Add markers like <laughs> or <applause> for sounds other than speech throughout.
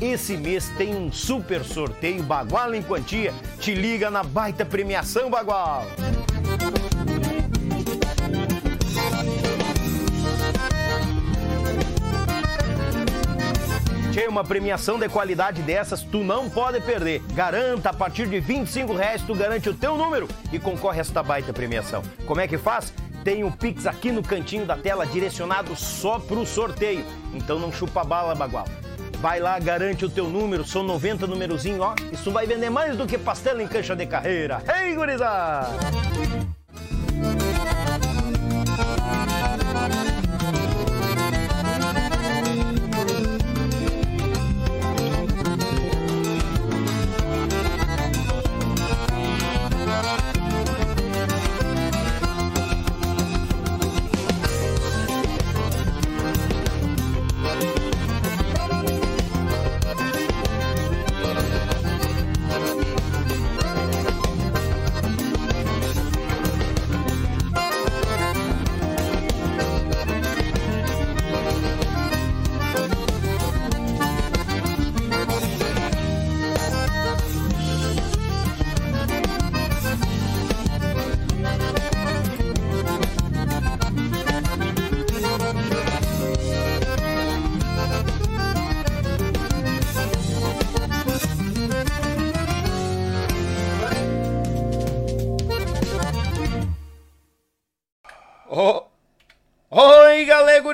Esse mês tem um super sorteio Bagual em Quantia. Te liga na baita premiação Bagual. Tchê, uma premiação de qualidade dessas tu não pode perder. Garanta, a partir de 25 reais tu garante o teu número e concorre a esta baita premiação. Como é que faz? Tem um Pix aqui no cantinho da tela direcionado só pro sorteio. Então não chupa bala, Bagual. Vai lá, garante o teu número, são 90 numerozinho, ó. Isso vai vender mais do que pastel em cancha de carreira. Ei, gurizada!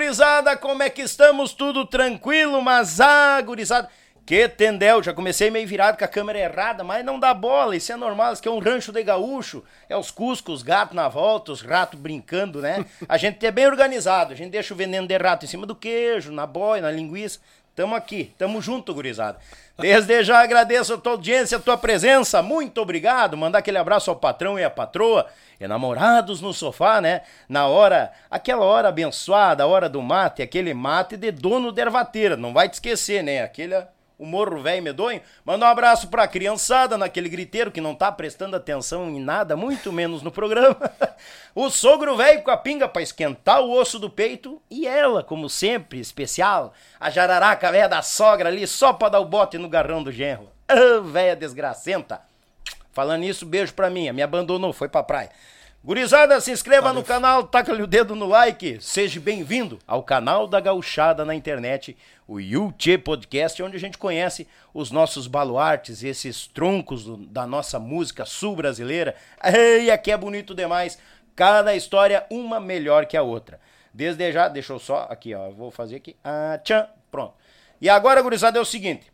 Gurizada, como é que estamos? Tudo tranquilo? Mas, ah, gurizada, que tendel, já comecei meio virado com a câmera errada, mas não dá bola, isso é normal, isso aqui é um rancho de gaúcho, é os cuscos, os gatos na volta, os ratos brincando, né? A gente é bem organizado, a gente deixa o veneno de rato em cima do queijo, na boia, na linguiça, tamo aqui, tamo junto, gurizada. Desde já agradeço a tua audiência, a tua presença, muito obrigado, mandar aquele abraço ao patrão e à patroa, enamorados no sofá, né? Na hora, aquela hora abençoada, a hora do mate, aquele mate de dono de ervateira, não vai te esquecer, né? Aquele o morro velho medonho. Manda um abraço pra criançada naquele griteiro que não tá prestando atenção em nada, muito menos no programa. <laughs> o sogro velho com a pinga pra esquentar o osso do peito. E ela, como sempre, especial, a jararaca velha da sogra ali, só pra dar o bote no garrão do genro. Ah, velha desgracenta. Falando nisso, beijo pra mim. Me abandonou, foi pra praia. Gurizada, se inscreva Valeu. no canal, taca-lhe o dedo no like. Seja bem-vindo ao canal da Gauchada na internet, o Yuchê Podcast, onde a gente conhece os nossos baluartes, esses troncos do, da nossa música sul brasileira. Ei, aqui é bonito demais. Cada história uma melhor que a outra. Desde já, deixa eu só aqui, ó, vou fazer aqui. Ah, tchan, pronto. E agora, gurizada, é o seguinte.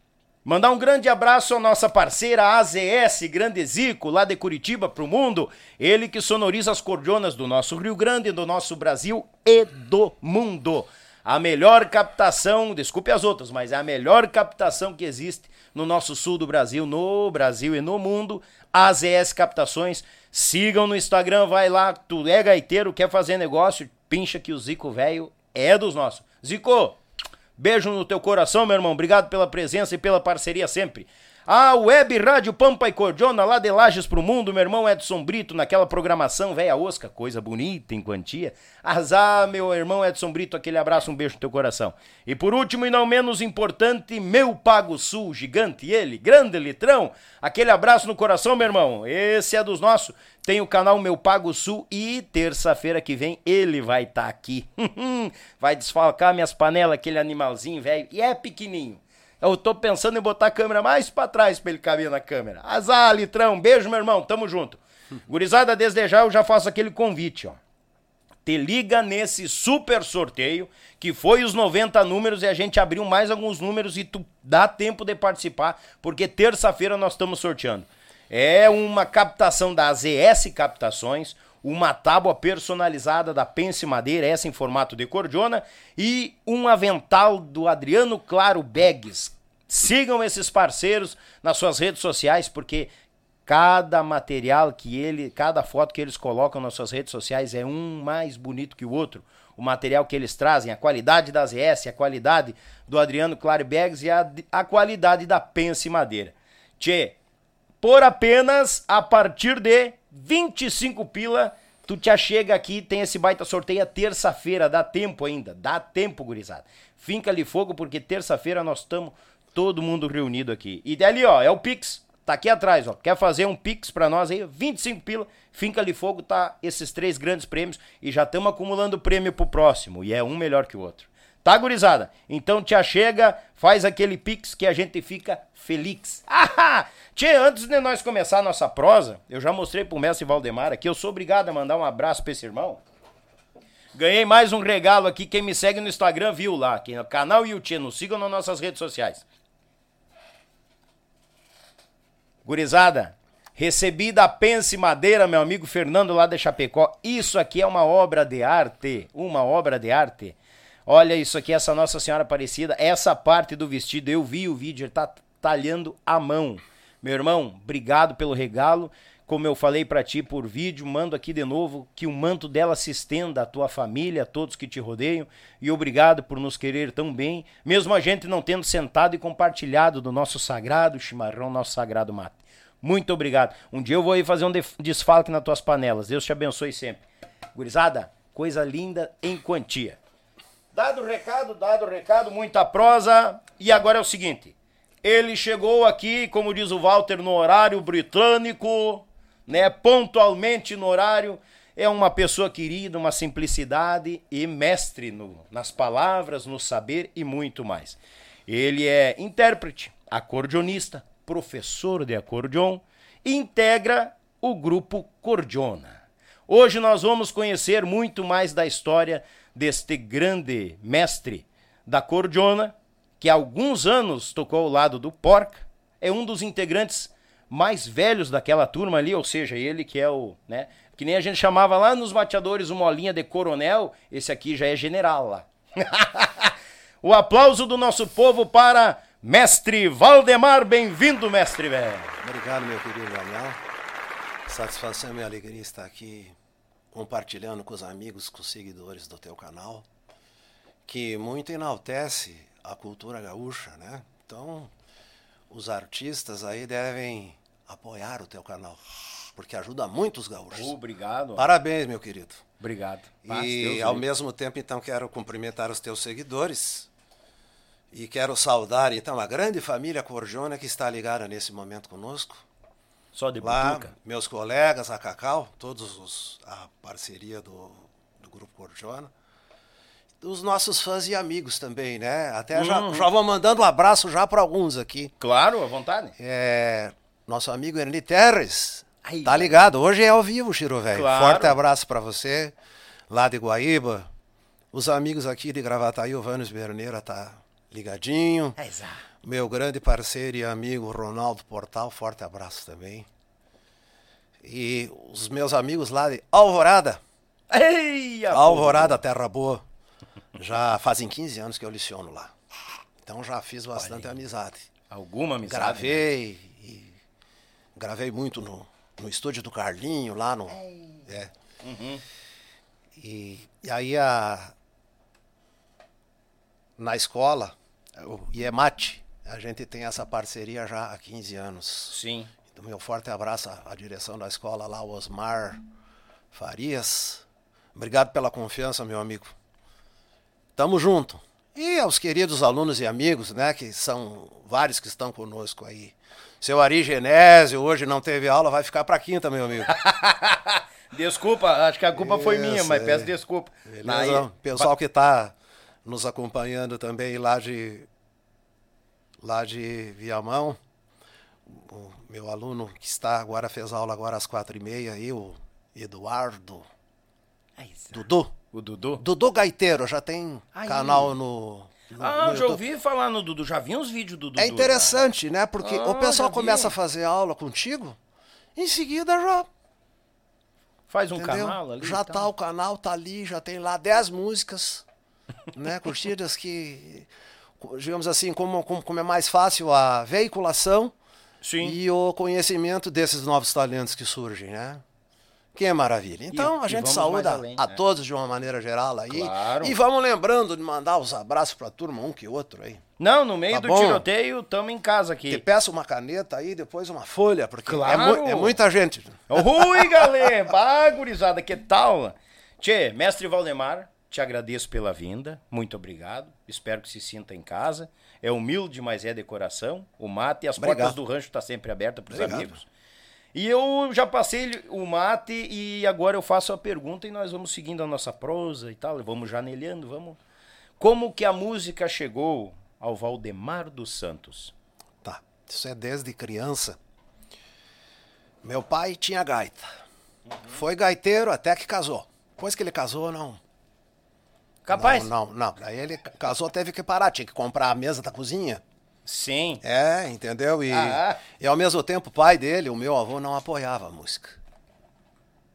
Mandar um grande abraço à nossa parceira AZS Grande Zico, lá de Curitiba para o mundo. Ele que sonoriza as cordionas do nosso Rio Grande, do nosso Brasil e do mundo. A melhor captação, desculpe as outras, mas é a melhor captação que existe no nosso sul do Brasil, no Brasil e no mundo. AZS Captações. Sigam no Instagram, vai lá, tu é gaiteiro, quer fazer negócio, pincha que o Zico velho é dos nossos. Zico, Beijo no teu coração, meu irmão. Obrigado pela presença e pela parceria sempre. A Web Rádio Pampa e Cordiona, lá de Lages pro Mundo, meu irmão Edson Brito, naquela programação velha osca, coisa bonita em quantia. Azar, meu irmão Edson Brito, aquele abraço, um beijo no teu coração. E por último e não menos importante, meu Pago Sul, gigante, ele, grande litrão, aquele abraço no coração, meu irmão. Esse é dos nossos. Tem o canal Meu Pago Sul e terça-feira que vem ele vai estar tá aqui. <laughs> vai desfalcar minhas panelas, aquele animalzinho velho, e é pequenininho. Eu tô pensando em botar a câmera mais para trás para ele caber na câmera. Azar, Litrão. Beijo, meu irmão. Tamo junto. <laughs> Gurizada, desde já eu já faço aquele convite, ó. Te liga nesse super sorteio, que foi os 90 números e a gente abriu mais alguns números e tu dá tempo de participar, porque terça-feira nós estamos sorteando. É uma captação da AZS Captações, uma tábua personalizada da Pense Madeira, essa em formato de cordiona, e um avental do Adriano Claro Bags. Sigam esses parceiros nas suas redes sociais, porque cada material que ele, cada foto que eles colocam nas suas redes sociais é um mais bonito que o outro. O material que eles trazem, a qualidade da AZS, a qualidade do Adriano Claro Bags e a, a qualidade da Pense Madeira. Tchê, por apenas a partir de 25 pila, tu te achega aqui, tem esse baita sorteio terça-feira, dá tempo ainda, dá tempo, gurizada. Finca-lhe fogo, porque terça-feira nós estamos todo mundo reunido aqui. E dali, ó, é o Pix, tá aqui atrás, ó. Quer fazer um Pix pra nós aí? 25 pila, Finca-lhe fogo, tá esses três grandes prêmios e já estamos acumulando prêmio pro próximo, e é um melhor que o outro. Tá, gurizada? Então te achega, faz aquele pix que a gente fica feliz. <laughs> Ah! Tchê, antes de nós começar a nossa prosa, eu já mostrei pro mestre Valdemar aqui, eu sou obrigado a mandar um abraço pra esse irmão. Ganhei mais um regalo aqui, quem me segue no Instagram viu lá, aqui no canal YouTube, nos sigam nas nossas redes sociais. Gurizada, recebi da Pense Madeira, meu amigo Fernando lá de Chapecó. Isso aqui é uma obra de arte, uma obra de arte. Olha isso aqui, essa Nossa Senhora Aparecida, essa parte do vestido, eu vi o vídeo, ele tá talhando a mão. Meu irmão, obrigado pelo regalo. Como eu falei para ti por vídeo, mando aqui de novo que o manto dela se estenda à tua família, a todos que te rodeiam, e obrigado por nos querer tão bem, mesmo a gente não tendo sentado e compartilhado do nosso sagrado chimarrão, nosso sagrado mate. Muito obrigado. Um dia eu vou aí fazer um desfalque nas tuas panelas. Deus te abençoe sempre. Gurizada, coisa linda em quantia. Dado o recado, dado o recado, muita prosa. E agora é o seguinte: ele chegou aqui, como diz o Walter, no horário britânico, né? Pontualmente no horário. É uma pessoa querida, uma simplicidade e mestre no, nas palavras, no saber e muito mais. Ele é intérprete, acordeonista, professor de acordeon integra o grupo Cordiona. Hoje nós vamos conhecer muito mais da história deste grande mestre da cordiona, que há alguns anos tocou ao lado do Porca, é um dos integrantes mais velhos daquela turma ali, ou seja, ele que é o, né, que nem a gente chamava lá nos mateadores o Molinha de coronel, esse aqui já é general lá. <laughs> o aplauso do nosso povo para Mestre Valdemar, bem-vindo, mestre velho. Obrigado, meu querido Daniel. Satisfação e alegria estar aqui compartilhando com os amigos, com os seguidores do teu canal, que muito enaltece a cultura gaúcha, né? Então, os artistas aí devem apoiar o teu canal, porque ajuda muito os gaúchos. Obrigado. Parabéns, meu querido. Obrigado. Paz, e Deus ao mesmo tempo, então, quero cumprimentar os teus seguidores e quero saudar, então, a grande família Corjona que está ligada nesse momento conosco. Só de Lá, meus colegas, a Cacau, todos os, a parceria do, do Grupo Cordiona. Os nossos fãs e amigos também, né? Até uhum. já, já vou mandando um abraço já para alguns aqui. Claro, à vontade. É, nosso amigo Ernie Terres, Aí, tá ligado? Hoje é ao vivo, Chiro, velho. Claro. Forte abraço para você, lá de Guaíba. Os amigos aqui de Gravataí, o Vânios Berneira tá ligadinho. É exato. Meu grande parceiro e amigo Ronaldo Portal, forte abraço também. E os meus amigos lá de Alvorada. Ei, Alvorada, Terra Boa. Já fazem 15 anos que eu liciono lá. Então já fiz bastante Olha, amizade. Alguma amizade? Gravei. Né? gravei muito no, no estúdio do Carlinho, lá no. É. Uhum. E, e aí a. Na escola, o IEMAT, a gente tem essa parceria já há 15 anos. Sim. Então, meu forte abraço à direção da escola lá, o Osmar Farias. Obrigado pela confiança, meu amigo. Tamo junto. E aos queridos alunos e amigos, né, que são vários que estão conosco aí. Seu Ari Genésio, hoje não teve aula, vai ficar para quinta, meu amigo. <laughs> desculpa, acho que a culpa Isso, foi minha, mas é. peço desculpa. Beleza? Pessoal que está nos acompanhando também lá de lá de Viamão. O meu aluno que está agora, fez aula agora às quatro e meia, aí, o Eduardo. Aí, Dudu. O Dudu? Dudu Gaiteiro, já tem Aí. canal no. no Ah, no já ouvi falar no Dudu, já vi uns vídeos do Dudu. É interessante, né? Porque Ah, o pessoal começa a fazer aula contigo, em seguida já. Faz um entendeu? canal ali. já tá o canal, tá ali, já tem lá 10 músicas, né? <laughs> Curtidas que, digamos assim, como, como, como é mais fácil a veiculação Sim. e o conhecimento desses novos talentos que surgem, né? Que é maravilha. Então E- a gente saúda além, a né? todos de uma maneira geral aí. Claro. E vamos lembrando de mandar os abraços pra turma, um que outro aí. Não, no meio Tá do bom. tiroteio, tamo em casa Te aqui. peça uma caneta aí, depois uma folha, porque é, Claro. mu- é muita gente. Oi, galera! <laughs> Bah, gurizada, que tal? Tchê, mestre Valdemar, te agradeço pela vinda. Muito obrigado. Espero que se sinta em casa. É humilde, mas é decoração. O mate e as Obrigado. portas do rancho tá sempre abertas para os amigos. E eu já passei o mate e agora eu faço a pergunta e nós vamos seguindo a nossa prosa e tal. Vamos janelhando, vamos. Como que a música chegou ao Valdemar dos Santos? Tá, isso é desde criança. Meu pai tinha gaita. Foi gaiteiro até que casou. Depois que ele casou, não. Capaz? Não, não, não. Daí ele casou, teve que parar, tinha que comprar a mesa da cozinha. Sim. É, entendeu? E, Ah. e ao mesmo tempo o pai dele, o meu avô, não apoiava a música.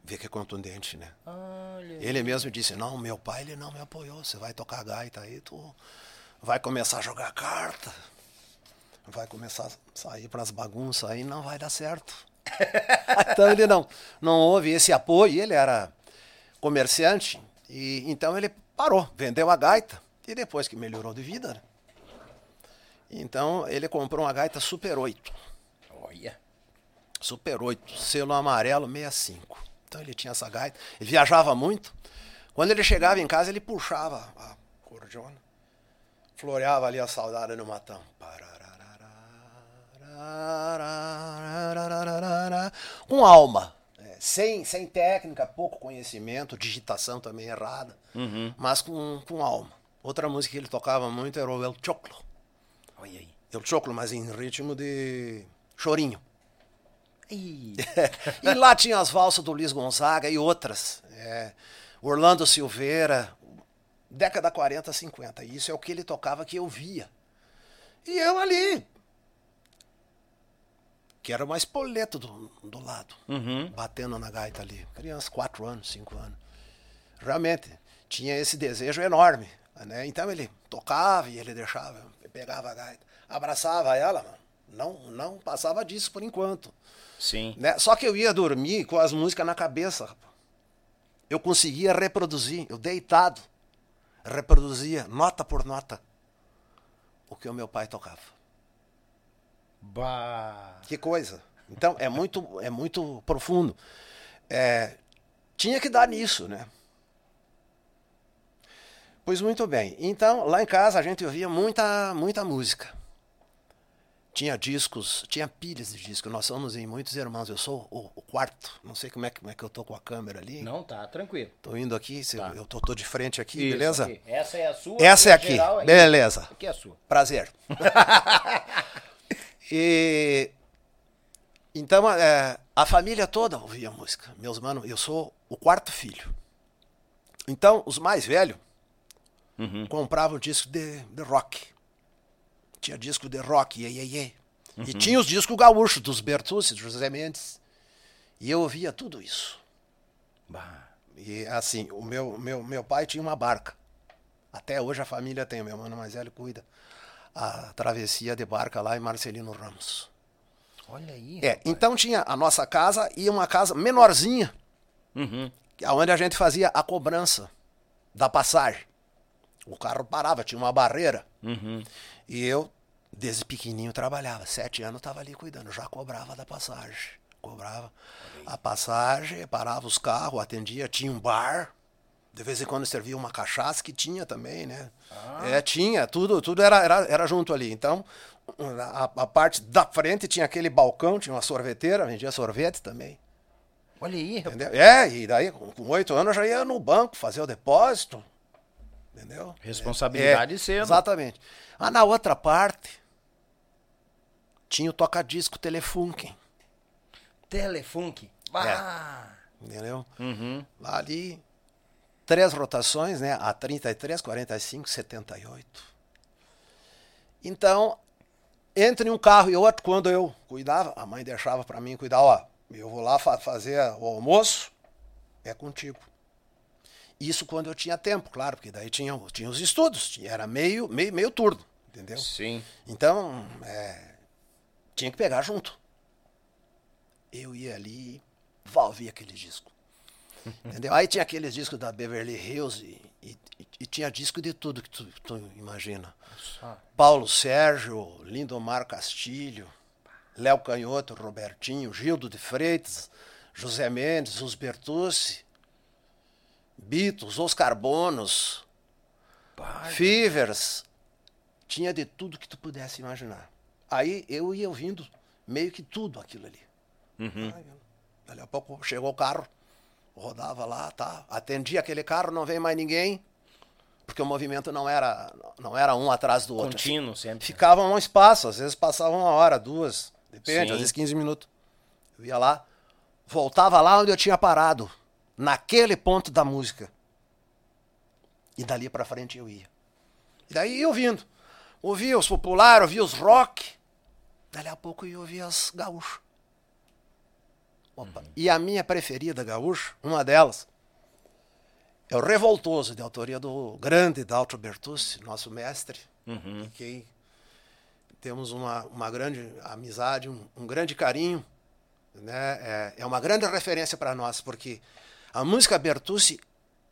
Vê que é contundente, né? Olha. Ele mesmo disse, não, meu pai ele não me apoiou. Você vai tocar gaita aí, tu vai começar a jogar carta. Vai começar a sair pras bagunças aí, não vai dar certo. <laughs> então ele não, não houve esse apoio, ele era comerciante, e então ele parou, vendeu a gaita, e depois que melhorou de vida, né? Então ele comprou uma gaita Super 8. Olha. Super 8, selo amarelo 65. Então ele tinha essa gaita, ele viajava muito. Quando ele chegava em casa, ele puxava a cordiona, floreava ali a saudade no matão. Com alma, é, sem, sem técnica, pouco conhecimento, digitação também errada, mas com, com alma. Outra música que ele tocava muito era o El Choclo. Olha aí. El Choclo, mas em ritmo de chorinho. <laughs> E lá tinha as valsas do Luiz Gonzaga e outras. É, Orlando Silveira, década 40, 50. Isso é o que ele tocava que eu via. E eu ali, que era uma espoleto do, do lado, Uhum. batendo na gaita ali. Criança, 4 anos, 5 anos. Realmente, tinha esse desejo enorme. Né? Então ele tocava e ele deixava, pegava a gaita, abraçava ela, mano. Não, não passava disso por enquanto. Sim. Né? Só que eu ia dormir com as músicas na cabeça. rapaz. Eu conseguia reproduzir, eu deitado, reproduzia nota por nota o que o meu pai tocava. Bah. Que coisa. Então é muito, é muito profundo. É, tinha que dar nisso, né? Pois muito bem. Então, lá em casa a gente ouvia muita, muita música. Tinha discos, tinha pilhas de discos. Nós somos em muitos irmãos. Eu sou o, o quarto. Não sei como é, que- como é que eu tô com a câmera ali. Não, tá, tranquilo. Tô indo aqui, se- Tá. eu tô, tô de frente aqui, Isso, beleza? aqui. Essa é a sua. Essa é aqui, geral aí. beleza. Aqui é a sua. Prazer. <laughs> e então é, a família toda ouvia música. Meus manos, eu sou o quarto filho. Então os mais velhos compravam disco de, de rock. Tinha disco de rock, iê, iê, iê. E tinha os discos gaúchos dos Bertucci, do José Mendes. E eu ouvia tudo isso. Bah. E assim, o meu, meu, meu pai tinha uma barca. Até hoje a família tem, meu mano mais velho cuida. A travessia de barca lá em Marcelino Ramos. Olha aí. É, então tinha a nossa casa e uma casa menorzinha, Uhum. onde a gente fazia a cobrança da passagem. O carro parava, tinha uma barreira. Uhum. E eu, desde pequenininho, trabalhava. Sete anos estava ali cuidando, já cobrava da passagem. Cobrava a passagem, parava os carros, atendia, tinha um bar. De vez em quando servia uma cachaça, que tinha também, né? É, tinha, tudo, tudo era, era, era junto ali. Então, a, a parte da frente tinha aquele balcão, tinha uma sorveteira, vendia sorvete também. Olha aí. Entendeu? É, e daí, com oito anos, eu já ia no banco fazer o depósito. Entendeu? Responsabilidade É, cedo. Exatamente. Mas na outra parte, tinha o toca-disco Telefunken. Telefunk. Ah. Entendeu? Uhum. Lá ali, três rotações, né? A 33, 45, 78. Então, entre um carro e outro, quando eu cuidava, a mãe deixava para mim cuidar, ó, eu vou lá fa fazer o almoço, é contigo. Isso quando eu tinha tempo, claro, porque daí tinha, tinha os estudos, tinha, era meio, meio, meio turno, entendeu? Sim. Então, é, tinha que pegar junto. Eu ia ali, ouvia aquele disco. Entendeu? Aí tinha aqueles discos da Beverly Hills e, e, e tinha disco de tudo que tu, tu imagina. Paulo Sérgio, Lindomar Castilho, Léo Canhoto, Robertinho, Gildo de Freitas, José Mendes, os Bertucci, Beatles, Oscar Bonos, Fivers. Tinha de tudo que tu pudesse imaginar. Aí eu ia ouvindo meio que tudo aquilo ali. Uhum. Aí, Dali a pouco chegou o carro, rodava lá, tá. Atendia aquele carro, não veio mais ninguém, porque o movimento não era, não era um atrás do outro. Contínuo sempre. Ficava um espaço, às vezes passava uma hora, duas, depende, Sim. às vezes 15 minutos. Eu ia lá, voltava lá onde eu tinha parado, naquele ponto da música. E dali pra frente eu ia. E daí ia ouvindo. Ouvia os populares, ouvia os rock. Dali a pouco eu ia ouvir as gaúchas. Opa. E a minha preferida gaúcha, uma delas, é o Revoltoso, de autoria do grande Daltro Bertucci, nosso mestre, Uhum. em quem temos uma, uma grande amizade, um, um grande carinho. Né? É, é uma grande referência para nós, porque a música Bertucci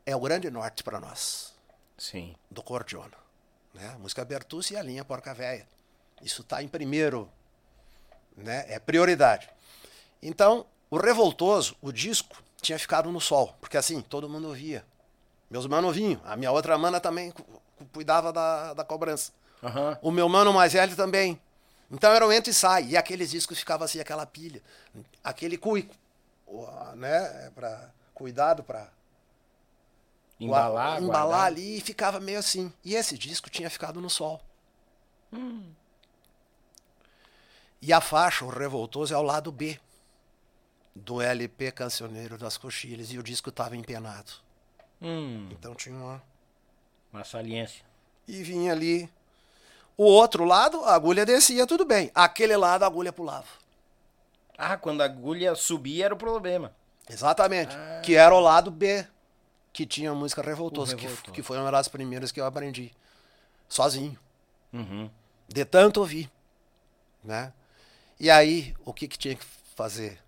é o grande norte para nós, Sim. do cordiona. Né? A música Bertucci e a linha Porca Véia. Isso está em primeiro, né? é prioridade. Então, o Revoltoso, o disco, tinha ficado no sol, porque assim, todo mundo ouvia. Meus manos vinham, a minha outra mana também cu- cu- cuidava da, da cobrança. Aham. O meu mano mais velho também. Então era um entra e sai. E aqueles discos ficavam assim, aquela pilha. Aquele cuico. o- Né? Pra, cuidado para Embalar, embalar guardar. ali e ficava meio assim. E esse disco tinha ficado no sol. E a faixa, o Revoltoso, é ao lado B do LP Cancioneiro das Coxilhas. E o disco estava empenado. Hum, Então tinha uma. uma saliência. E vinha ali. O outro lado, a agulha descia, tudo bem. Aquele lado, a agulha pulava. Ah, quando a agulha subia era o problema. Exatamente. Que era o lado B, que tinha a música Revoltoso, O que, que foi uma das primeiras que eu aprendi. Sozinho. Uhum. De tanto ouvir. Né? E aí, o que, que tinha que fazer?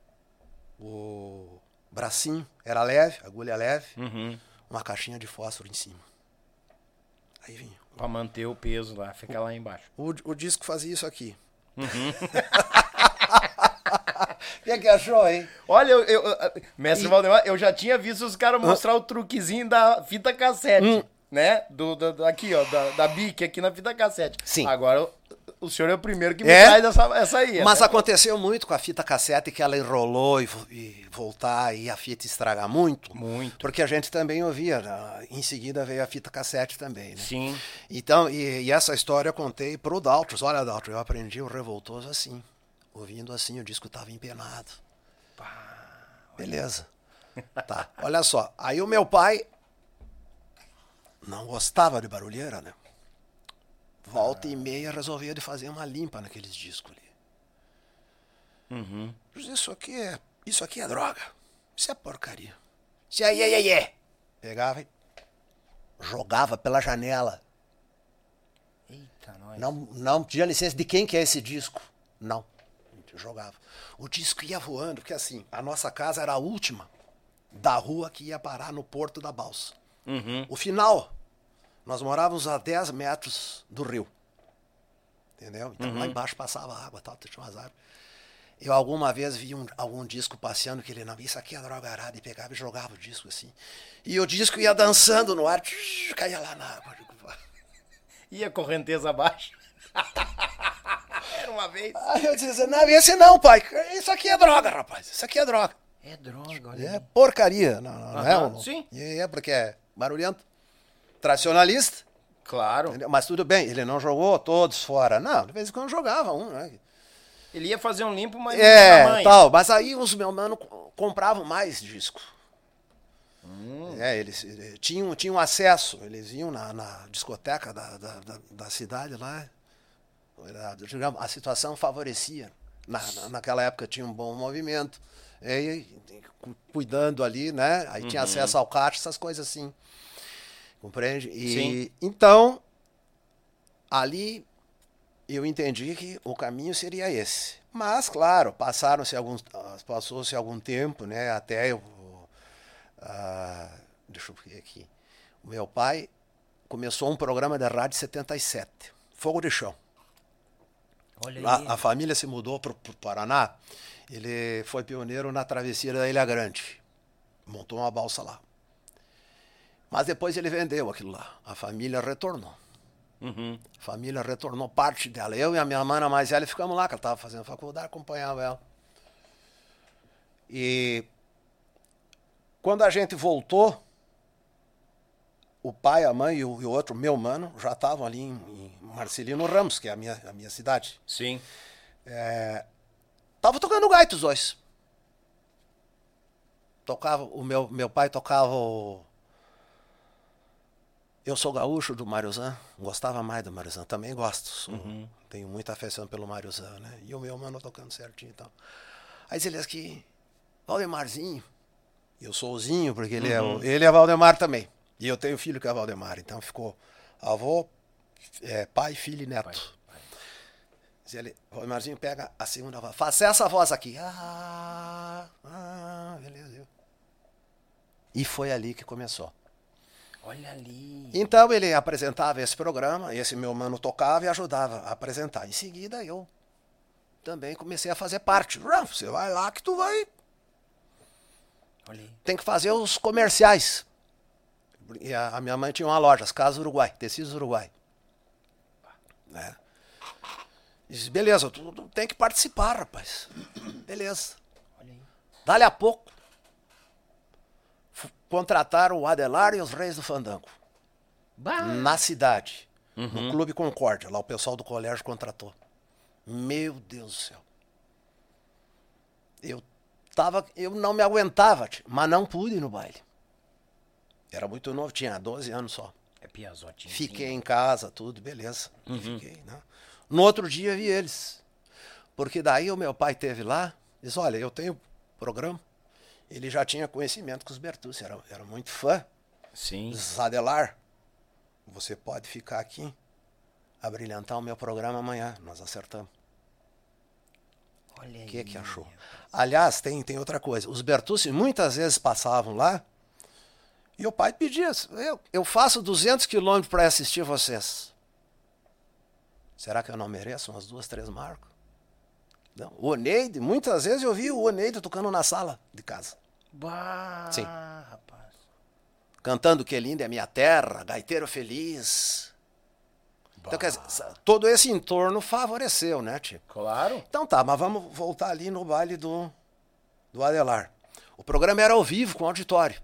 O bracinho era leve, agulha leve, Uhum. uma caixinha de fósforo em cima. Aí vinha. Pra manter o peso lá, fica lá embaixo. O, o disco fazia isso aqui. Uhum. <laughs> O que, é que achou, hein? Olha, eu, eu- mestre Valdemar, eu já tinha visto os caras mostrar o truquezinho da fita cassete, Hum. né? Do, do- do- aqui, ó, da, da Bic aqui na fita cassete. Sim. Agora, o, senhor é o primeiro que me É? traz essa, essa aí. Mas essa- aconteceu muito com a fita cassete que ela enrolou e, e voltar e a fita estragar muito. Muito. Porque a gente também ouvia. né? Em seguida veio a fita cassete também, né? Sim. Então, e, e essa história eu contei pro Daltros. Olha, Daltros, eu aprendi o Revoltoso assim. Ouvindo assim, o disco tava empenado. Beleza. Tá, olha só. Aí o meu pai não gostava de barulheira, né? Volta e meia resolvia de fazer uma limpa naqueles discos ali. Uhum. Isso aqui é, isso aqui é droga. Isso é porcaria. Isso é, é, é, é. Pegava e jogava pela janela. Eita, nós. Não, não tinha licença de quem que é esse disco. Não. Jogava. O disco ia voando, porque assim, a nossa casa era a última da rua que ia parar no Porto da Balsa. Uhum. O final, nós morávamos a 10 metros do rio. Entendeu? Então lá embaixo passava água, tal, tinha umas árvores. Eu alguma vez vi um- algum disco passeando que ele não, isso aqui é droga arada, e pegava e jogava o disco assim. E o disco ia dançando no ar, tch, caía lá na água. Eu digo, "Pá." E a correnteza abaixo. <laughs> Era uma vez. Aí eu dizia, não, esse não, pai. Isso aqui é droga, rapaz. Isso aqui é droga. É droga, olha. É porcaria. Não, não, não é? Sim. É porque é barulhento. Tradicionalista. Claro. entendeu? Mas tudo bem, ele não jogou todos fora. Não, de vez em quando jogava um, né? Ele ia fazer um limpo, mas É, tal. Mas aí os meus manos co- compravam mais disco. É, eles eh, tinham, tinham acesso, eles iam na, na discoteca da, da, da, da cidade lá. Era, digamos, a situação favorecia. Na, na- naquela época tinha um bom movimento. E, cu- cuidando ali, né? Aí tinha acesso ao caixa, essas coisas assim. Compreende? E, Sim. Então, ali eu entendi que o caminho seria esse. Mas, claro, passaram-se alguns, ah, passou-se algum tempo, né? Até eu, ah, deixa eu ver aqui. O meu pai começou um programa de rádio em 77, Fogo de Chão. A, a família se mudou para o Paraná. Ele foi pioneiro na travessia da Ilha Grande. Montou uma balsa lá. Mas depois ele vendeu aquilo lá. A família retornou. Uhum. A família retornou parte dela. Eu e a minha mana mais velha ficamos lá, que ela estava fazendo faculdade, acompanhava ela. E quando a gente voltou, o pai, a mãe e o, e o outro, meu mano, já estavam ali em, em Marcelino Ramos, que é a minha, a minha cidade. Sim. Tava tocando gaita os dois. Tocava, o meu, meu pai tocava o... Eu sou gaúcho do Mariozan, gostava mais do Mariozan, também gosto. sou- Tenho muita afeição pelo Mariozan, né? E o meu mano tocando certinho e tal. Aí ele aqui, Valdemarzinho. Eu sou o Zinho, porque ele, é, o- ele é Valdemar também. E eu tenho filho que é Valdemar, então ficou avô, é, pai, filho e neto. Diz ele, o Marzinho pega a segunda voz. Faça essa voz aqui. Ah, ah, beleza. E foi ali que começou. Olha ali. Então ele apresentava esse programa, esse meu mano tocava e ajudava a apresentar. Em seguida eu também comecei a fazer parte. Você vai lá que tu vai. Olha aí. Tem que fazer os comerciais. E a, a minha mãe tinha uma loja, as Casas Uruguai, Tecidos Uruguai. Né? Disse, beleza, tu, tu tem que participar, rapaz. Beleza. Olha aí. Dali a pouco, contrataram o Adelar e os Reis do Fandango. Bah. Na cidade. No Clube Concórdia. Lá o pessoal do colégio contratou. Meu Deus do céu. Eu tava. Eu não me aguentava, mas não pude ir no baile. Era muito novo, tinha 12 anos só. É piazotinho. Fiquei em casa, tudo, beleza. Fiquei, né? No outro dia vi eles. Porque daí o meu pai teve lá, disse, olha, eu tenho programa. Ele já tinha conhecimento com os Bertucci, era, era muito fã. Sim. Diz, Adelar, você pode ficar aqui, abrilhantar o meu programa amanhã. Nós acertamos. Olha aí. O que que achou? Aliás, tem, tem outra coisa. Os Bertucci muitas vezes passavam lá e o pai pedia, eu, eu faço 200 quilômetros para assistir vocês. Será que eu não mereço umas duas, três marcas? O Oneide, muitas vezes eu vi o Oneide tocando na sala de casa. Bah, Sim. rapaz. Cantando Que Linda é Minha Terra, Gaiteiro Feliz. Então, Bah. quer dizer, todo esse entorno favoreceu, né, tio? Claro. Então tá, mas vamos voltar ali no baile do, do Adelar. O programa era ao vivo, com auditório,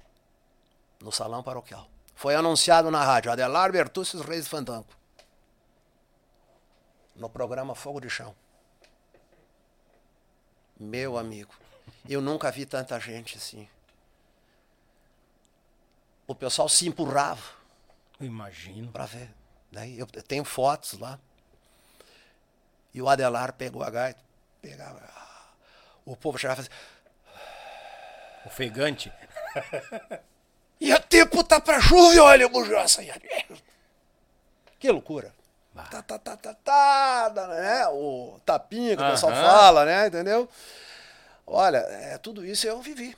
no salão paroquial. Foi anunciado na rádio, Adelar Bertucci e os Reis do Fandango. No programa Fogo de Chão. Meu amigo, eu nunca vi tanta gente assim. O pessoal se empurrava Eu imagino. para ver. Daí eu tenho fotos lá. E o Adelar pegou a gaita, pegava. O povo chegava e fazia. <sighs> Ofegante. <laughs> E o tempo tá pra chuva, olha, bujosa. Que loucura. Tá, tá, tá, tá, tá, né? O tapinha que o pessoal fala, né? Entendeu? Olha, é, tudo isso eu vivi.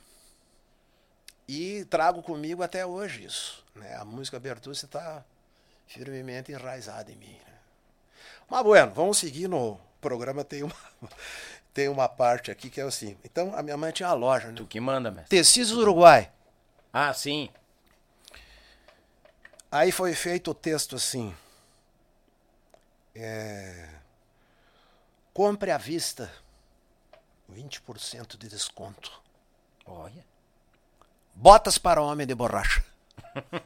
E trago comigo até hoje isso. Né? A música Bertucci está firmemente enraizada em mim. Né? Mas, bueno, vamos seguir no programa. Tem uma, <laughs> tem uma parte aqui que é assim. Então, a minha mãe tinha uma loja, né? Tu que manda, mestre. Tecidos Uruguai. Ah, sim. Aí foi feito o texto assim. É, compre à vista 20% de desconto. Olha. Botas para homem de borracha. <laughs>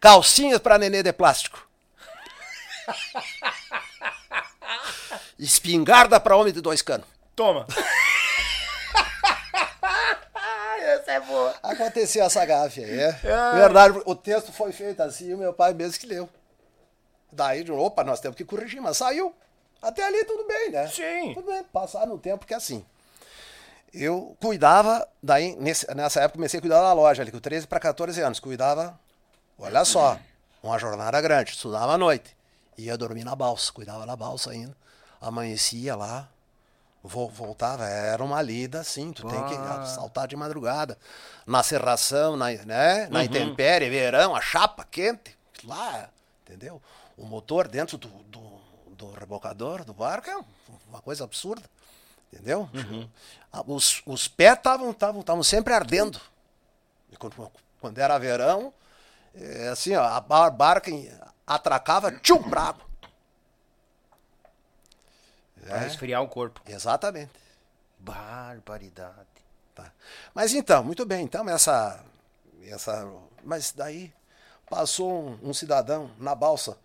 Calcinhas para nenê de plástico. <laughs> Espingarda para homem de dois canos. Toma. <laughs> Essa é boa. Aconteceu essa gafe aí, é. Ah. Verdade, o texto foi feito assim e o meu pai mesmo que leu. Daí, opa, nós temos que corrigir, mas saiu. Até ali tudo bem, né? Sim. Tudo bem, passar no tempo que é assim. Eu cuidava, daí nesse- nessa época comecei a cuidar da loja ali, com 13 para 14 anos. Cuidava, olha só, uma jornada grande, estudava à noite. Ia dormir na balsa, cuidava da balsa ainda. Amanhecia lá, vo- voltava, era uma lida assim, tu tem que Ah. saltar de madrugada. Na serração, na, né? na intempérie, verão, a chapa quente, lá, entendeu? O motor dentro do, do, do rebocador do barco é uma coisa absurda. Entendeu? Ah, Os, os pés estavam sempre ardendo. Quando, quando era verão, é, assim, ó, a bar- barca atracava, tchum, pra água. Pra esfriar o corpo. Exatamente. Barbaridade. Tá. Mas então, muito bem, então essa. essa mas daí passou um, um cidadão na balsa.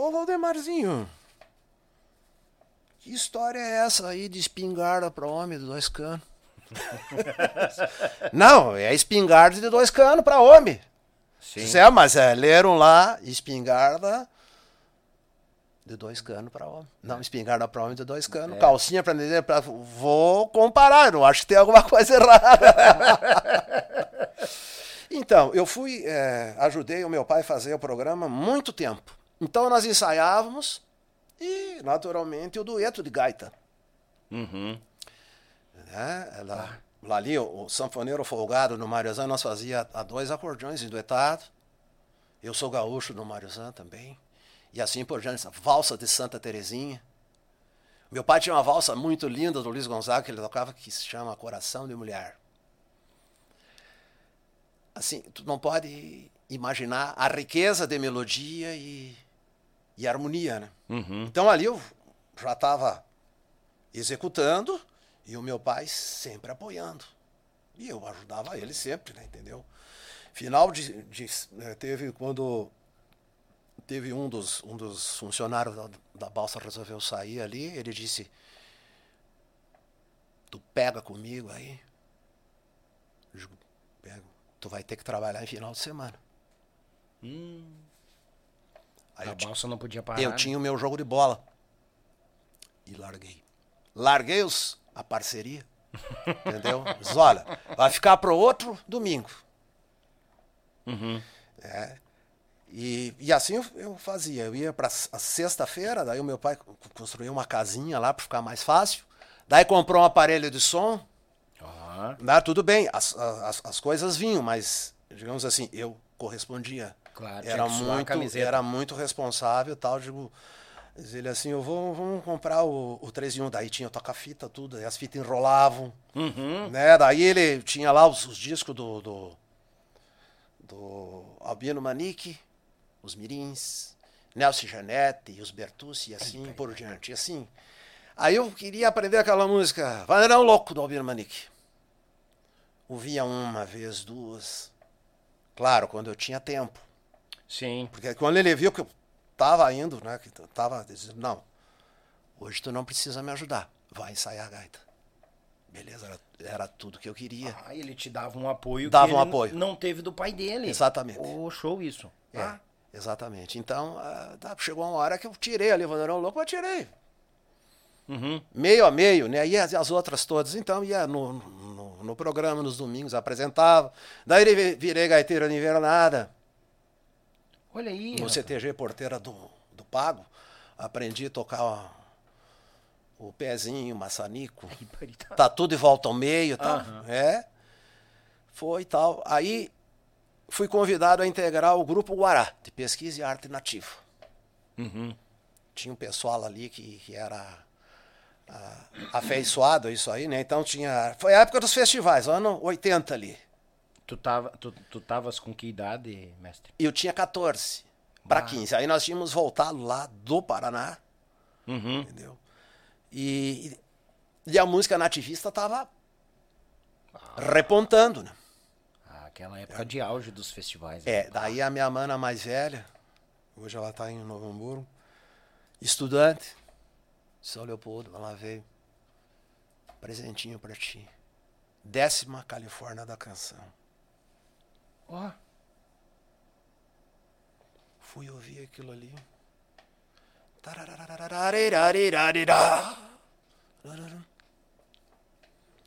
Ô Valdemarzinho, que história é essa aí de espingarda para homem de dois canos? <laughs> Não, é espingarda de dois canos para homem. Sim. Certo, mas é, leram lá espingarda de dois canos para homem. Não, espingarda para homem de dois canos. Calcinha para dizer, pra, vou comparar, eu acho que tem alguma coisa errada. <laughs> então, eu fui, é, ajudei o meu pai a fazer o programa muito tempo. Então nós ensaiávamos e, naturalmente, o dueto de gaita. Uhum. né? Lá, lá ali, o, o sanfoneiro folgado no Mariozan, nós fazia a dois acordeões duetado. Eu sou gaúcho no Mariozan também. E assim por diante, essa valsa de Santa Terezinha. Meu pai tinha uma valsa muito linda do Luiz Gonzaga que ele tocava que se chama Coração de Mulher. Assim, tu não pode imaginar a riqueza de melodia e, e harmonia, né? Uhum. Então ali eu já estava executando e o meu pai sempre apoiando. E eu ajudava ele sempre, né, entendeu? Final de, de eh, teve quando teve um dos um dos funcionários da, da balsa resolveu sair ali, ele disse: "Tu pega comigo aí?" Eu digo, "Pego. Tu vai ter que trabalhar em final de semana." Aí a eu, balsa não podia parar. eu né? tinha o meu jogo de bola. E larguei. Larguei os, a parceria. <laughs> Entendeu? Diz, olha, vai ficar pro outro domingo. Uhum. É. E, e assim eu, eu fazia. Eu ia para sexta-feira, daí o meu pai co- construiu uma casinha lá para ficar mais fácil. Daí comprou um aparelho de som. Dá tudo bem, as, as, as coisas vinham, mas, digamos assim, eu correspondia. Claro, era muito, era muito responsável e tal. Digo, diz ele assim, eu vou vamos comprar o, o 3 em 1. Daí tinha toca-fita, tudo, as fitas enrolavam. Uhum. Né? Daí ele tinha lá os, os discos do, do, do Albino Manique, os Mirins, Nelson Janete, os Bertucci e assim por diante. E assim, aí eu queria aprender aquela música, Vaneirão Louco, do Albino Manique. Ouvia uma vez, duas. Claro, quando eu tinha tempo. Sim. Porque quando ele viu que eu tava indo, né? Que eu tava dizendo, não, hoje tu não precisa me ajudar. Vai ensaiar a gaita. Beleza, era, era tudo que eu queria. Ah, ele te dava um apoio Dava que um apoio. não teve do pai dele. Exatamente. Ô, show isso. É, Ah, exatamente. Então, ah, tá, chegou uma hora que eu tirei ali o Vanderão Louco, eu tirei. uhum. Meio a meio, né? E as, as outras todas, então, ia no, no, no programa, nos domingos, apresentava. Daí ele virei gaiteiro de invernada. Olha aí. no rapaz. CTG Porteira do, do Pago, aprendi a tocar ó, o pezinho, o maçanico, Barbaridade. tá tudo de volta ao meio e tal. Aham. É. Foi e tal. Aí fui convidado a integrar o grupo Guará, de pesquisa e arte nativa. Uhum. Tinha um pessoal ali que, que era ah, afeiçoado a isso aí, né? Então tinha. Foi a época dos festivais, ano 80 ali. Tu, tava, tu, tu tavas com que idade, mestre? Eu tinha 14 para 15. Aí nós tínhamos voltado lá do Paraná, uhum. entendeu? E, e a música nativista tava ah. repontando, né? Ah, aquela época é. de auge dos festivais. Né? É, daí a minha mana mais velha, hoje ela tá em Novo Hamburgo, estudante, São Leopoldo, ela veio, presentinho para ti. Décima Califórnia da Canção. Ó. Fui ouvir aquilo ali.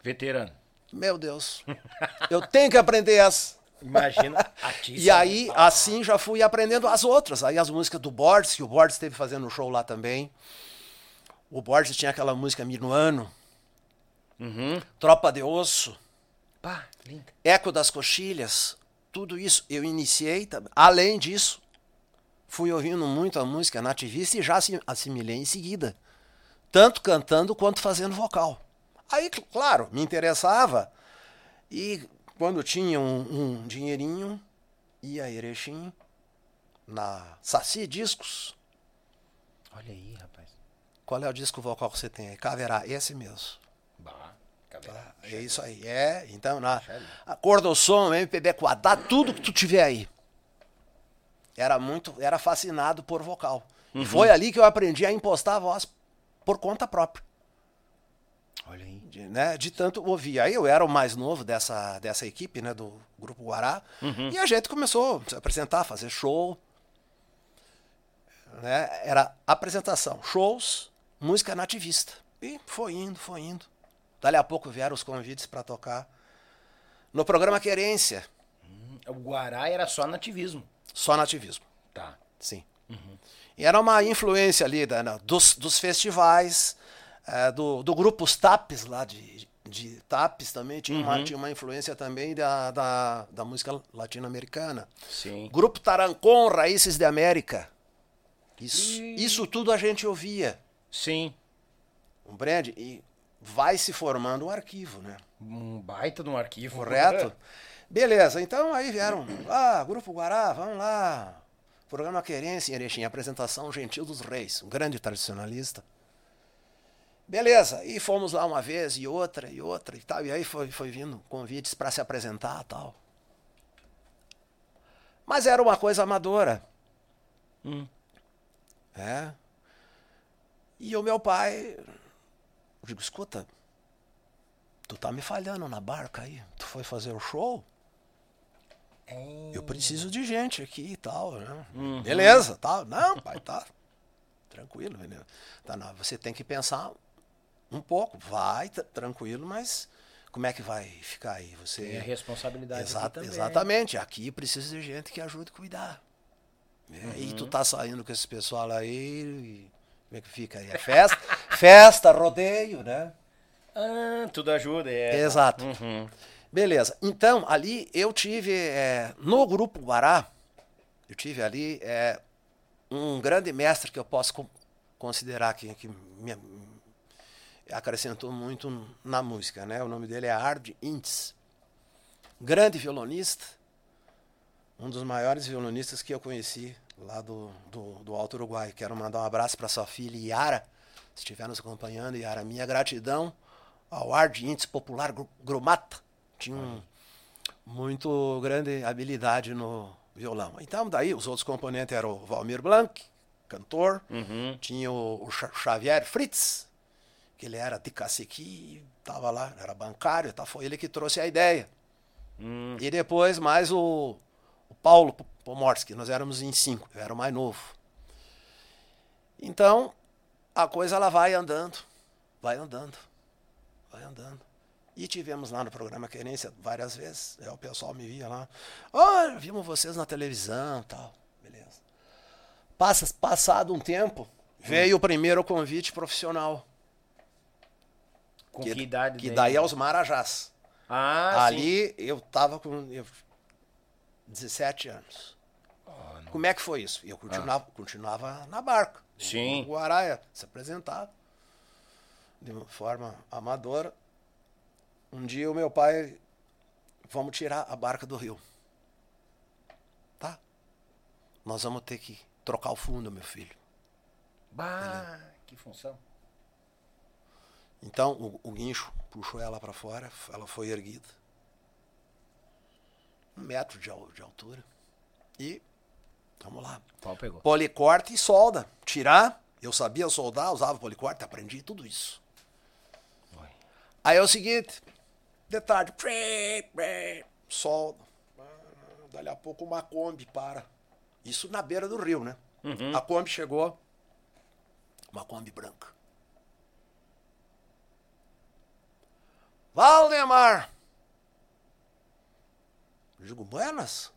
Veterano. Meu Deus. Eu tenho que aprender essa. Imagina. E aí, assim, já fui aprendendo as outras. Aí as músicas do Borges, que o Borges esteve fazendo um show lá também. O Borges tinha aquela música Minuano. Uhum. Tropa de Osso. Pá, linda. Eco das Coxilhas. Tudo isso eu iniciei. Além disso, fui ouvindo muito a música nativista e já assi- assimilei em seguida. Tanto cantando quanto fazendo vocal. Aí, cl- claro, me interessava. E quando tinha um, um dinheirinho, ia a Erechim, na Saci Discos. Olha aí, rapaz. Qual é o disco vocal que você tem aí? Caverá, esse mesmo. Caverá. É isso aí. É, então, na a cor do som, MPB quadrado, tudo que tu tiver aí. Era muito, era fascinado por vocal. E foi ali que eu aprendi a impostar a voz por conta própria. Olha aí. De, né, de tanto ouvir. Aí eu era o mais novo dessa, dessa equipe, né, do Grupo Guará. E a gente começou a se apresentar, fazer show. Né, era apresentação, shows, música nativista. E foi indo, foi indo. Dali a pouco vieram os convites para tocar no programa Querência, O Guará era só nativismo. só nativismo. Tá. Sim. E era uma influência ali da- dos, dos festivais, eh, do, do grupo Os Tapes lá de, de Tapes também, tinha, uma, tinha uma influência também da, da, da música latino-americana. Sim. Grupo Tarancon, Raízes de América. Isso, isso tudo a gente ouvia, Sim. compreende? E vai se formando um arquivo, né? Um baita de um arquivo. Correto? Beleza, então aí vieram. Ah, Grupo Guará, vamos lá. Programa Querência em Erechim, apresentação Gentil dos Reis, um grande tradicionalista. Beleza, e fomos lá uma vez, e outra, e outra, e tal. E aí foi, foi vindo convites para se apresentar tal. Mas era uma coisa amadora. Hum. É. E o meu pai. Eu digo, escuta, tu tá me falhando na barca aí. Tu foi fazer o show? Eu preciso de gente aqui e tal, né? Beleza, tal. Não, pai, tá. Tranquilo, beleza. Tá, não, você tem que pensar um pouco. Vai, tá, tranquilo, mas como é que vai ficar aí? Você. Tem a responsabilidade Exata- aqui exatamente. Aqui precisa de gente que ajude a cuidar. né? E tu tá saindo com esse pessoal aí. Como é que fica aí? É festa, <laughs> festa, rodeio, né? Ah, tudo ajuda, é. Exato. Uhum. Beleza. Então, ali eu tive, é, no Grupo Guará, eu tive ali é, um grande mestre que eu posso con- considerar que, que me acrescentou muito na música, né? O nome dele é Ard Intz. Grande violonista, um dos maiores violonistas que eu conheci lá do, do, do Alto Uruguai. Quero mandar um abraço para sua filha Yara, se estiver nos acompanhando, Yara. Minha gratidão ao Ard Intz Popular Gru- Grumata. Tinha um, muito grande habilidade no violão. Então, daí os outros componentes eram o Valmir Blanc, cantor, Uhum. tinha o, o Xa- Xavier Fritz, que ele era de cacique, estava lá, era bancário, tá, foi ele que trouxe a ideia. Hum. E depois mais o, o Paulo Pomorski, nós éramos em cinco, eu era o mais novo. Então, a coisa ela vai andando, vai andando, vai andando. E tivemos lá no programa Querência várias vezes. Aí o pessoal me via lá. Olha, vimos vocês na televisão tal. Beleza. Passa, passado um tempo, veio o primeiro convite profissional. Com que, idade Que daí? daí é os Marajás. Ah, sim. Ali eu tava com eu, 17 anos. Como é que foi isso? Eu continuava, continuava na barca. Sim. O Guaraia se apresentava de uma forma amadora. Um dia o meu pai, vamos tirar a barca do rio. Tá? Nós vamos ter que trocar o fundo, meu filho. Bah, que função. Então o, o guincho puxou ela para fora, ela foi erguida. Um metro de, de altura. E vamos lá. Qual pegou? Policorte e solda. Tirar, Eu sabia soldar, usava policorte, aprendi tudo isso. Aí é o seguinte, de tarde, solda. Dali a pouco uma Kombi para. Isso na beira do rio, né? Uhum. A Kombi chegou, uma Kombi branca. Valdemar! Eu digo, buenas.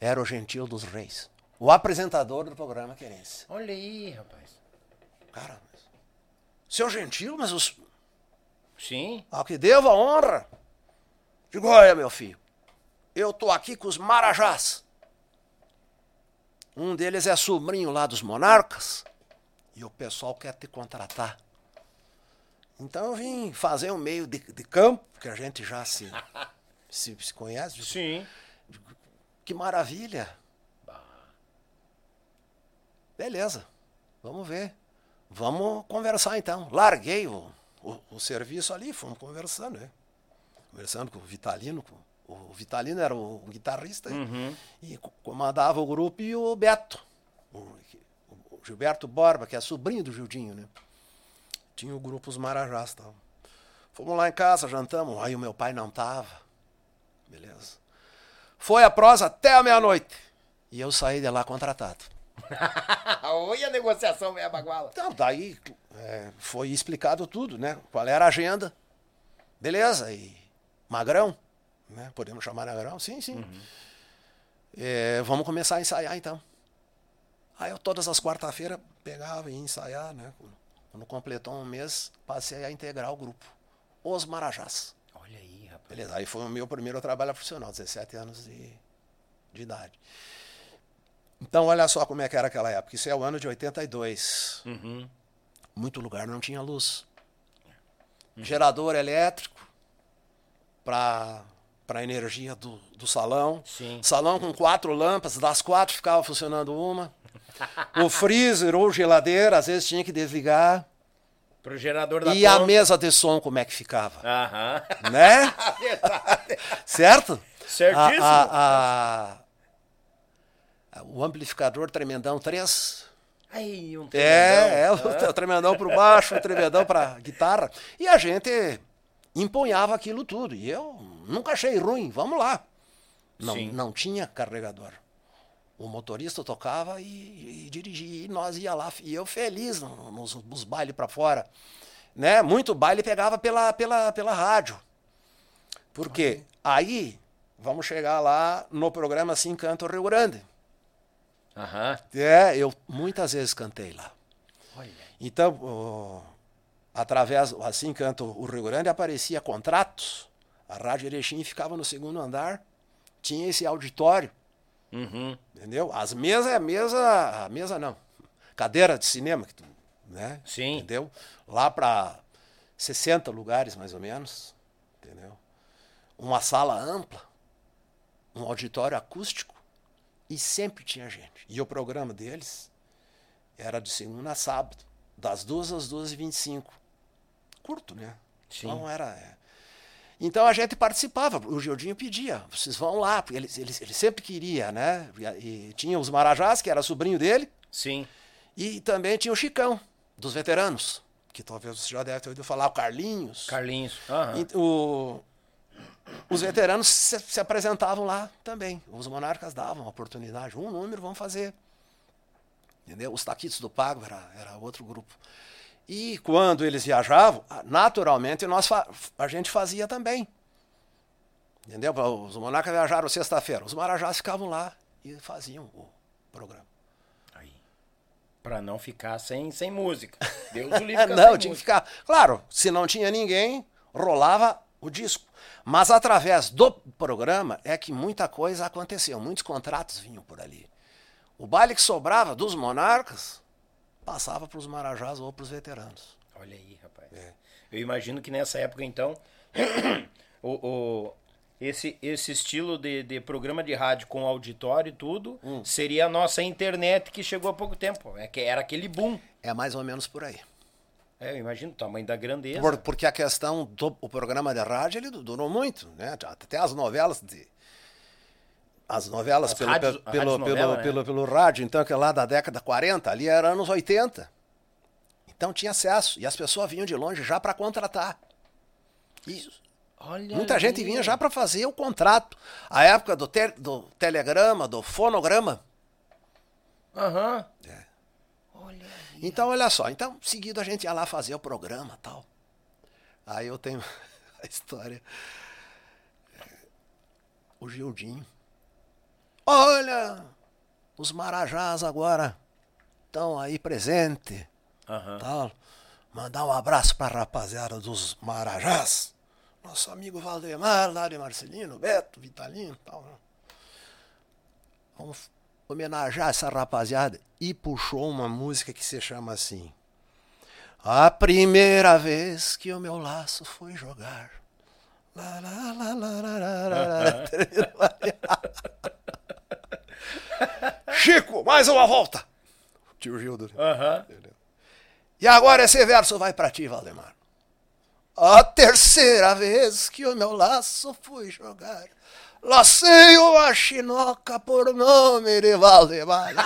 Era o Gentil dos Reis. O apresentador do programa Querência. Olha aí, rapaz. Cara, mas... Seu Gentil, mas os... Sim. Ao que devo a honra. Digo, olha, meu filho. Eu tô aqui com os Marajás. Um deles é sobrinho lá dos monarcas. E o pessoal quer te contratar. Então eu vim fazer um meio de, de campo, que a gente já se, se, se conhece. Sim. Que maravilha. Beleza, vamos ver. Vamos conversar então. Larguei o, o, o serviço ali, fomos conversando, né? Conversando com o Vitalino. Com, o Vitalino era o, guitarrista Uhum. e co- comandava o grupo e o Beto. O, Gilberto Borba, que é sobrinho do Gildinho, né? Tinha o grupo Os Marajás tal. Fomos lá em casa, jantamos. Aí o meu pai não tava. Beleza. Foi a prosa até a meia-noite. E eu saí de lá contratado. <laughs> Olha a negociação, meia baguala. Então, daí é, foi explicado tudo, né? Qual era a agenda. Beleza, e Magrão, né? Podemos chamar Magrão? Sim, sim. É, vamos começar a ensaiar então. Aí eu todas as quarta-feiras pegava e ia ensaiar, né? Quando completou um mês, passei a integrar o grupo. Os Marajás. Beleza, aí foi o meu primeiro trabalho profissional, 17 anos de, de idade. Então, olha só como é que era aquela época. Isso é o ano de 82 Uhum. muito lugar não tinha luz. Gerador elétrico para para energia do, do salão. Sim. Salão com quatro lâmpadas, das quatro ficava funcionando uma. O freezer ou geladeira, às vezes tinha que desligar. Pro gerador da E a conta. mesa de som, como é que ficava? Aham. Né? <laughs> Verdade. Certo? Certíssimo. A- a- a- o amplificador tremendão 3 Aí, um É, é, tremendão. o, o tremendão pro baixo, o tremendão pra guitarra. E a gente empunhava aquilo tudo. E eu nunca achei ruim, vamos lá. Não, Sim. não tinha carregador. O motorista tocava e, e dirigia, e nós ia lá, e eu feliz no- nos, nos bailes para fora. Né? Muito baile pegava pela, pela, pela rádio. Por quê? Aí, vamos chegar lá no programa Sim Canto Rio Grande. Aham. É, eu muitas vezes cantei lá. Olha. Então, o- através, assim canto o Rio Grande, aparecia contratos. A Rádio Erechim ficava no segundo andar, tinha esse auditório, Uhum. entendeu? As mesas é mesa, a mesa não, cadeira de cinema, que tu- né? Sim. Entendeu? Lá para 60 lugares mais ou menos, entendeu? Uma sala ampla, um auditório acústico e sempre tinha gente. E o programa deles era de segunda a sábado, das duas às duas e vinte e cinco. Curto, né? Sim. Então era. Então a gente participava, o Gildinho pedia, vocês vão lá, porque ele, ele, ele sempre queria, né? E, e tinha os Marajás, que era sobrinho dele, Sim. e também tinha o Chicão, dos veteranos, que talvez você já deve ter ouvido falar, o Carlinhos. Carlinhos. Aham. E o- os veteranos se, se apresentavam lá também. Os monarcas davam oportunidade. Um número vamos fazer. Entendeu? Os taquitos do Pago era, era outro grupo. E quando eles viajavam, naturalmente nós a gente fazia também. Entendeu? Os monarcas viajaram sexta-feira. Os marajás ficavam lá e faziam o programa. Aí. Pra não ficar sem, sem música. <laughs> Deus o livre não, tinha que música. ficar. Claro, se não tinha ninguém, rolava o disco. Mas através do programa é que muita coisa aconteceu, muitos contratos vinham por ali. O baile que sobrava dos monarcas passava para os marajás ou para os veteranos. Olha aí, rapaz. É. Eu imagino que nessa época, então, <clears throat> o, o- esse, esse estilo de, de programa de rádio com auditório e tudo Hum. seria a nossa internet que chegou há pouco tempo. É que era aquele boom. É mais ou menos por aí. É, eu imagino o tamanho da grandeza. Por- porque a questão do o programa de rádio ele du- durou muito, né? Até as novelas de as novelas As pelo, rádios- pelo, pelo, radionovela, pelo, né? pelo, pelo rádio, então, que é lá da década 40, ali era anos 80. Então tinha acesso. E as pessoas vinham de longe já para contratar. E Olha muita gente vinha já para fazer o contrato. A época do, te- do telegrama, do fonograma. Aham. É. Olha. Então, olha só. Então, seguido a gente ia lá fazer o programa tal. Aí eu tenho <laughs> a história. O Gildinho. Olha, os Marajás agora estão aí presente. Aham. Tal. Mandar um abraço para a rapaziada dos Marajás. Nosso amigo Valdemar, lá de Marcelino, Beto, Vitalino tal. né? Vamos homenagear essa rapaziada. E puxou uma música que se chama assim. A primeira vez que o meu laço foi jogar. Lá, lá, lá, lá, lá, lá, lá, lá. Chico, mais uma volta! Tio Gildo. Aham. E agora esse verso vai pra ti, Valdemar. A terceira vez que o meu laço fui jogar, lacei uma chinoca por nome de Valdemar. <laughs>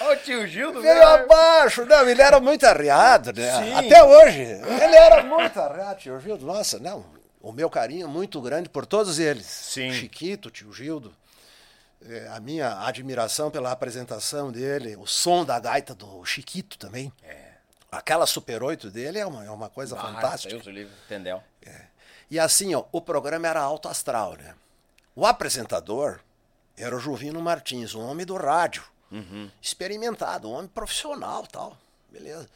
Olha o tio Gildo. Veio velho. abaixo, não, ele era muito arreado, né? Sim. Até hoje. Ele era muito arreado, tio Gildo. Nossa, não. O meu carinho é muito grande por todos eles. Sim. Chiquito, tio Gildo. É, a minha admiração pela apresentação dele, o som da gaita do Chiquito também. Aquela Super 8 dele é uma, é uma coisa Ah, fantástica. Deus o livre, entendeu? E assim, ó, o programa era alto astral, né? O apresentador era o Juvino Martins, um homem do rádio, experimentado, um homem profissional tal, beleza.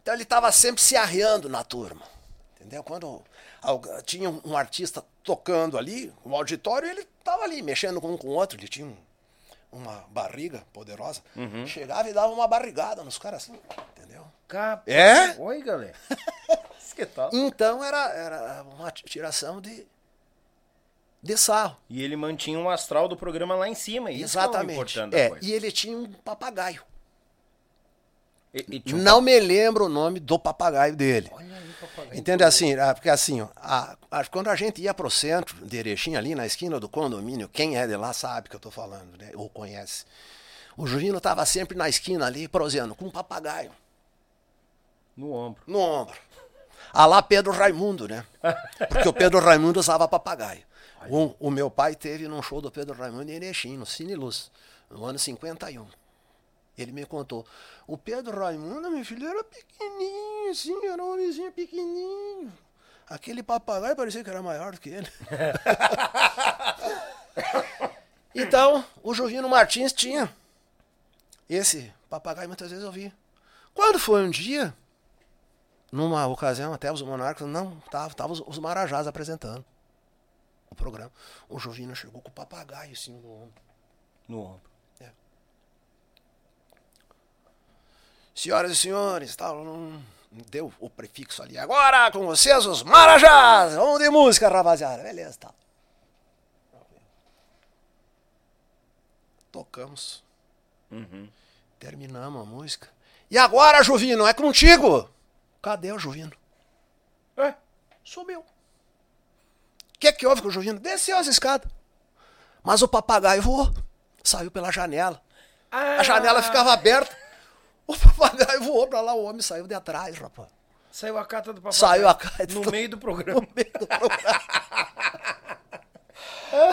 Então ele estava sempre se arreando na turma, entendeu? Quando tinha um artista tocando ali, um auditório, ele estava ali, mexendo com um com o outro, ele tinha um- uma barriga poderosa, chegava e dava uma barrigada nos caras assim, entendeu? Capaz. É? <laughs> Oi, galera. <laughs> Tal? Então era, era uma tiração de, de sarro. E ele mantinha um astral do programa lá em cima. É o Exatamente. É, coisa. e ele tinha um papagaio. E, e tinha um Não me lembro o nome do papagaio dele. Olha. Entende assim? ah, Porque assim, ó, a- a- quando a gente ia pro centro de Erechim, ali na esquina do condomínio, quem é de lá sabe que eu tô falando, né? Ou conhece. O Juvino tava sempre na esquina ali, proseando, com um papagaio No ombro. no ombro. A lá Pedro Raimundo, né? <laughs> Porque o Pedro Raimundo usava papagaio. O, o meu pai teve num show do Pedro Raimundo em Erechim, no Cine Luz, no ano 51. Ele me contou. O Pedro Raimundo, meu filho, era pequenininho, assim, era um homenzinho pequenininho. Aquele papagaio parecia que era maior do que ele. <laughs> então, o Jovino Martins tinha esse papagaio, muitas vezes eu vi. Quando foi um dia, numa ocasião, até os monarcas, não, tava, tava os, os marajás apresentando o programa. O Jovino chegou com o papagaio assim no ombro. No ombro. Senhoras e senhores, tal, não- deu o prefixo ali. Agora com vocês os marajás. Vamos de música, rapaziada. Beleza, tal. Tocamos. Terminamos a música. E agora, Juvino, é contigo. Cadê o Juvino? É. Sumiu. O que, que houve com o Juvino? Desceu as escadas. Mas o papagaio voou. Saiu pela janela. Ah, A janela ficava aberta. <laughs> O papagaio voou pra lá, o homem saiu de atrás, rapaz. Saiu a carta do papagaio. Saiu a carta No do- <laughs> meio do programa.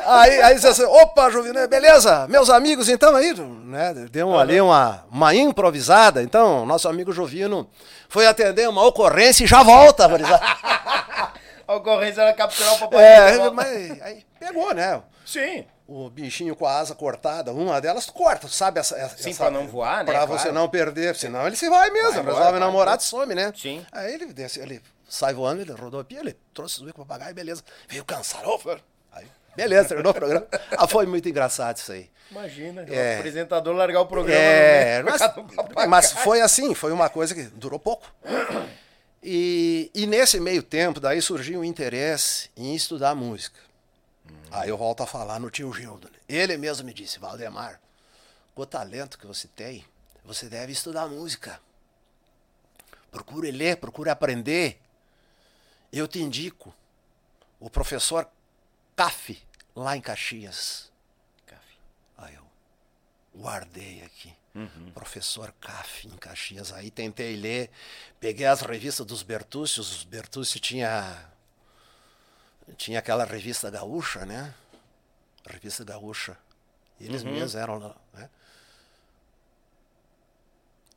Aí, aí você assim, opa, Juvino, beleza? Meus amigos, então aí, né? Deu ali uma, uma improvisada. Então, nosso amigo Jovino foi atender uma ocorrência e já volta. <laughs> A ocorrência era capturar o papagaio. É, mas aí pegou, né? Sim. O bichinho com a asa cortada, uma delas corta, sabe? Essa, essa, Sim, pra não voar, né? Pra Claro. você não perder, senão ele se vai mesmo. Vai resolve vai, namorar, vai. some, né? Sim. Aí ele desce, ele sai voando, ele rodopia, ele trouxe o papagaio, beleza. Veio cansado, ô, filho. Aí, beleza, terminou o programa. <laughs> Ah, foi muito engraçado isso aí. Imagina, É. o apresentador largar o programa É, meio mas, mas foi assim, foi uma coisa que durou pouco. E, e nesse meio tempo, daí surgiu o interesse em estudar música. Aí eu volto a falar no tio Gildo. Ele mesmo me disse, Valdemar, com o talento que você tem, você deve estudar música. Procure ler, procure aprender. Eu te indico o professor Café, lá em Caxias. Aí eu guardei aqui. Uhum. Professor Caf, em Caxias. Aí tentei ler, peguei as revistas dos Bertucci, os Bertucci tinha tinha aquela revista gaúcha, né? Revista gaúcha. Eles uhum. mesmos eram lá, né?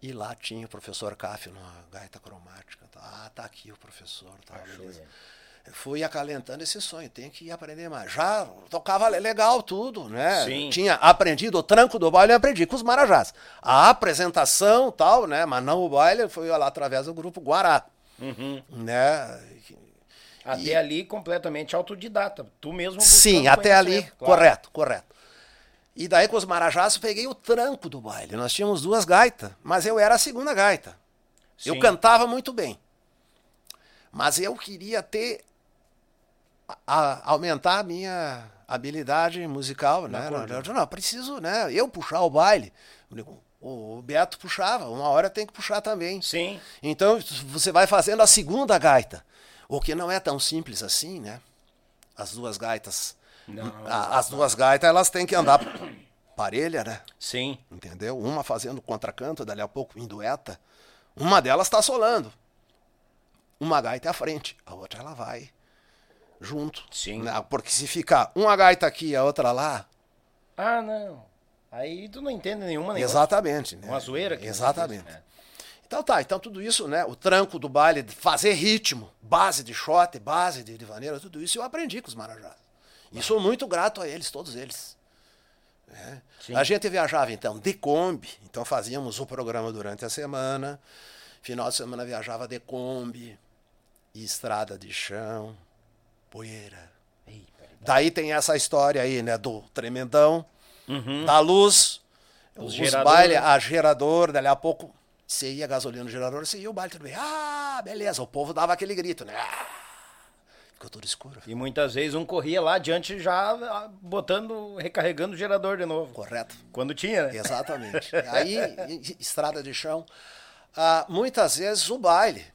E lá tinha o professor Caf na gaita cromática. Ah, tá aqui o professor, tá, beleza. Fui acalentando esse sonho, tem que aprender mais. Já tocava legal tudo, né? Sim. Tinha aprendido o tranco do baile, eu aprendi com os marajás. A apresentação tal, né? Mas não o baile, foi lá através do grupo Guará. Uhum. Né? Até e... ali completamente autodidata. Tu mesmo Sim, até ali, claro. correto, correto. E daí com os marajás eu peguei o tranco do baile. Nós tínhamos duas gaitas, mas eu era a segunda gaita. Sim. Eu cantava muito bem. Mas eu queria ter a, aumentar a minha habilidade musical, né? Não, não, não, preciso, né? Eu puxar o baile. O Beto puxava, uma hora tem que puxar também. Sim. Então você vai fazendo a segunda gaita. O que não é tão simples assim, né? As duas gaitas. Não, a, as duas gaitas, elas têm que andar <coughs> parelha, né? Sim. Entendeu? Uma fazendo contracanto, dali a pouco em dueta. Uma delas está solando. Uma gaita é à frente, a outra ela vai junto. Sim. Né? Porque se ficar uma gaita aqui e a outra lá. Ah, não. Aí tu não entende nenhuma nem Exatamente. Né? Uma zoeira. Exatamente. Diz, né? Então tá, então tudo isso, né? O tranco do baile, fazer ritmo, base de shot, base de, de vaneira, tudo isso eu aprendi com os marajás. E sou muito grato a eles, todos eles. É. A gente viajava então de Kombi, então fazíamos o programa durante a semana, final de semana viajava de Kombi, estrada de chão, poeira. Daí tem essa história aí, né, do tremendão, uhum. da luz, os, os baile, a gerador, dali a pouco você ia gasolina no gerador, você ia o baile tudo bem. Ah, beleza, o povo dava aquele grito, né? Ah, ficou tudo escuro. E muitas vezes um corria lá adiante já ah, botando, recarregando o gerador de novo. Correto. Quando tinha, né? Exatamente. <laughs> Aí, estrada de chão. Ah, muitas vezes o baile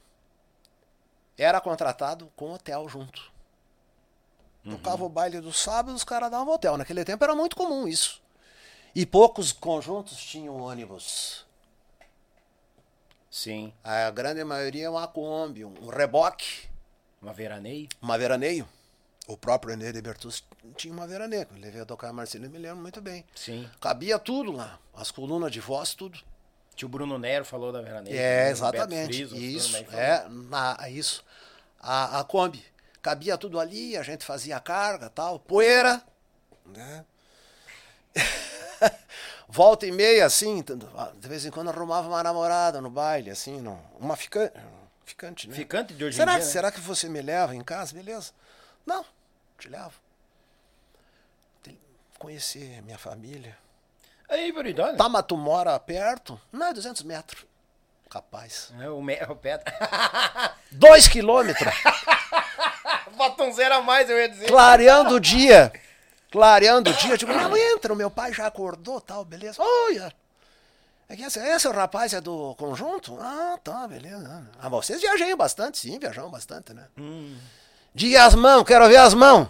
era contratado com hotel junto. Uhum. Tocava o baile do sábado, os caras davam hotel. Naquele tempo era muito comum isso. E poucos conjuntos tinham ônibus. Sim. A grande maioria é uma Kombi, um reboque. Uma veraneio? Uma veraneio. O próprio René de Bertus tinha uma veraneio. Eu levei a tocar a Marcelo me lembro muito bem. Sim. Cabia tudo lá. As colunas de voz, tudo. Tio Bruno Nero falou da veraneio. É, exatamente. Friso, isso. É, na, isso. A, a Kombi cabia tudo ali, a gente fazia carga tal, poeira, né? <laughs> Volta e meia, assim, de vez em quando arrumava uma namorada no baile, assim, não, uma ficante, ficante, né? Ficante de hoje será, em dia, né? Será que você me leva em casa? Beleza. Não, te levo. Conhecer minha família. Aí, verdade. Tá, mas tu mora perto? Não, é 200 metros. Capaz. É o, me... o pé. <laughs> Dois quilômetros. Bota um zero a mais, eu ia dizer. Clareando o dia. Clareando o dia. Eu digo, não, entra, meu pai já acordou, tal, beleza. Olha. É que esse, esse rapaz é do conjunto? Ah, tá, beleza. Ah, vocês viajam bastante, sim, viajam bastante, né? Hum. Diga as mãos, quero ver as mãos.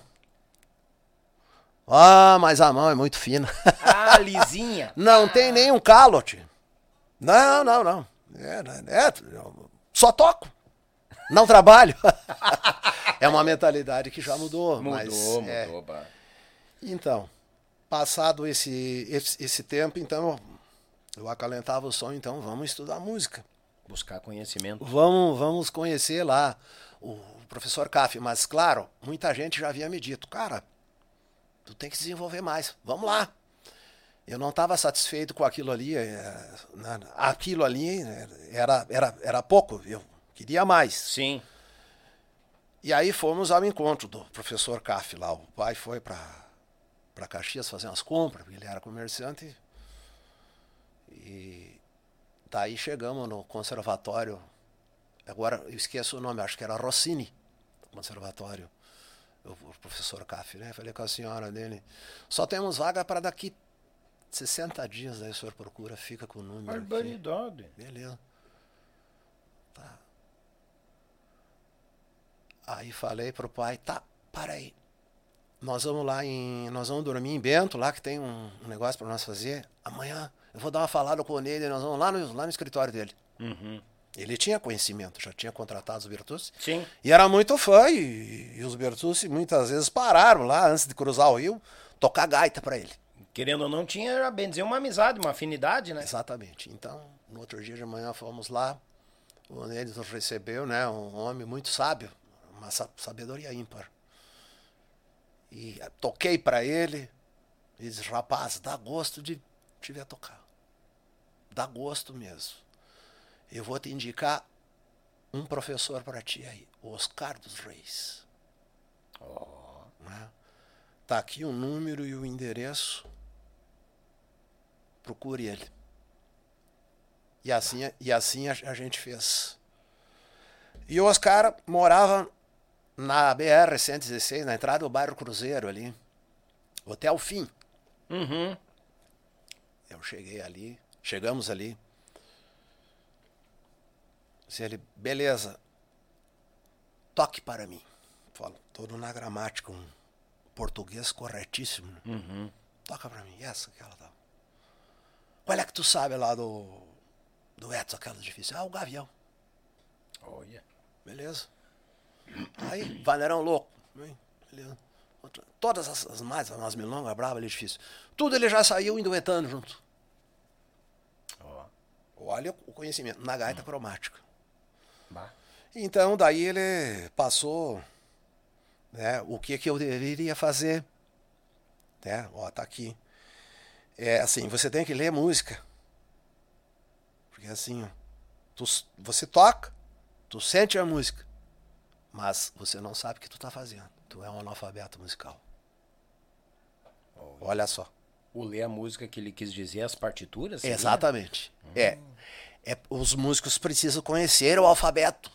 Ah, mas a mão é muito fina. Ah, <laughs> lisinha. não tem nenhum calote. Não, não, não. É, é, é, só toco. Não trabalho. <laughs> é uma mentalidade que já mudou. Mudou, mas, mudou. É... Então, passado esse, esse, esse, tempo, então, eu acalentava o som, então vamos estudar música. Buscar conhecimento. Vamos, vamos conhecer lá o professor Caf. Mas, claro, muita gente já havia me dito, cara, tu tem que desenvolver mais. Vamos lá. Eu não estava satisfeito com aquilo ali. É, aquilo ali era, era, era pouco. Eu queria mais. Sim. E aí fomos ao encontro do professor Caff lá. O pai foi para para Caxias fazer umas compras, porque ele era comerciante. E daí chegamos no conservatório. Agora eu esqueço o nome, acho que era Rossini, conservatório. O, professor Caff, né? Falei com a senhora dele. Só temos vaga para daqui 60 dias, aí o senhor procura, fica com o número. Barbaridade. Beleza. Tá. Aí falei pro pai, tá, para aí. Nós vamos lá em. Nós vamos dormir em Bento, lá que tem um, um negócio para nós fazer. Amanhã eu vou dar uma falada com o Ney, nós vamos lá no, lá no escritório dele. Uhum. Ele tinha conhecimento, já tinha contratado os Bertucci. Sim. E era muito fã, e, e os Bertucci muitas vezes pararam lá, antes de cruzar o rio, tocar gaita para ele. Querendo ou não, tinha, bem dizer, uma amizade, uma afinidade, né? Exatamente. Então, no outro dia de manhã fomos lá, o Ney nos recebeu, né, um homem muito sábio, uma sabedoria ímpar. E toquei para ele, e disse, rapaz, dá gosto de te ver tocar. Dá gosto mesmo. Eu vou te indicar um professor para ti aí, o Oscar dos Reis. Oh. Né? Tá aqui o número e o endereço. Procure ele. E assim, e assim a, a gente fez. E o Oscar morava na BR-116, na entrada do bairro Cruzeiro ali. Hotel Fim. Uhum. Eu cheguei ali, chegamos ali. Se ele, beleza, toque para mim. Falo, todo na gramática, um português corretíssimo. Uhum. Toca para mim, essa, aquela tal. Qual é que tu sabe lá do, do Edson, aquela difícil? Ah, o Gavião. Olha. Beleza. Aí, Valerão louco. Beleza. Todas as, as mais, as milongas bravas ali difícil. Tudo ele já saiu induetando junto. Ó. Olha o conhecimento, na gaita cromática. Bah. Então, daí ele passou né, o que, que eu deveria fazer. Né? Ó, tá aqui. É assim, você tem que ler música. Porque assim, ó, tu, você toca, tu sente a música, mas você não sabe o que tu tá fazendo. Tu é um analfabeto musical. Olha só. O ler a música que ele quis dizer, as partituras? seria? Exatamente. É, é. Os músicos precisam conhecer o alfabeto.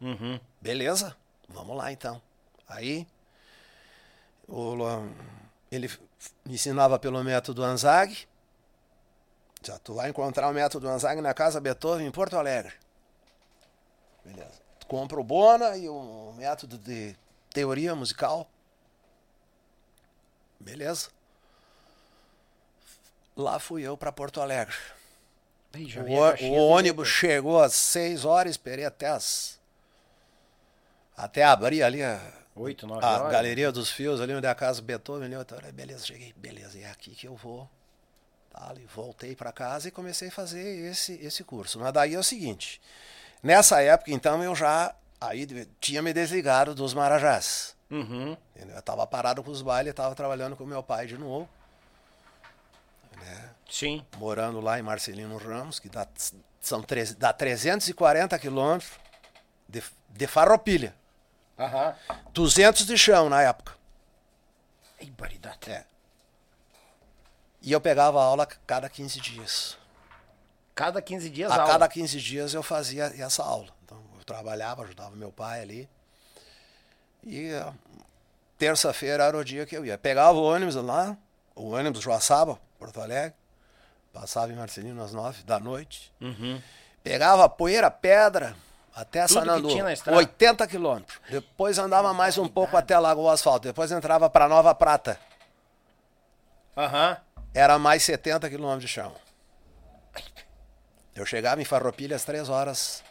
Uhum. Beleza? Vamos lá então. Aí, o, ele ensinava pelo método Anzag. Já tu vai encontrar o método Anzag na Casa Beethoven, em Porto Alegre. Beleza. Compra o Bona e o método de teoria musical. Beleza. Lá fui eu para Porto Alegre. Já O, o ônibus letra. chegou às 6 horas, esperei até as. Até abrir ali a, Oito, nove a horas. galeria dos fios, ali onde é a casa Beethoven. Ali, eu beleza, cheguei, beleza, é aqui que eu vou. Tá, ali, voltei para casa e comecei a fazer esse, esse curso. Mas daí é o seguinte: nessa época, então, eu já aí tinha me desligado dos Marajás. Uhum. Eu estava parado com os bailes, estava trabalhando com meu pai de novo. Né? Sim. morando lá em Marcelino Ramos, que dá, são treze- dá 340 quilômetros de, de farroupilha. Aham. 200 de chão na época. Ei. É. E eu pegava aula cada 15 dias. Cada 15 dias A aula. cada 15 dias eu fazia essa aula. Então eu trabalhava, ajudava meu pai ali. E eh, terça-feira era o dia que eu ia. Pegava o ônibus lá, o ônibus Joaçaba, Porto Alegre. Passava em Marcelino às 9 da noite. Uhum. Pegava poeira, pedra, até Tudo Sanandu. tinha na estrada. 80 quilômetros. Depois andava mais um pouco até Lagoa Asfalto. Depois entrava para Nova Prata. Aham. Era mais 70 quilômetros de chão. Eu chegava em Farroupilha às 3 horas.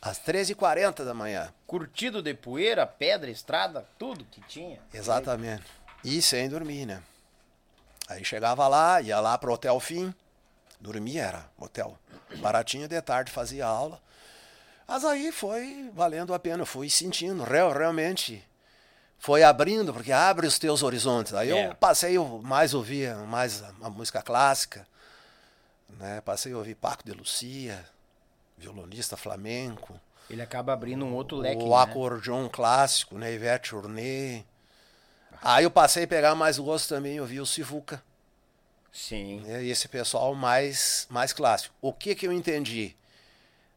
Às 13h40 da manhã. Curtido de poeira, pedra, estrada, tudo que tinha. Exatamente. E sem dormir, né? Aí chegava lá, ia lá pro Hotel Fim. Dormia, era hotel. Baratinho de tarde, fazia aula. Mas aí foi valendo a pena, eu fui sentindo, real, realmente. Foi abrindo, porque abre os teus horizontes. Aí É. eu passei a mais ouvir mais a, a música clássica. Né? Passei a ouvir Paco de Lucia, violonista flamenco. Ele acaba abrindo um outro leque. O né? acordeon clássico, né? Ivete Journet. Aí eu passei a pegar mais gosto também, eu vi o Sivuca. Sim. né, E esse pessoal mais, mais clássico. O que que eu entendi?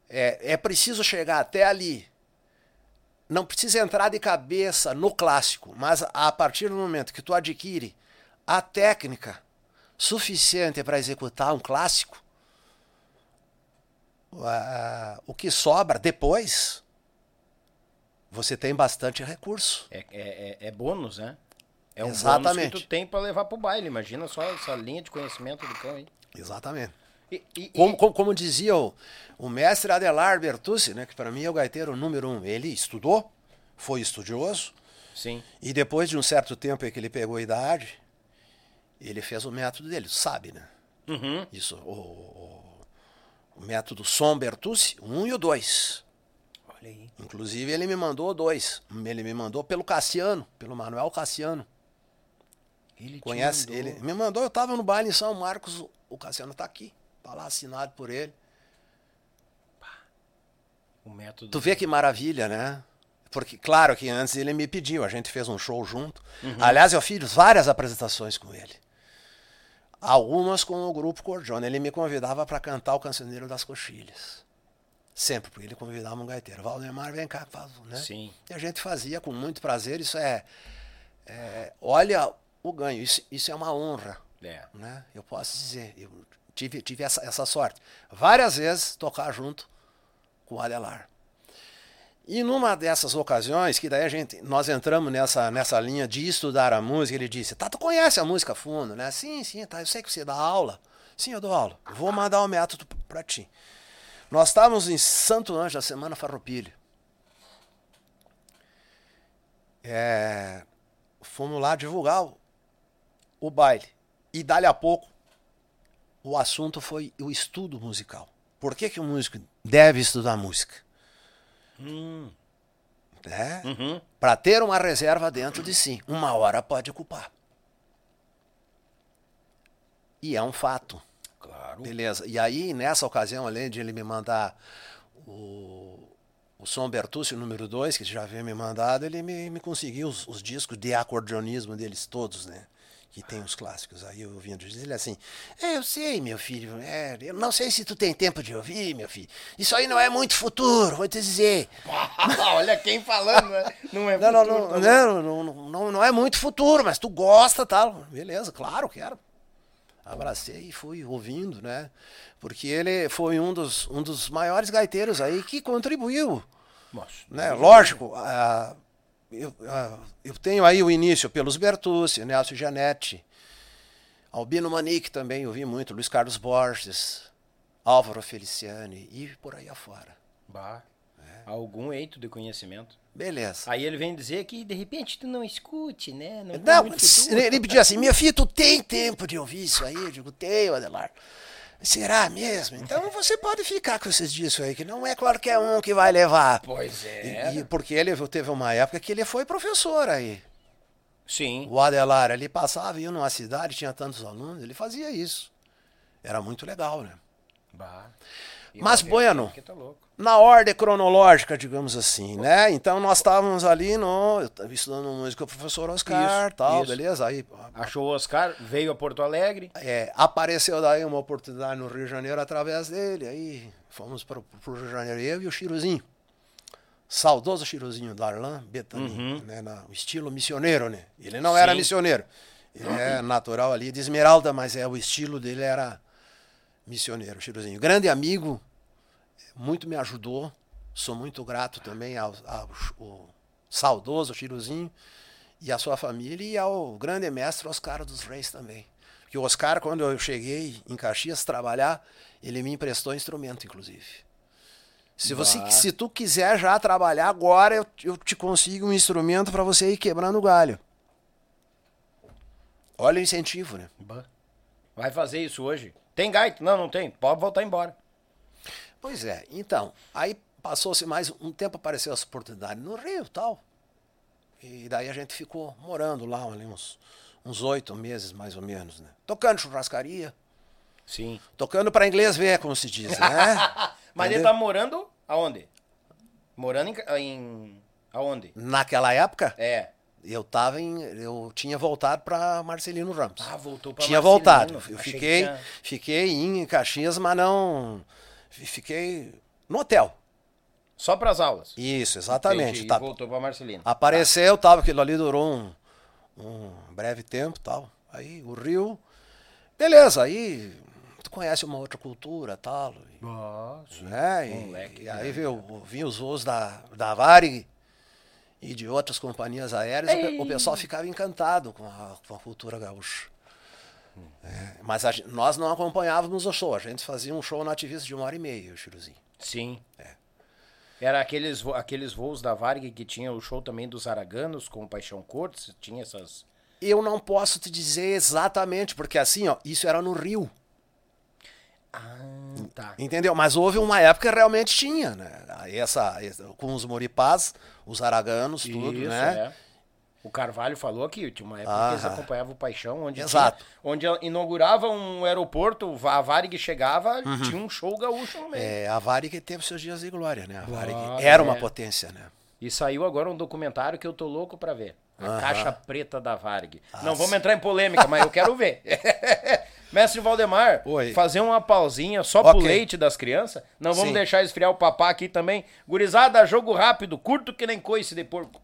É, é preciso chegar até ali. Não precisa entrar de cabeça no clássico, mas a partir do momento que tu adquire a técnica suficiente para executar um clássico, a- o que sobra depois, você tem bastante recurso. É, é, é- é bônus, né? É um Exatamente. bônus que tu tem pra levar pro baile. Imagina só essa linha de conhecimento do cão aí. Exatamente. E, e- Como, como, como dizia o, o mestre Adelar Bertucci, né, que para mim é o gaiteiro número um, ele estudou, foi estudioso, e- sim. e depois de um certo tempo aí que ele pegou a idade, ele fez o método dele, sabe, né? Uhum. Isso, o, o, o método Som Bertucci, um e o dois. Olha aí. Inclusive ele me mandou dois. Ele me mandou pelo Cassiano, pelo Manuel Cassiano. Ele Conhece mandou. ele? Me mandou, eu estava no baile em São Marcos, o- Cassiano tá aqui, tá lá assinado por ele. O método. Tu vê que maravilha, né? Porque, claro que antes ele me pediu, a gente fez um show junto. Aliás, eu fiz várias apresentações com ele. Algumas com o grupo Cordiona. Ele me convidava para cantar o Cancioneiro das Coxilhas. Sempre, porque ele convidava um gaiteiro. Valdemar, vem cá, faz, né? Sim. E a gente fazia com muito prazer. Isso é. é, olha o ganho, isso, isso é uma honra É. né? Eu posso dizer, eu tive, tive essa, essa sorte. Várias vezes tocar junto com o Adelar. E numa dessas ocasiões, que daí a gente, nós entramos nessa, nessa linha de estudar a música, ele disse, tá, tu conhece a música fundo, né? Sim, sim, tá, eu sei que você dá aula. Sim, eu dou aula. Vou mandar o método para ti. Nós estávamos em Santo Anjo, a Semana Farroupilha. É, fomos lá divulgar o, o baile. E dali a pouco, o assunto foi o estudo musical. Por que, que o músico deve estudar música? Né? Uhum. Para ter uma reserva dentro de si. Uma hora pode ocupar. E é um fato. Claro. Beleza. E aí, nessa ocasião, além de ele me mandar o, o Som Bertucci número 2, que já havia me mandado, ele me, me conseguiu os, os discos de acordeonismo deles todos, né? Que tem os clássicos. Aí eu ouvindo dizer ele assim, é, eu sei, meu filho, é, eu não sei se tu tem tempo de ouvir, meu filho. Isso aí não é muito futuro, vou te dizer. <laughs> Olha quem falando, né? Não é Não, não, futuro, não, tá não, não, não, não, é muito futuro, mas tu gosta, tal. Beleza, claro, quero. Abracei e fui ouvindo, né? Porque ele foi um dos, um dos maiores gaiteiros aí que contribuiu, Nossa, né? Lógico, ah, eu, ah, eu tenho aí o início pelos Bertucci, Nelson Gianetti, Albino Manique também, eu vi muito, Luiz Carlos Borges, Álvaro Feliciani e por aí afora. Bah. É. Algum eito de conhecimento. Beleza. Aí ele vem dizer que de repente tu não escute, né? Não, Não, ele pediu assim, minha filha, tu tem tempo de ouvir isso aí? Eu digo, tenho, Adelar. Será mesmo? Então você pode ficar com esses discos aí, que não é qualquer um que vai levar. Pois E- é. e porque ele teve uma época que ele foi professor aí. Sim. O Adelar, ele passava, ia numa cidade, tinha tantos alunos, ele fazia isso. Era muito legal, né? Bah. Mas, Bueno, tá na ordem cronológica, digamos assim, né? Então nós estávamos ali no. Eu estava estudando música com o professor Oscar Isso, tal, isso. beleza? Aí Achou o Oscar, veio a Porto Alegre. é, apareceu daí uma oportunidade no Rio de Janeiro através dele. Aí fomos para o Rio de Janeiro, eu e o Chiruzinho. Saudoso Chiruzinho, Darlan Betani, né, na- o estilo missioneiro, né? Ele não era Sim. missioneiro. Ele é natural ali de Esmeralda, mas é o estilo dele era missioneiro, Chiruzinho. Grande amigo, muito me ajudou. Sou muito grato também ao, ao, ao saudoso Chiruzinho e à sua família e ao grande mestre Oscar dos Reis também. Que o Oscar, quando eu cheguei em Caxias trabalhar, ele me emprestou instrumento, inclusive. Se, você, Bah. se tu quiser já trabalhar agora, eu, eu te consigo um instrumento para você ir quebrando o galho. Olha o incentivo, né? Bah. Vai fazer isso hoje. Tem gaita? Não, não tem. Pode voltar embora. Pois é, então, aí passou-se mais um tempo, apareceu essa oportunidade no Rio tal. E daí a gente ficou morando lá ali uns uns oito meses, mais ou menos, né? Tocando churrascaria, Sim. tocando para inglês ver, como se diz, né? <laughs> Mas ele Entendeu? tá morando aonde? Morando em, em. Aonde? Naquela época, É. eu tava em. Eu tinha voltado para Marcelino Ramos. Ah, voltou pra tinha Marcelino. voltado. Eu Achei que fiquei, tinha- fiquei em Caxias, mas não. Fiquei no hotel. Só pras aulas. Isso, exatamente. Entendi, Tá- E voltou pra Marcelino. Apareceu, tal, aquilo ali durou um, um breve tempo, tal. Aí o Rio, beleza, aí tu conhece uma outra cultura, tal. Nossa. Né? E, Moleque, e aí né? veio, vinha os voos da, da Varig e de outras companhias aéreas, o, pe- o pessoal ficava encantado com a, com a cultura gaúcha. É, mas a nós não acompanhávamos o show, a gente fazia um show nativista de uma hora e meia, o Chiruzinho. Sim. Era aqueles, aqueles voos da Varg que tinha o show também dos Araganos com o Paixão Cortes, tinha essas... Eu não posso te dizer exatamente, porque assim, ó, isso era no Rio. Ah, tá. Entendeu? Mas houve uma época que realmente tinha, né? Aí Essa, essa- com os moripás, os araganos, tudo, Isso, né? é. O Carvalho falou aqui, tinha uma época que eles acompanhavam o Paixão, onde, Exato. tinha- onde inaugurava um aeroporto, a Varig chegava, tinha um show gaúcho no meio. Uhum. É, a Varig teve seus dias de glória, né? A Varig Glória, era uma é. potência, né? E saiu agora um documentário que eu tô louco pra ver. A Aham. Caixa Preta da Varg. Ah, Não vamos sim. entrar em polêmica, mas eu quero ver. <laughs> Mestre Valdemar, Oi. fazer uma pausinha só pro Ok. leite das crianças. Não vamos Sim. deixar esfriar o papá aqui também. Gurizada, jogo rápido, curto que nem coice de porco.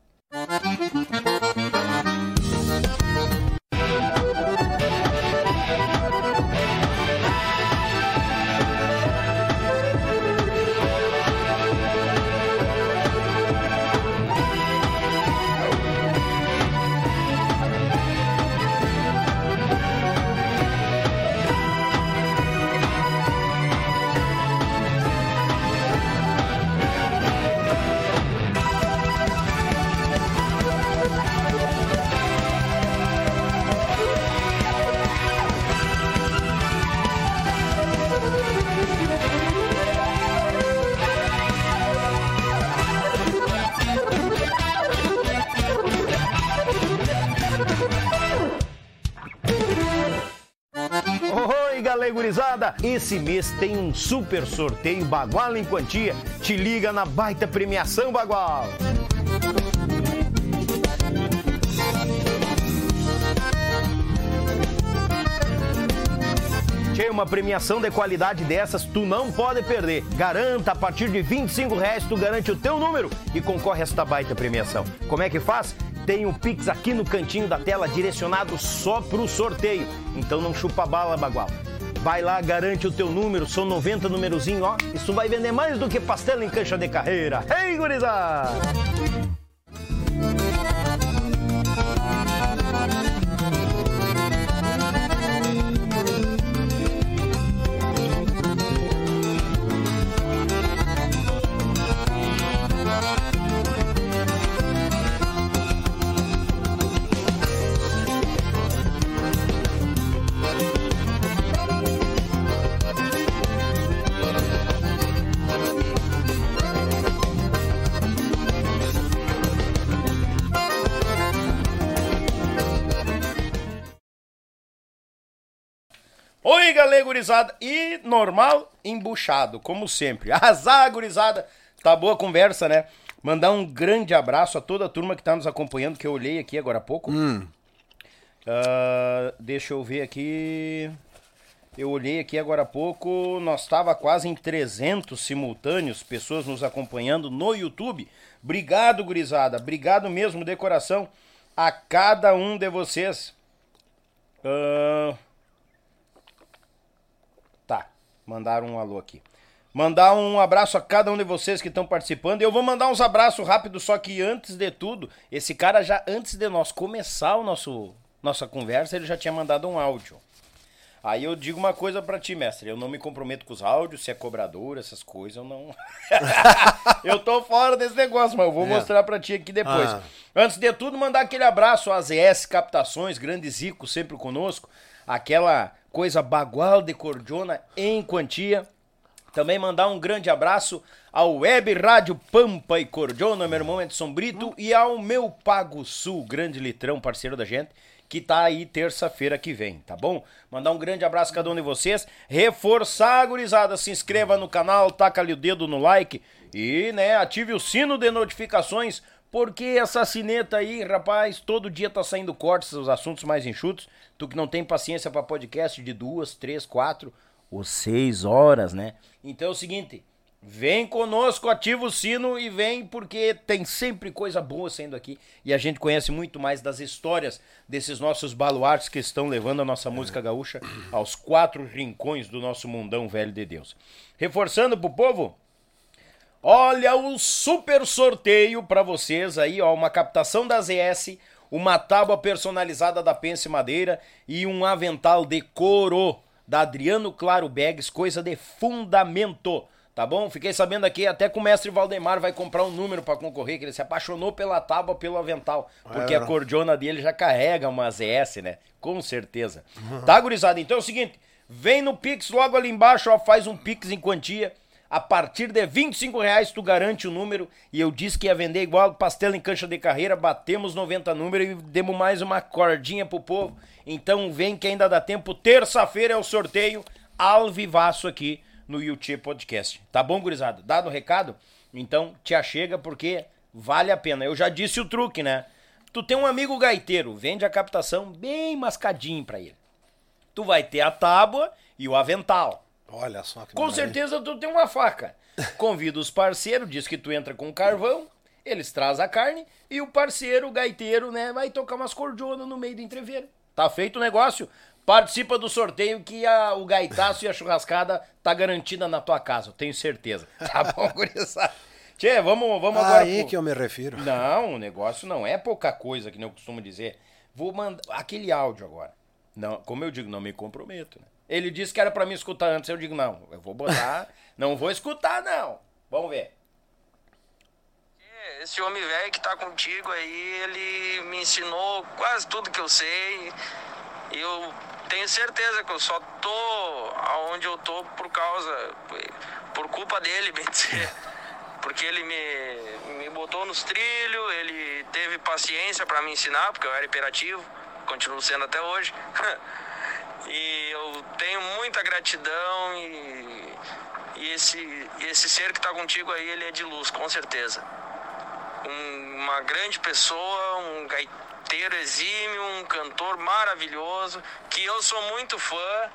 Galera gurizada! Esse mês tem um super sorteio Bagual em Quantia. Te liga na baita premiação Bagual! Uma premiação de qualidade dessas tu não pode perder. Garanta, a partir de 25 reais tu garante o teu número e concorre a esta baita premiação. Como é que faz? Tem um Pix aqui no cantinho da tela direcionado só pro sorteio. Então não chupa bala, bagual. Vai lá, garante o teu número, são 90 numerozinho, ó. Isso vai vender mais do que pastel em cancha de carreira. Ei, gurizada! Oi, galera gurizada. E normal, embuchado, como sempre. <laughs> Azar, gurizada. Tá boa a conversa, né? Mandar um grande abraço a toda a turma que tá nos acompanhando, que eu olhei aqui agora há pouco. Ah, deixa eu ver aqui. Eu olhei aqui agora há pouco, nós estava quase em 300 simultâneos, pessoas nos acompanhando no YouTube. Obrigado, gurizada. Obrigado mesmo, de coração, a cada um de vocês. Ah, Tá, mandaram um alô aqui. Mandar um abraço a cada um de vocês que estão participando. Eu vou mandar uns abraços rápidos, só que antes de tudo, esse cara já, antes de nós começar o nosso nossa conversa, ele já tinha mandado um áudio. Aí eu digo uma coisa pra ti, mestre. Eu não me comprometo com os áudios, se é cobrador, essas coisas, eu não. <laughs> eu tô fora desse negócio, mas eu vou É. mostrar pra ti aqui depois. Ah. Antes de tudo, mandar aquele abraço às ES Captações, grande Zico, sempre conosco. Aquela coisa bagual de cordiona em quantia. Também mandar um grande abraço ao Web Rádio Pampa e Cordiona, meu irmão Edson Brito, e ao meu Pago Sul, grande litrão, parceiro da gente, que tá aí terça-feira que vem, tá bom? Mandar um grande abraço a cada um de vocês. Reforçar, gurizada, se inscreva no canal, taca ali o dedo no like e, né, ative o sino de notificações, porque essa sineta aí, rapaz, todo dia tá saindo cortes, os assuntos mais enxutos. Tu que não tem paciência pra podcast de duas, três, quatro ou seis horas, né? Então é o seguinte, vem conosco, ativa o sino e vem porque tem sempre coisa boa saindo aqui e a gente conhece muito mais das histórias desses nossos baluartes que estão levando a nossa música gaúcha aos quatro rincões do nosso mundão velho de Deus. Reforçando pro povo, Olha o super sorteio para vocês aí, ó, uma captação da ZS, uma tábua personalizada da Pense Madeira e um avental de couro da Adriano Claro Bags, coisa de fundamento. Tá bom? Fiquei sabendo aqui até que o mestre Valdemar vai comprar um número para concorrer, que ele se apaixonou pela tábua, pelo avental. Porque é, a cordiona dele já carrega uma ZS, né? Com certeza. Tá, gurizada? Então é o seguinte, vem no Pix logo ali embaixo, ó, faz um Pix em quantia. A partir de 25 reais tu garante o número. E eu disse que ia vender igual pastel em cancha de carreira. Batemos 90 números e demos mais uma cordinha pro povo. Então vem que ainda dá tempo. Terça-feira é o sorteio. Alvivaço aqui no YouTube Podcast. Tá bom, gurizada? Dado o recado? Então te achega porque vale a pena. Eu já disse o truque, né? Tu tem um amigo gaiteiro, vende a captação bem mascadinho para ele. Tu vai ter a tábua e o avental. Olha só que Com maravilha. certeza tu tem uma faca. <laughs> Convida os parceiros, diz que tu entra com carvão, eles trazem a carne e o parceiro, o gaiteiro, né, vai tocar umas cordionas no meio do entreveiro. Tá feito o negócio? Participa do sorteio que a, o gaitaço e a churrascada tá garantida na tua casa, tenho certeza. <laughs> Tá bom, <laughs> gurizada? Tchê, vamos, vamos agora. Aí pro... que eu me refiro. Não, o negócio não é pouca coisa, que nem eu costumo dizer. Vou mandar aquele áudio agora. Não, como eu digo, não me comprometo. Né? Ele disse que era para me escutar antes, eu digo, não, eu vou botar, <laughs> não vou escutar, não. Vamos ver. Esse homem velho que tá contigo aí, ele me ensinou quase tudo que eu sei. Eu tenho certeza que eu só tô aonde eu tô por causa, por culpa dele, <laughs> bem dizer. Porque ele me, me botou nos trilhos, ele teve paciência para me ensinar, porque eu era imperativo, continuo sendo até hoje. <laughs> e eu tenho muita gratidão e, e esse, esse ser que está contigo aí, ele é de luz, com certeza. Um, uma grande pessoa, um gaiteiro exímio, um cantor maravilhoso, que eu sou muito fã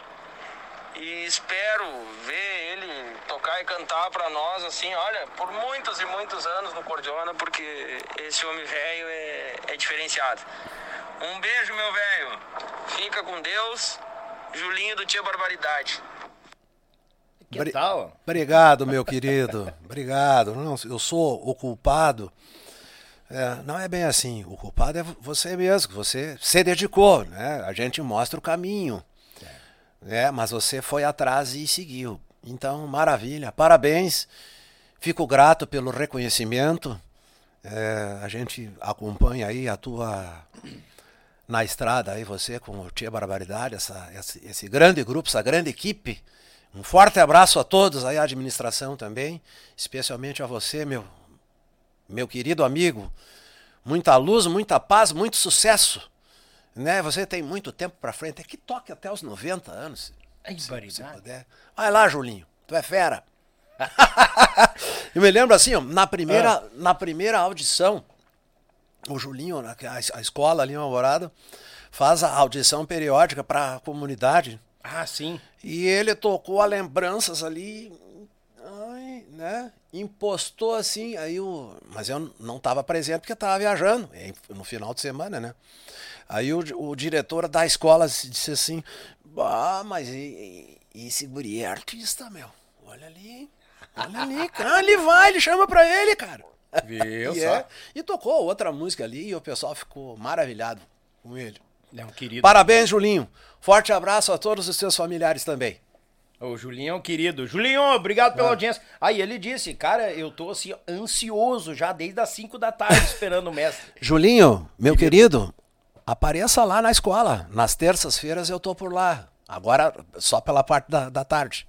e espero ver ele tocar e cantar para nós assim, olha, por muitos e muitos anos no Cordiona, porque esse homem velho é, é diferenciado. Um beijo, meu velho. Fica com Deus. Julinho do Tia Barbaridade. Que tal? Obrigado, meu querido. Obrigado. Não, eu sou o culpado é, não é bem assim. O culpado é você mesmo, você se dedicou, né? A gente mostra o caminho. É. mas você foi atrás e seguiu. Então, maravilha. Parabéns. Fico grato pelo reconhecimento. É, a gente acompanha aí a tua na estrada aí você com o Tia Barbaridade, essa, esse, esse grande grupo, essa grande equipe. Um forte abraço a todos aí, a administração também, especialmente a você, meu meu querido amigo. Muita luz, muita paz, muito sucesso. Né? Você tem muito tempo para frente. É que toque até os 90 anos. Ai, se, se puder. Vai lá, Julinho. Tu é fera. <laughs> eu me lembro assim, ó, na primeira, ah. na primeira audição, o Julinho, a, a escola ali em Alvorada, faz a audição periódica para a comunidade. Ah, sim. E ele tocou a lembranças ali, ai, né? impostou assim, aí o. Mas eu não estava presente porque estava viajando, no final de semana, né? Aí o, o diretor da escola disse assim: Ah, mas e, e, esse guri é artista, meu. Olha ali. Olha ali, <laughs> cara. Ele vai, ele chama pra ele, cara. Viu e, é, e tocou outra música ali e o pessoal ficou maravilhado com ele. É um querido. Parabéns, Julinho. Forte abraço a todos os seus familiares também. O Julinho é um querido. Julinho, obrigado pela ah. audiência. Aí ele disse, cara, eu tô assim, ansioso já desde as 5 da tarde <laughs> esperando o mestre. Julinho, meu querido. querido, apareça lá na escola. Nas terças-feiras eu tô por lá. Agora só pela parte da, da tarde.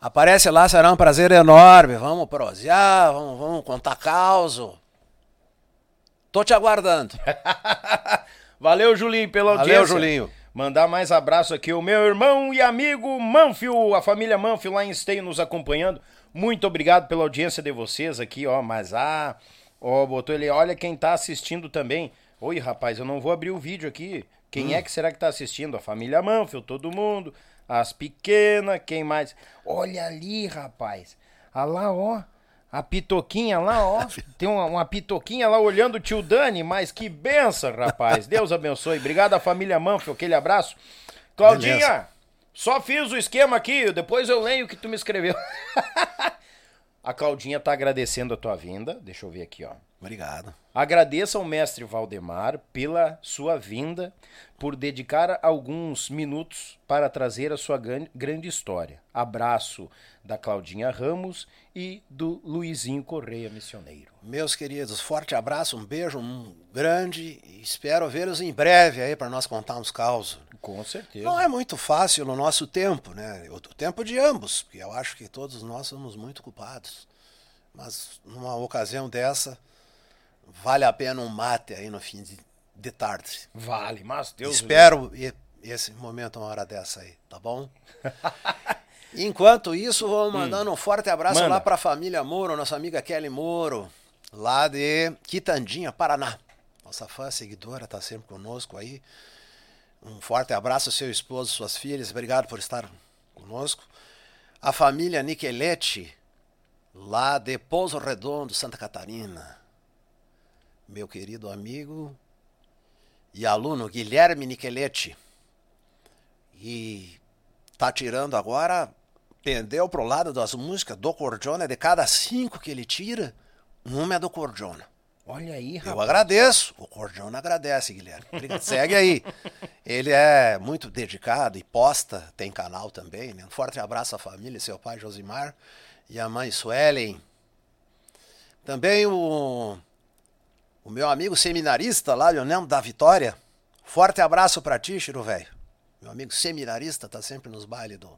Aparece lá, será um prazer enorme. Vamos prosear, vamos, vamos contar causa. Tô te aguardando. <laughs> Valeu, Julinho, pela audiência. Valeu, Julinho. Mandar mais abraço aqui, o meu irmão e amigo Manfio, a família Manfio lá em Esteio nos acompanhando. Muito obrigado pela audiência de vocês aqui, ó. Mas ah, ó, botou ele, olha quem tá assistindo também. Oi, rapaz, eu não vou abrir o vídeo aqui. Quem hum. é que será que tá assistindo? A família Manfio, todo mundo. As pequenas, quem mais? Olha ali, rapaz. Olha lá, ó. A pitoquinha lá, ó. <laughs> Tem uma, uma, pitoquinha lá olhando o tio Dani, mas que benção, rapaz. Deus abençoe. Obrigado à família Manfio, aquele abraço. Claudinha, Beleza. só fiz o esquema aqui, depois eu leio o que tu me escreveu. <laughs> A Claudinha tá agradecendo a tua vinda. Deixa eu ver aqui, ó. Obrigado. Agradeça ao mestre Valdemar pela sua vinda, por dedicar alguns minutos para trazer a sua gran- grande história. Abraço da Claudinha Ramos e do Luizinho Correia Missioneiro. Meus queridos, forte abraço, um beijo um grande espero vê-los em breve aí para nós contar uns causos. Com certeza. Não é muito fácil no nosso tempo, né? O tempo de ambos, porque eu acho que todos nós somos muito culpados. Mas numa ocasião dessa, vale a pena um mate aí no fim de, de tarde. Vale, mas Deus. Espero esse momento, uma hora dessa aí, tá bom? <laughs> Enquanto isso, vou mandando um forte abraço Manda. lá para a família Moro, nossa amiga Kelly Moro, lá de Quitandinha, Paraná. Nossa fã seguidora está sempre conosco aí. Um forte abraço ao seu esposo, suas filhas, obrigado por estar conosco. A família Niquelete, lá de Pouso Redondo, Santa Catarina. Meu querido amigo e aluno Guilherme Niquelete. E tá tirando agora, pendeu pro lado das músicas do Cordiona, de cada cinco que ele tira, uma é do Cordiona. Olha aí, Eu rapaz. agradeço, o Cordiona agradece, Guilherme. Segue aí. Ele é muito dedicado e posta, tem canal também. Né? Um forte abraço à família, seu pai Josimar e a mãe Suelen. Também o, o meu amigo seminarista lá, Leonel da Vitória. Forte abraço pra ti, Chiro velho. Meu amigo seminarista tá sempre nos bailes do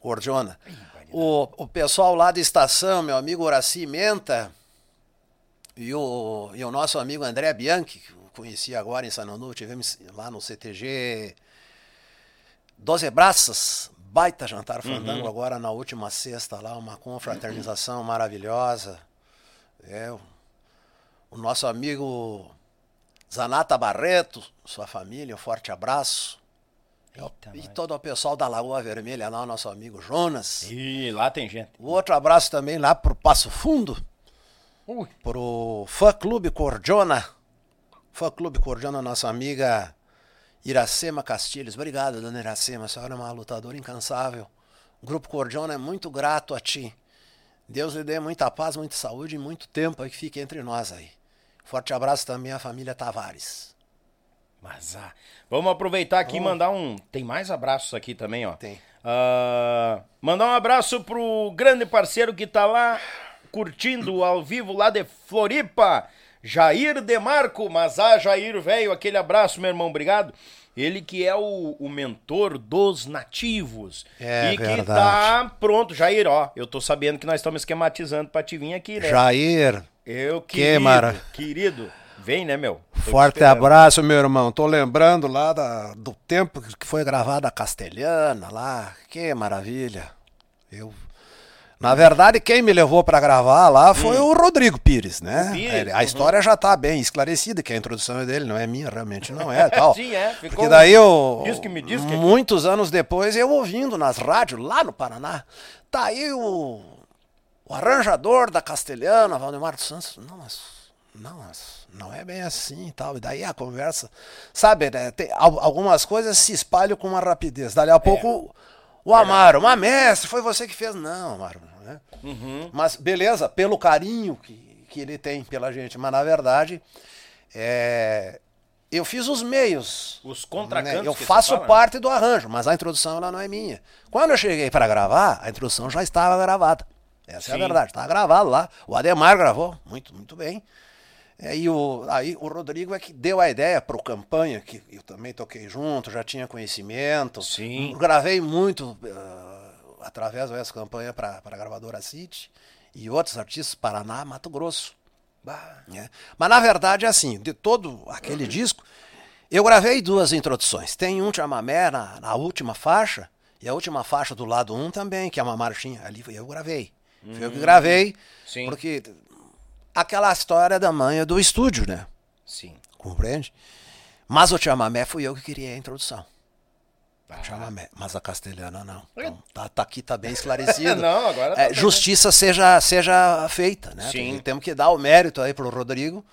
Cordiona. O, o pessoal lá da estação, meu amigo Horaci Menta e o, e o nosso amigo André Bianchi, que eu conheci agora em Sanonu, tivemos lá no CTG Doze Braças, baita jantar fandango agora na última sexta lá, uma confraternização maravilhosa. É, o, nosso amigo Zanata Barreto, sua família, um forte abraço. Eita, e todo o pessoal da Lagoa Vermelha lá, o nosso amigo Jonas. Ih, lá tem gente. O outro abraço também lá pro Passo Fundo, Ui. pro Fã Clube Cordiona. Fã Clube Cordiona, nossa amiga Iracema Castilhos. Obrigado, dona Iracema. A senhora é uma lutadora incansável. O Grupo Cordiona é muito grato a ti. Deus lhe dê muita paz, muita saúde e muito tempo aí que fique entre nós aí. Forte abraço também à família Tavares. Mas ah, vamos aproveitar aqui e mandar um. Tem mais abraços aqui também, ó. Tem. Ah, mandar um abraço pro grande parceiro que tá lá curtindo ao vivo lá de Floripa, Jair Demarco. Mas ah, Jair, velho, aquele abraço, meu irmão, obrigado. Ele que é o, o mentor dos nativos. É e que verdade. tá pronto, Jair, ó. Eu tô sabendo que nós estamos esquematizando pra te vir aqui, né? Jair, Eu, Que querido, mara- querido. Vem, né, meu? Tô te Forte abraço, meu irmão. Tô lembrando lá da- do tempo que foi gravada a Castelhana lá. Que maravilha. Eu Na verdade, quem me levou para gravar lá foi o Rodrigo Pires, né? Hum. Pires, a uhum. história já tá bem esclarecida, que a introdução é dele, não é minha, realmente não é, <laughs> tal. Sim, é, ficou- Porque daí eu Diz que me diz que- muitos anos depois eu ouvindo nas rádios lá no Paraná, tá aí o, o arranjador da Castelhana, Valdemar dos Santos. Não, mas não, mas não é bem assim e tal. E daí a conversa, sabe, né, tem, al- algumas coisas se espalham com uma rapidez. Dali a pouco o Amaro, mas mestre, foi você que fez. Não, Amaro, né? Mas beleza, pelo carinho que, que ele tem pela gente, mas na verdade é, eu fiz os meios. Os contracantos né? Eu faço parte do arranjo, mas a introdução ela não é minha. Quando eu cheguei para gravar, a introdução já estava gravada. Essa é a Sim. verdade, estava gravado lá. O Ademar gravou, muito, muito bem. É, E o, aí o Rodrigo é que deu a ideia para o campanha, que eu também toquei junto, já tinha conhecimento. Sim. Gravei muito ah, através dessa campanha para a gravadora City e outros artistas, Paraná, Mato Grosso. né? Mas na verdade é assim, de todo aquele disco, eu gravei duas introduções. Tem um chamamé na, na última faixa, e a última faixa do lado 1 um também, que é uma marchinha. Ali eu gravei. Foi eu que gravei, Sim. porque aquela história da manha do estúdio, né? Sim. Compreende? Mas o chamamé fui eu que criei a introdução. Ah. Chamamé, mas a castelhana não. Então, tá, tá aqui, tá bem esclarecido. <laughs> Não, agora tá É, justiça seja, seja feita, né? Sim. Tem- Temos que dar o mérito aí pro Rodrigo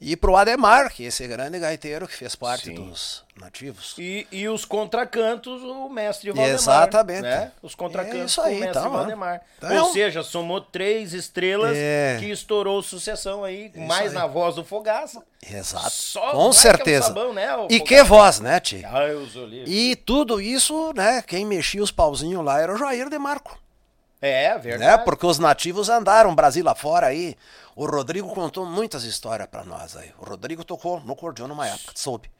E pro Ademar, que é esse grande gaiteiro que fez parte Sim. dos nativos. E, e os contracantos, o mestre Valdemar. Exatamente. Né? Os contracantos, É isso aí, o mestre ó. Valdemar. Então- Ou seja, somou três estrelas É. que estourou sucessão aí, Isso mais aí. na voz do Fogaça. Exato. Só Com que é certeza. sabão, né, o e Fogaça? que voz, né, Ti? E tudo isso, né, quem mexia os pauzinhos lá era o Jair de Marco. É, verdade. Né? Porque os nativos andaram Brasil afora aí. O Rodrigo contou muitas histórias pra nós aí. O Rodrigo tocou no cordion numa época, soube.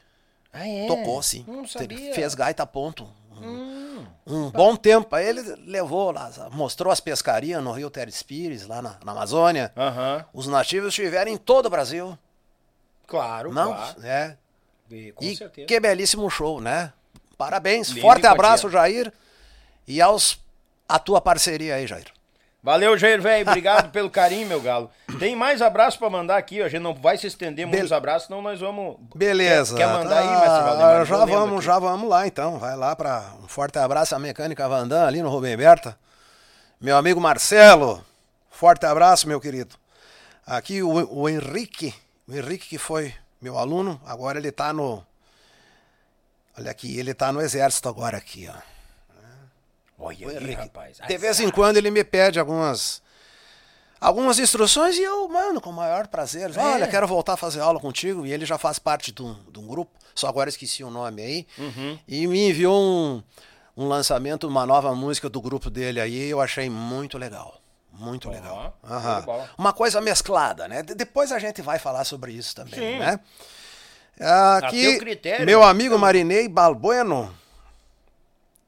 Ah, é? Tocou, sim. Hum. Fez gaita ponto. Um, um bom tempo. Aí ele levou lá, mostrou as pescarias no Rio Teres Pires, lá na, na Amazônia. Aham, Os nativos estiveram em todo o Brasil. claro, Não, claro. é. E, com E certeza. que belíssimo show, né? Parabéns. Lindo Forte abraço. Jair. E aos a tua parceria aí, Jair. Valeu, Jair, velho. Obrigado pelo carinho, meu galo. Tem mais abraço pra mandar aqui. A gente não vai se estender muitos abraços, senão nós vamos. Beleza. Quer, quer mandar aí, Tá, mestre Valdemar? Já Vou lendo vamos, aqui. já vamos lá então. Vai lá para um forte abraço à mecânica Vandan ali no Rubem Berta. Meu amigo Marcelo, forte abraço, meu querido. Aqui o, o Henrique, o Henrique que foi meu aluno, agora ele tá no Olha aqui, ele tá no exército agora aqui, ó. Olha aí, rapaz. De vez em quando ele me pede algumas algumas instruções e eu, mano, com o maior prazer. É. Olha, quero voltar a fazer aula contigo. E ele já faz parte de um, de um grupo, só agora esqueci o nome aí. Uhum. E me enviou um, um lançamento, uma nova música do grupo dele aí. Eu achei muito legal. Muito legal. Aham. de bola. Uma coisa mesclada, né? De- depois a gente vai falar sobre isso também, Sim. né? Aqui, critério. meu amigo Marinei Balbueno.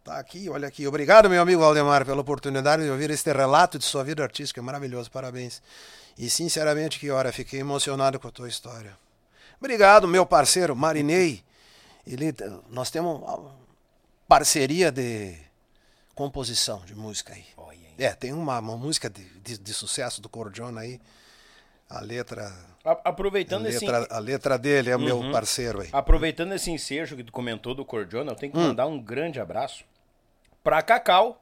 Tá aqui, olha aqui. Obrigado, meu amigo Valdemar, pela oportunidade de ouvir este relato de sua vida artística. Maravilhoso, parabéns. E sinceramente, que hora, fiquei emocionado com a tua história. Obrigado, meu parceiro Marinei. Ele, nós temos uma parceria de composição de música aí. É, tem uma, uma música de, de, de sucesso do Cordiona aí. A letra, A- a Aproveitando esse. letra, a letra dele é o Uhum. meu parceiro aí. Aproveitando esse ensejo que tu comentou do Cordiona, eu tenho Hum. que mandar um grande abraço pra Cacau,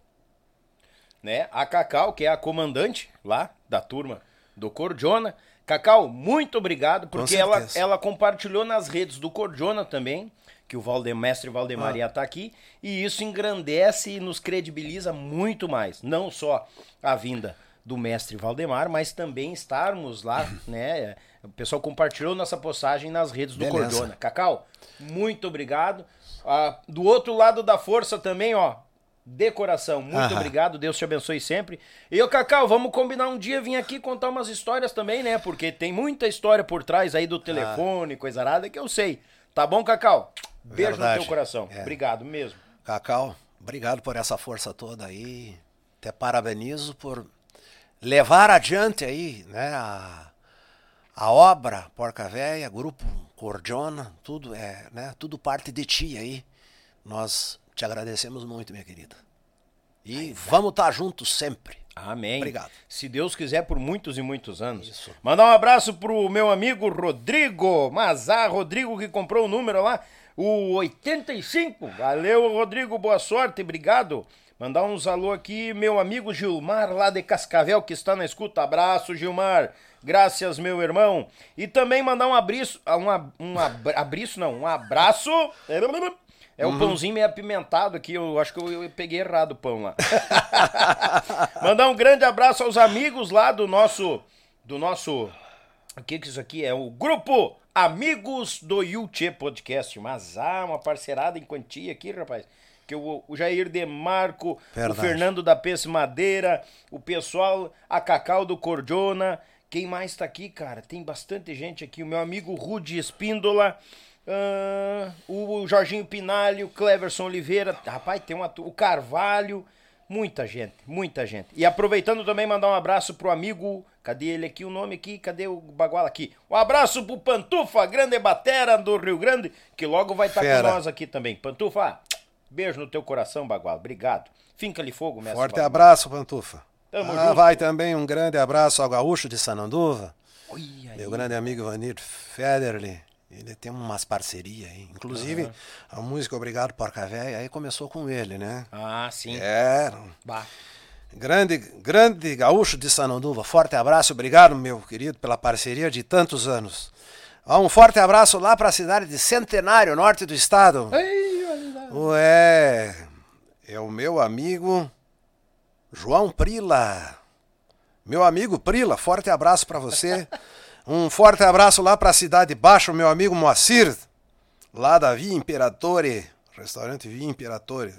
né? A Cacau, que é a comandante lá da turma do Cordiona. Cacau, muito obrigado, porque ela, ela compartilhou nas redes do Cordiona também, que o Valdem, mestre Valdemar Ah. ia estar aqui, e isso engrandece e nos credibiliza muito mais. Não só a vinda do mestre Valdemar, mas também estarmos lá, <coughs> né? O pessoal compartilhou nossa postagem nas redes do Beleza. Cordiona. Cacau, muito obrigado. Ah, do outro lado da força também, ó. De coração, muito Aham. obrigado. Deus te abençoe sempre. E ô, Cacau, vamos combinar um dia vir aqui contar umas histórias também, né? Porque tem muita história por trás aí do telefone, coisa arada, que eu sei. Tá bom, Cacau? Beijo no Verdade. teu coração. É. Obrigado mesmo. Cacau, obrigado por essa força toda aí. Te parabenizo por levar adiante aí, né, a, a obra Porca Véia, grupo Cordiona, tudo é, né, tudo parte de ti aí. Nós te agradecemos muito, minha querida. E vamos estar juntos sempre. Amém. Obrigado. Se Deus quiser, por muitos e muitos anos. Isso. Mandar um abraço pro meu amigo Rodrigo Mazar, Rodrigo que comprou o número lá, o 85. Valeu, Rodrigo, boa sorte, obrigado. Mandar uns alô aqui, meu amigo Gilmar, lá de Cascavel, que está na escuta. Abraço, Gilmar. Graças, meu irmão. E também mandar um abriço, um, ab- um abra- abriço não, um abraço. É um pãozinho meio apimentado aqui, eu acho que eu, eu peguei errado o pão lá. <laughs> Mandar um grande abraço aos amigos lá do nosso. Do nosso. O que que isso aqui é? O grupo Amigos do Yuchê Podcast. Mas há uma parcerada em quantia aqui, rapaz. Que o, o Jair Demarco, Verdade. o Fernando da Pesse Madeira, o pessoal, a Cacau do Cordiona. Quem mais tá aqui, cara? Tem bastante gente aqui. O meu amigo Rudy Espíndola. Ah, o Jorginho Pinalho, Cleverson Oliveira. Rapaz, tem uma. O Carvalho. Muita gente, muita gente. E aproveitando também mandar um abraço pro amigo, cadê ele aqui, o nome aqui, cadê o Baguala aqui? Um abraço pro Pantufa, grande batera do Rio Grande, que logo vai estar com Fera. nós aqui também. Pantufa, beijo no teu coração, Baguala, obrigado. Finca-lhe fogo, mestre. Forte Baguala. abraço, Pantufa. Tamo Ah, junto. vai também um grande abraço ao gaúcho de Sananduva. Meu grande amigo Vanir Federle, ele tem umas parcerias aí. Inclusive, a música Obrigado Porca Véia aí começou com ele, né? Ah, sim. É, Bah. grande, grande gaúcho de Sananduva. Forte abraço, obrigado, meu querido, pela parceria de tantos anos. Um forte abraço lá para a cidade de Centenário, norte do estado. Ué, é o meu amigo João Prila. Meu amigo Prila, forte abraço para você. <laughs> Um forte abraço lá para a cidade baixa, meu amigo Moacir, lá da Via Imperatore, restaurante Via Imperatore.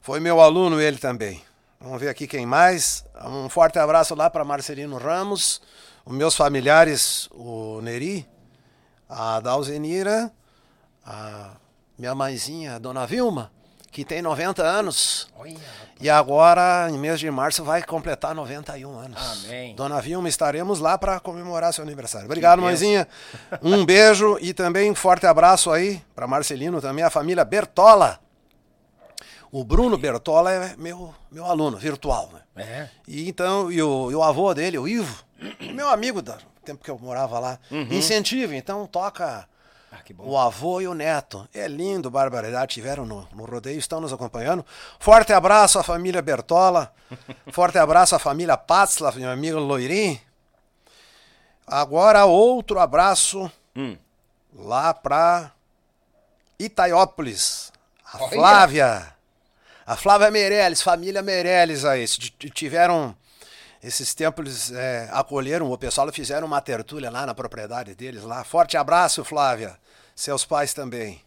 Foi meu aluno ele também. Vamos ver aqui quem mais. Um forte abraço lá para Marcelino Ramos, os meus familiares, o Neri, a Dalzenira, a minha mãezinha, a Dona Vilma, que tem 90 anos. E agora, em mês de março, vai completar 91 anos. Amém. Dona Vilma, estaremos lá para comemorar seu aniversário. Obrigado, mãezinha. Um beijo e também um forte abraço aí para Marcelino, também a família Bertola. O Bruno Bertola é meu, meu aluno virtual. Né? É. E então, e o, e o avô dele, o Ivo, meu amigo do tempo que eu morava lá, incentiva, então toca Ah, o avô e o neto. É lindo, barbaridade. Tiveram no, no rodeio, estão nos acompanhando. Forte abraço à família Bertola. <laughs> Forte abraço à família Patzla, meu amigo Loirim. Agora outro abraço Hum. lá para Itaiópolis. A Olha. Flávia. A Flávia Meirelles, família Meirelles aí. Tiveram. Esses tempos é, acolheram o pessoal e fizeram uma tertúlia lá na propriedade deles lá. Forte abraço, Flávia. Seus pais também.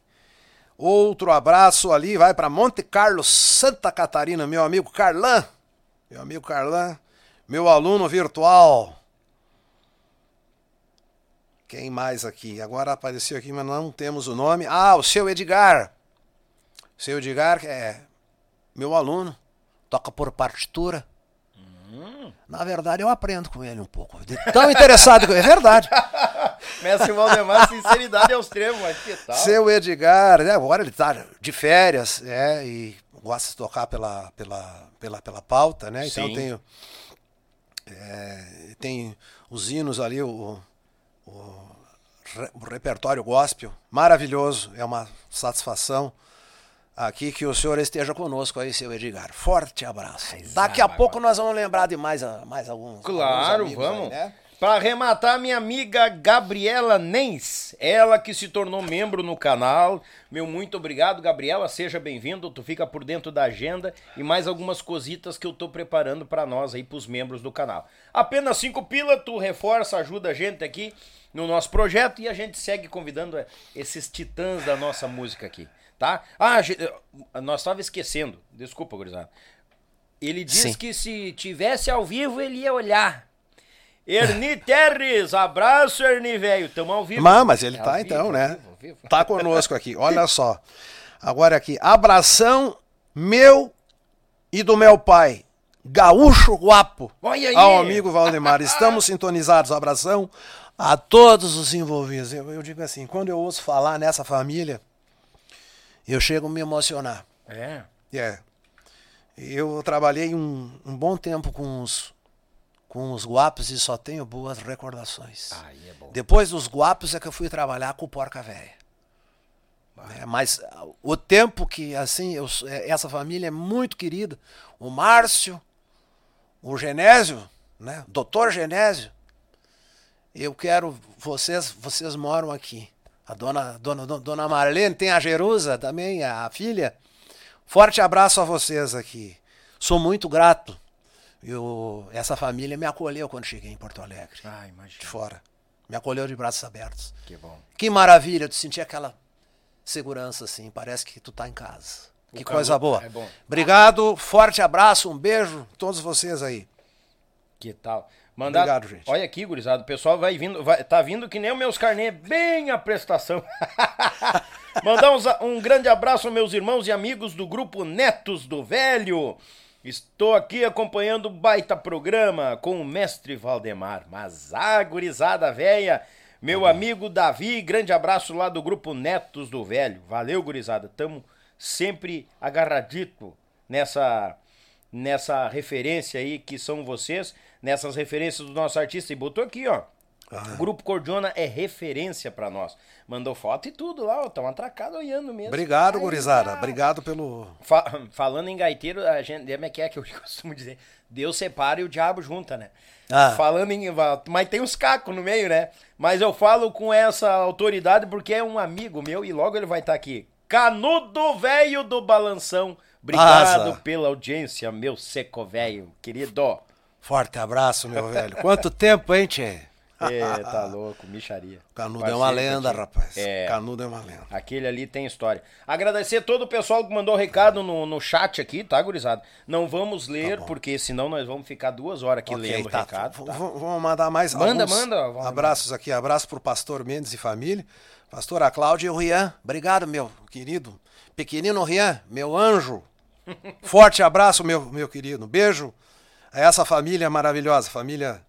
Outro abraço ali vai para Monte Carlo, Santa Catarina, meu amigo Carlan. Meu amigo Carlan, meu aluno virtual. Quem mais aqui? Agora apareceu aqui, mas não temos o nome. Ah, o seu Edgar. O seu Edgar é meu aluno, toca por partitura. Na verdade, eu aprendo com ele um pouco. Tão interessado que eu. É verdade. <laughs> Mestre Valdemar, sinceridade aos tremos, mas que tal? Seu Edgar, né, agora ele está de férias, é, e gosta de tocar pela, pela, pela, pela pauta, né? Então Sim. tem, é, tem os hinos ali, o, o, o repertório gospel, maravilhoso, é uma satisfação aqui que o senhor esteja conosco aí, seu Edgar. Forte abraço. Daqui a Exato, pouco nós vamos lembrar de mais, a- mais alguns. Claro, alguns amigos aí, vamos. né? Para arrematar, minha amiga Gabriela Nens, ela que se tornou membro no canal. Meu muito obrigado, Gabriela, seja bem-vindo. Tu fica por dentro da agenda e mais algumas cositas que eu tô preparando para nós aí, pros membros do canal. Apenas cinco pila, tu reforça, ajuda a gente aqui no nosso projeto e a gente segue convidando eh, esses titãs da nossa música aqui, tá? Ah, nós tava esquecendo, desculpa, gurizada. Ele disse Sim. que se tivesse ao vivo ele ia olhar. Erni <laughs> Terres, abraço, Erni, velho. Tamo ao vivo. Mas, mas ele É tá ao vivo, então, ao né? vivo, ao vivo. Tá conosco aqui. Olha <laughs> só. Agora aqui, abração meu e do meu pai. Gaúcho Guapo. Olha aí. Ao amigo Valdemar. Estamos <laughs> sintonizados. Abração a todos os envolvidos. Eu, eu digo assim, quando eu ouço falar nessa família, eu chego a me emocionar. É. É. Eu trabalhei um, um bom tempo com os, com os guapos e só tenho boas recordações. Aí é bom. Depois dos guapos é que eu fui trabalhar com o Porca Véia. É, mas ah, o tempo que, assim, eu é, essa família é muito querida. O Márcio, o Genésio, né? Doutor Genésio. Eu quero, vocês, vocês moram aqui. A dona, dona, dona- Marlene, tem a Jerusa também, a filha. Forte abraço a vocês aqui. Sou muito grato. Eu, essa família me acolheu quando cheguei em Porto Alegre Ah, de imagina. fora. Me acolheu de braços abertos. Que bom. Que maravilha, tu sentir aquela segurança assim, parece que tu tá em casa. Que calor coisa boa. é bom. Obrigado, forte abraço, um beijo a todos vocês aí. Que tal? Mandar... Obrigado, gente. Olha aqui, gurizada. O pessoal vai vindo, vai, tá vindo que nem os meus carnê, bem a prestação. <laughs> Mandar uns- um grande abraço aos meus irmãos e amigos do grupo Netos do Velho. Estou aqui acompanhando o baita programa com o mestre Valdemar. Mas a gurizada véia, meu amigo Davi, grande abraço lá do grupo Netos do Velho. Valeu, gurizada. Tamo sempre agarradito nessa nessa referência aí que são vocês, nessas referências do nosso artista. E botou aqui, ó. O Grupo Cordiona é referência pra nós. Mandou foto e tudo lá, ó. Tão atracado olhando mesmo. Obrigado, Aí gurizada. tá. Obrigado pelo. Fa- <laughs> falando em gaiteiro, a gente. Como é que é que eu <laughs> costumo dizer? Deus separa e o diabo junta, né? Ah. Falando em. Mas tem uns cacos no meio, né? Mas eu falo com essa autoridade porque é um amigo meu e logo ele vai estar aqui. Canudo velho do balanção. Obrigado Asa. pela audiência, meu seco velho, querido. Forte abraço, meu velho. Quanto tempo, hein, Tchê? É, tá louco, micharia. Canudo é uma lenda, contigo. rapaz. É. Canudo é uma lenda. Aquele ali tem história. Agradecer todo o pessoal que mandou recado no, no chat aqui, tá, gurizada? Não vamos ler, porque senão nós vamos ficar duas horas aqui Ok, lendo tá. recado. Tá? Vamos mandar mais Manda, manda, abraços aqui. Abraço pro pastor Mendes e família. Pastora Cláudia e o Rian. Obrigado, meu querido. Pequenino Rian, meu anjo. <laughs> Forte abraço, meu, meu querido. Beijo a essa família maravilhosa, família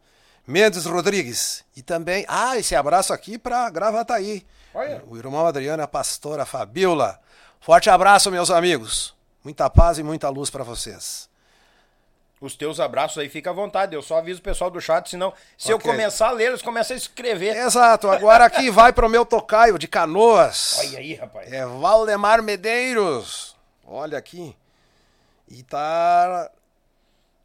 Mendes Rodrigues. E também, ah, esse abraço aqui para Gravataí. Olha. O irmão Adriano a pastora Fabiola. Forte abraço, meus amigos. Muita paz e muita luz para vocês. Os teus abraços aí, fica à vontade. Eu só aviso o pessoal do chat, senão, se eu Ok. começar a ler, eles começam a escrever. Exato, agora aqui vai pro meu tocaio de canoas. <laughs> Olha aí, rapaz. É Valdemar Medeiros. Olha aqui. E tá.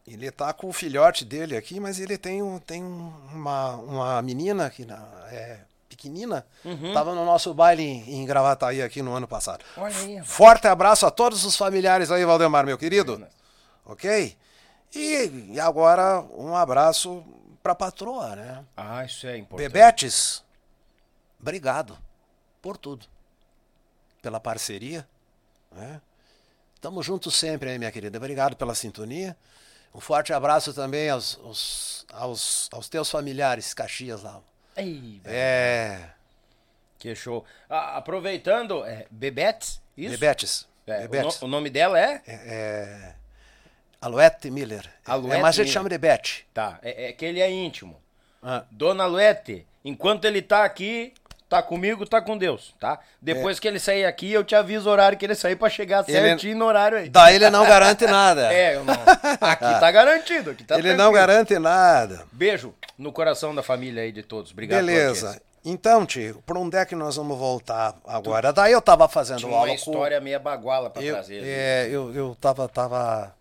Ele tá com o filhote dele aqui, mas ele tem, um, tem um- uma, uma menina que na, é pequenina. Tava no nosso baile em, em Gravataí aqui no ano passado. Olha aí. Forte abraço a todos os familiares aí, Valdemar, meu querido. Ok? E, e agora um abraço pra patroa, né? Ah, isso é importante. Bebetes, obrigado por tudo. Pela parceria. Né? Tamo juntos sempre aí, minha querida. Obrigado pela sintonia. Um forte abraço também aos, aos, aos, aos teus familiares, Caxias lá. Ei, É. que show. Ah, aproveitando, é, Bebetes, isso? Bebetes. É, o, Bebetes. no- o nome dela é? É. Aloete Miller. Aloete é, mas a gente chama de Bete. Tá, é, é que ele é íntimo. Ah. Dona Luete, enquanto ele tá aqui, tá comigo, tá com Deus, tá? Depois que ele sair aqui, eu te aviso o horário que ele sair pra chegar Ele- certinho no horário aí. Daí ele não garante nada. <laughs> É, eu não. Aqui tá garantido, aqui tá ele tranquilo. não garante nada. Beijo no coração da família aí de todos. Obrigado Beleza. Então, tio, por onde é que nós vamos voltar agora? Daí eu tava fazendo Tinha aula uma com... história meia baguala pra eu, trazer. é, eu, eu tava, tava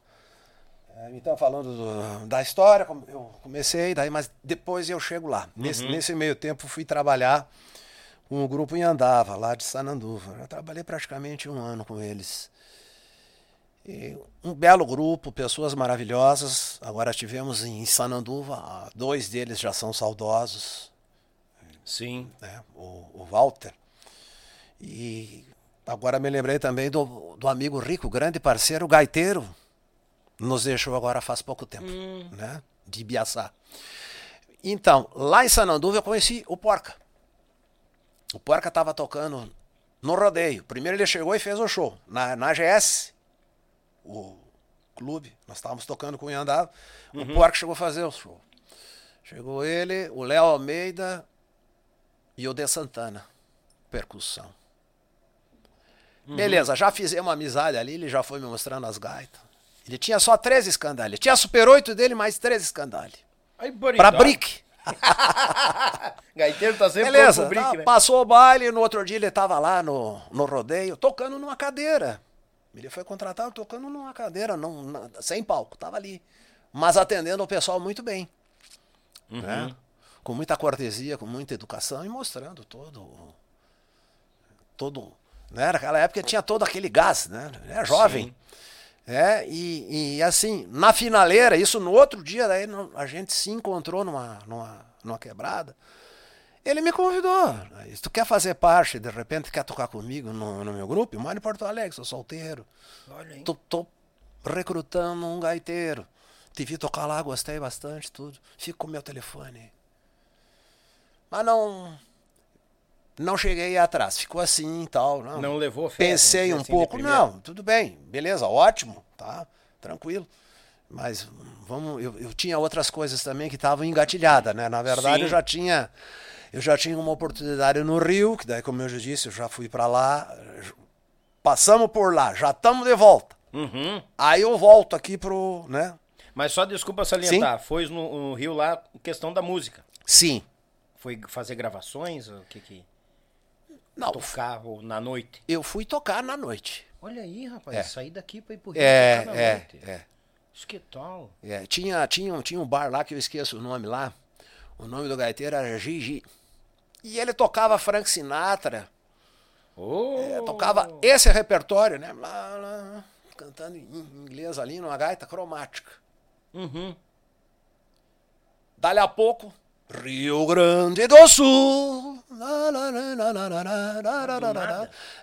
é, então falando do- da história, eu comecei, daí, mas depois eu chego lá. Nesse, Uhum. nesse meio tempo fui trabalhar com um grupo em Andava, lá de Sananduva. Eu trabalhei praticamente um ano com eles. E um belo grupo, pessoas maravilhosas. Agora estivemos em Sananduva, ah, dois deles já são saudosos Sim. né, o, o Walter. E agora me lembrei também do, do amigo rico, grande parceiro, gaiteiro. Nos deixou agora faz pouco tempo, né? De Ibiaçá. Então, lá em Sananduva eu conheci o Porca. O Porca estava tocando no rodeio. Primeiro ele chegou e fez o show na, na GS, o clube. Nós estávamos tocando com o Iandava. O Porca chegou a fazer o show. Chegou ele, o Léo Almeida e o De Santana, percussão. Beleza, já fizemos uma amizade ali, ele já foi me mostrando as gaitas. Ele tinha só 13 escandalhas. Tinha Super 8 dele, mais 13 escandalhas. Pra brick. <laughs> Gaiteiro tá sempre Beleza, pro tá, né? passou o baile, no outro dia ele tava lá no, no rodeio, tocando numa cadeira. Ele foi contratado tocando numa cadeira, não, na- sem palco, tava ali. Mas atendendo o pessoal muito bem. Uhum. né? Com muita cortesia, com muita educação e mostrando todo. o- Todo. Né? Naquela época tinha todo aquele gás, né? Era jovem. É, e, e assim, na finaleira, isso no outro dia, daí a gente se encontrou numa, numa, numa quebrada. Ele me convidou. Se tu quer fazer parte, de repente quer tocar comigo no, no meu grupo, eu moro em Porto Alegre, sou solteiro. Olha. Tô, tô recrutando um gaiteiro. Te vi tocar lá, gostei bastante, tudo. Fico com o meu telefone. Mas não. Não cheguei atrás. Ficou assim e tal. Não, Não levou fé, Pensei um assim, pouco. Não, tudo bem. Beleza, ótimo. Tá, tranquilo. Mas vamos, eu, eu tinha outras coisas também que estavam engatilhadas, né? Na verdade, Sim. eu já tinha. Eu já tinha uma oportunidade no Rio, que daí, como eu já disse, eu já fui para lá. Passamos por lá, já estamos de volta. Uhum. Aí eu volto aqui pro, né? Mas só desculpa salientar, foi no, no Rio lá, questão da música. Sim. Foi fazer gravações? O que que... Não, Tocar ou na noite? eu fui tocar na noite. Olha aí, rapaz. É. Sair daqui pra ir pro Rio É, tocar na é, noite. é. Isso que tal? É, tinha, tinha, tinha um bar lá que eu esqueço o nome lá. O nome do gaiteiro era Gigi. E ele tocava Frank Sinatra. Oh, É, tocava esse repertório, né? Lá, lá, cantando em inglês ali numa gaita cromática. Uhum. Dali a pouco, Rio Grande do Sul.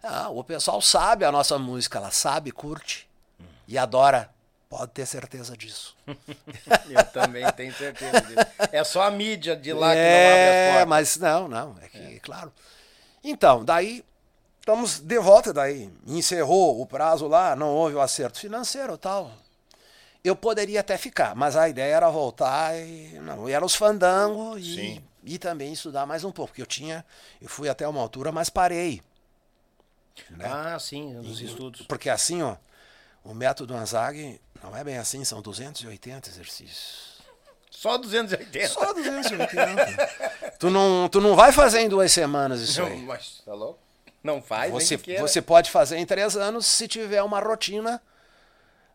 Ah, o pessoal sabe a nossa música, ela sabe, curte hum. e adora. Pode ter certeza disso. <laughs> Eu também tenho certeza disso. É só a mídia de lá que não abre a é, porta. mas não, não. É que, é. claro. Então, daí, estamos de volta daí. Encerrou o prazo lá, não houve o acerto financeiro tal. Eu poderia até ficar, mas a ideia era voltar e não, era os fandangos e, Sim. e também estudar mais um pouco, porque eu tinha, eu fui até uma altura, mas parei. né? Ah, sim, nos estudos. Porque assim, ó, o método Anzag não é bem assim, são 280 exercícios. Só 280. Só 280. tu, não, tu não vai fazer em duas semanas isso Não, aí. mas tá louco? Não faz, Você, você pode fazer em três anos se tiver uma rotina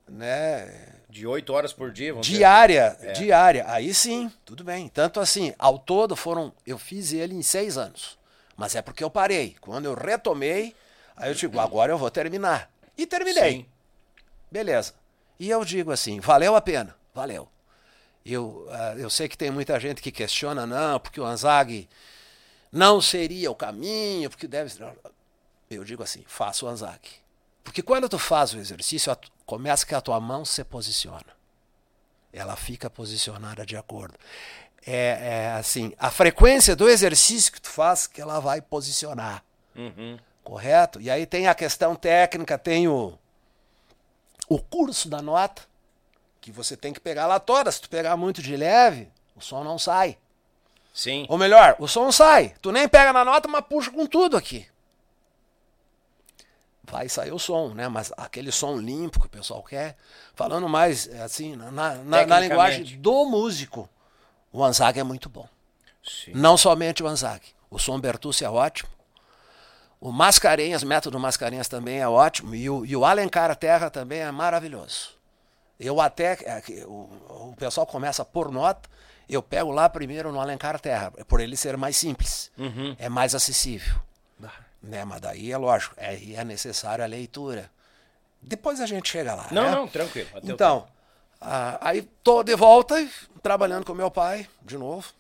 né, De 8 horas por dia, vamos dizer diária. É. Diária. Aí sim, tudo bem. Tanto assim, ao todo foram. Eu fiz ele em seis anos. Mas é porque eu parei. Quando eu retomei, aí eu digo, agora eu vou terminar. E terminei. Sim. Beleza. E eu digo assim, valeu a pena? Valeu. Eu, ah, eu sei que tem muita gente que questiona, não, porque o Anzag não seria o caminho, porque deve ser. Eu digo assim, faça o Anzag. Porque quando tu faz o exercício, começa que a tua mão se posiciona. Ela fica posicionada de acordo. É, é assim, a frequência do exercício que tu faz que ela vai posicionar. Uhum. Correto? E aí tem a questão técnica, tem o, o curso da nota, que você tem que pegar lá toda. Se tu pegar muito de leve, o som não sai. Sim. Ou melhor, o som sai. Tu nem pega na nota, mas puxa com tudo aqui. Vai sair o som, né? Mas aquele som limpo que o pessoal quer. Falando mais, é, assim, na, na, na- linguagem do músico, o Anzag é muito bom. Sim. Não somente o Anzag. O som Bertucci é ótimo. O Mascarenhas, método Mascarenhas também é ótimo. E o, e o Alencar Terra também é maravilhoso. Eu até. é o, o pessoal começa por nota. Eu pego lá primeiro no Alencar Terra, por ele ser mais simples. Uhum. É mais acessível. Né? Mas daí é lógico, é, é necessário a leitura. Depois a gente chega lá. Não, né? não, tranquilo. Então, ah, aí tô de volta, trabalhando com meu pai, de novo.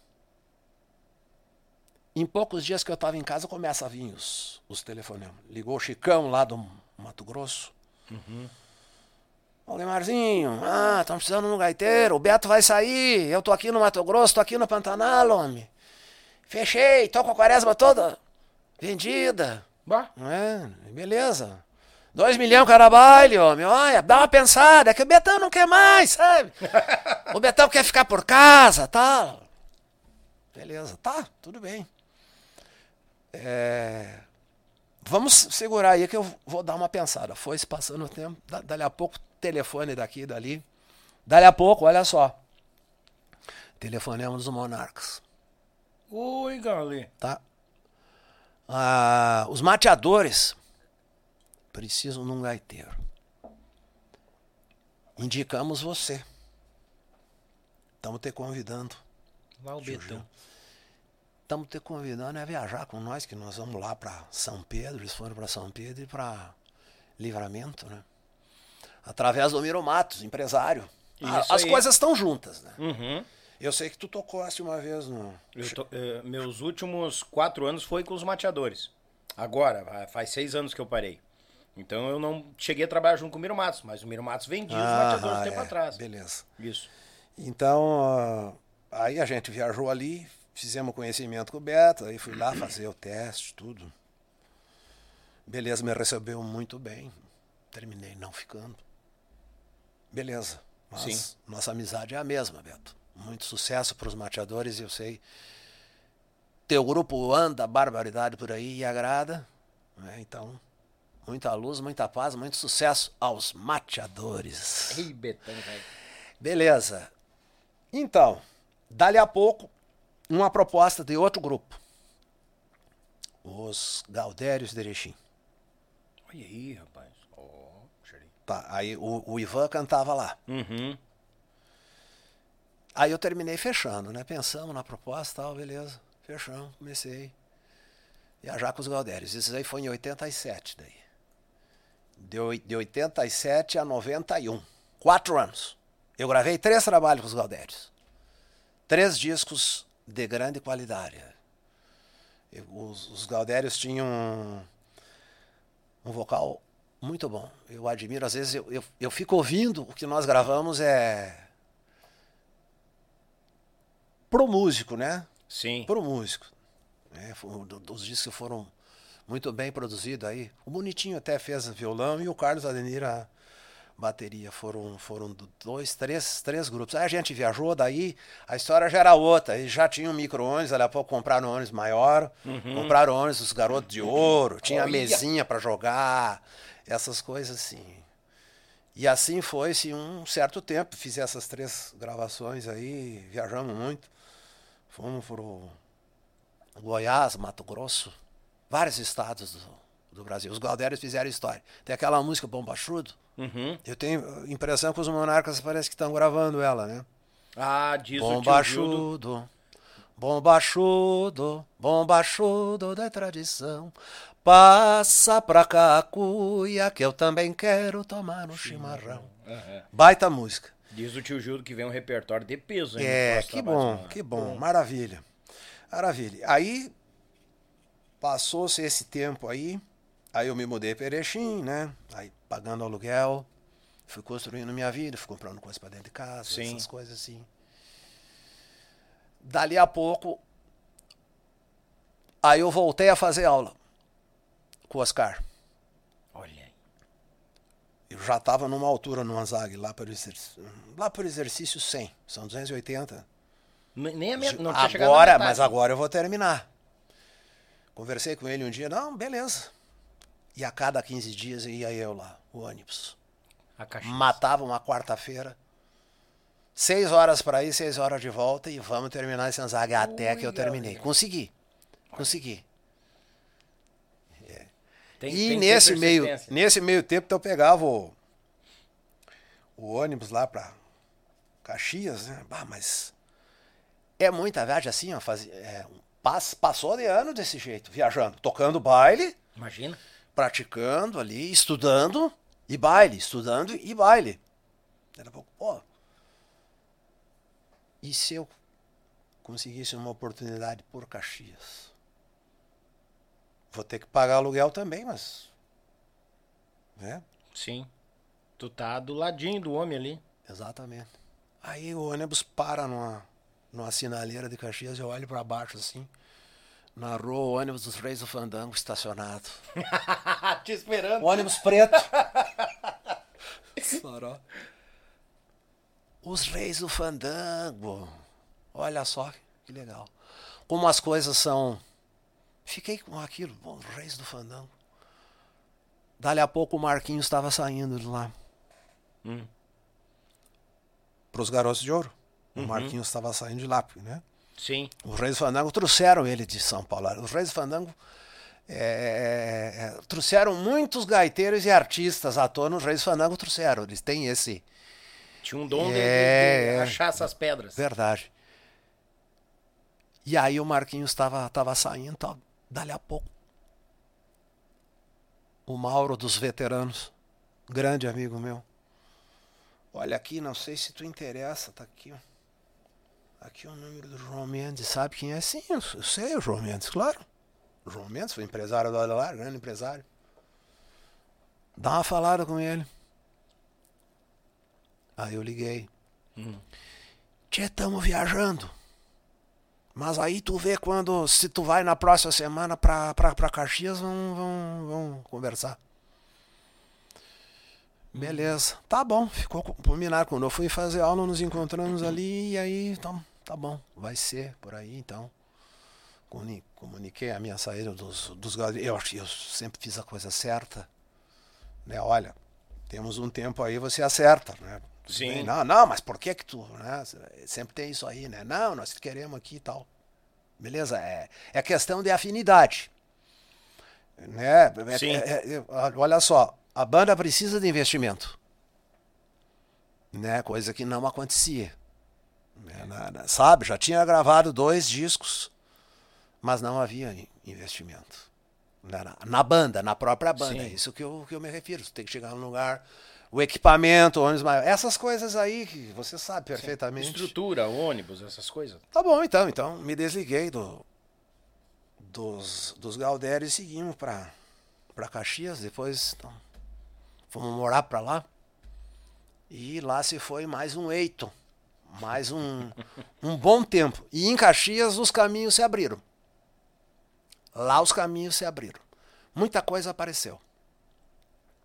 Em poucos dias que eu estava em casa, começa a vir os, os telefonemas. Ligou o Chicão lá do Mato Grosso. Ô, Guimarzinho, ah, estamos precisando de um gaiteiro, o Beto vai sair, eu tô aqui no Mato Grosso, tô aqui no Pantanal, homem. Fechei, tô com a quaresma toda vendida. Bah, É, beleza. Dois milhões cada baile, homem. Olha, dá uma pensada, é que o Betão não quer mais, sabe? <laughs> o Betão quer ficar por casa, tal. Beleza, tá, tudo bem. É, Vamos segurar aí que eu vou dar uma pensada. Foi se passando o tempo, da- dali a pouco, telefone daqui dali. Dali a pouco, olha só. Telefonemos do Monarcas, Oi, galera. tá? Ah, os mateadores precisam de um gaiteiro. Indicamos você. Estamos te convidando. Lá o Betão. Estamos te convidando a viajar com nós, que nós vamos lá para São Pedro, eles foram para São Pedro e para Livramento, né? Através do Miro Matos, empresário. Ah, as aí. coisas estão juntas, né? Uhum. Eu sei que tu tocaste uma vez no. Tô- eh, meus últimos quatro anos foi com os mateadores. Agora, faz seis anos que eu parei. Então eu não cheguei a trabalhar junto com o Miro Matos, mas o Miro Matos vendia os mateadores Ah, tempo é, atrás. Beleza. Isso. Então, ah, aí a gente viajou ali, fizemos conhecimento com o Beto, aí fui lá fazer o teste, tudo. Beleza, me recebeu muito bem. Terminei não ficando. Beleza. Mas Sim. nossa amizade é a mesma, Beto. Muito sucesso para os mateadores, eu sei. Teu grupo anda barbaridade por aí e agrada. né? Então, muita luz, muita paz, muito sucesso aos mateadores. Ei, Betão, velho. Beleza. Então, dali a pouco, uma proposta de outro grupo. Os Galdérios de Erechim. Olha aí, rapaz. Xeri. Tá, aí o, o Ivan cantava lá. Uhum. Aí eu terminei fechando, né? Pensamos na proposta tal, beleza. Fechamos, comecei viajar com os Galdérios. Isso aí foi em 87 daí. De, de 87 a 91. Quatro anos. Eu gravei três trabalhos com os Galdérios. Três discos de grande qualidade. Eu- os, os tinham um, um vocal muito bom. Eu admiro, às vezes eu, eu, eu fico ouvindo o que nós gravamos é pro músico, né? Sim. Pro músico. do- Os discos foram muito bem produzidos aí. O Bonitinho até fez violão e o Carlos Adenir a bateria. Foram, foram do- dois, três, três grupos. Aí a gente viajou, daí a história já era outra. Eles já tinham um micro-ônibus, daqui a pouco compraram um ônibus maior, compraram ônibus dos garotos de ouro, tinha Olha. mesinha para jogar, essas coisas assim. E assim foi-se um certo tempo. Fiz essas três gravações aí, viajamos muito. Fomos pro Goiás, Mato Grosso, vários estados do, do Brasil. Os Galdérios fizeram história. Tem aquela música Bombachudo. Uhum. Eu tenho impressão que os monarcas parece que estão gravando ela, né? Ah, diz o. Bombachudo, bombachudo, bombachudo da tradição. Passa pra cá a cuia que eu também quero tomar no chimarrão. Aham. Baita música. Diz o tio Gildo que vem um repertório de peso, hein? É, que bom, que bom, maravilha. Maravilha. Aí passou-se esse tempo aí, aí eu me mudei para Erechim, né? Aí pagando aluguel, fui construindo minha vida, fui comprando coisas para dentro de casa, Sim. essas coisas assim. Dali a pouco, aí eu voltei a fazer aula com o Oscar. Eu já estava numa altura no Anzag, lá para o exercício, lá para o exercício 100, são 280. N- Nem a minha, não tinha chegado agora, metade. mas agora eu vou terminar. Conversei com ele um dia, não, beleza. E a cada 15 dias ia eu lá, o ônibus. A. Matava uma quarta-feira. Seis horas para ir, seis horas de volta e vamos terminar esse Anzag até que eu Ui, terminei. olha. Consegui. Consegui. Tem- e tem nesse meio, nesse meio tempo então, eu pegava o, o ônibus lá para Caxias, né? Bah, mas é muita viagem assim, ó, fazia, é, pass- passou de ano desse jeito, viajando, tocando baile, Imagina. praticando ali, estudando e baile, estudando e baile. Daqui a pouco, pô, e se eu conseguisse uma oportunidade por Caxias? Vou ter que pagar aluguel também, mas. Né? Sim. Tu tá do ladinho do homem ali. Exatamente. Aí o ônibus para numa, numa sinaleira de Caxias, eu olho para baixo assim. Na rua, o ônibus dos Reis do Fandango estacionado. <laughs> Te esperando. ônibus preto. <laughs> Os Reis do Fandango. Olha só que legal. Como as coisas são. Fiquei com aquilo, bom, Reis do Fandango. Dali a pouco o Marquinhos estava saindo de lá. Hum. Para os Garotos de Ouro. O Marquinhos estava saindo de lá, né? Sim. Os Reis do Fandango trouxeram ele de São Paulo. Os Reis do Fandango é, é, trouxeram muitos gaiteiros e artistas à tona. Os Reis do Fandango trouxeram. Eles têm esse. Tinha um dom de- de, É, de é. achar essas pedras. Verdade. E aí o Marquinhos estava tava saindo, tal. Dali a pouco. O Mauro dos veteranos, grande amigo meu. Olha aqui, não sei se tu interessa, tá aqui, ó. Aqui é o número do João Mendes, sabe quem é? Sim, eu eu sei o João Mendes, claro. O João Mendes foi empresário do Adelar, grande empresário. Dá uma falada com ele. Aí eu liguei. Tchê, estamos viajando. Mas aí tu vê quando, se tu vai na próxima semana pra, pra, pra Caxias, vamos, vamos, vamos conversar. Beleza, tá bom, ficou co- combinado. Quando eu fui fazer aula, nos encontramos ali, e aí, então, tá bom, vai ser por aí, então. Comuni- Comuniquei a minha saída dos, dos eu, eu sempre fiz a coisa certa. Né? Olha, temos um tempo aí, você acerta, né? Sim. Não, não, mas por que que tu, né? Sempre tem isso aí, né? Não, nós queremos aqui e tal. Beleza? É, é questão de afinidade. Né? É- Sim. é- é- olha só, a banda precisa de investimento. Né? Coisa que não acontecia. Né? Na- na- sabe, já tinha gravado dois discos, mas não havia in- investimento. Na, na- na banda, na própria banda. Sim. É isso que eu, que eu me refiro. Você tem que chegar num lugar, o equipamento, ônibus maior. Essas coisas aí que você sabe perfeitamente. Estrutura, ônibus, essas coisas. Tá bom, então. Então, me desliguei do, dos, dos Galdério e seguimos pra, pra Caxias. Depois então, fomos morar pra lá. E lá se foi mais um eito. Mais um, <laughs> um bom tempo. E em Caxias os caminhos se abriram. Lá os caminhos se abriram. Muita coisa apareceu.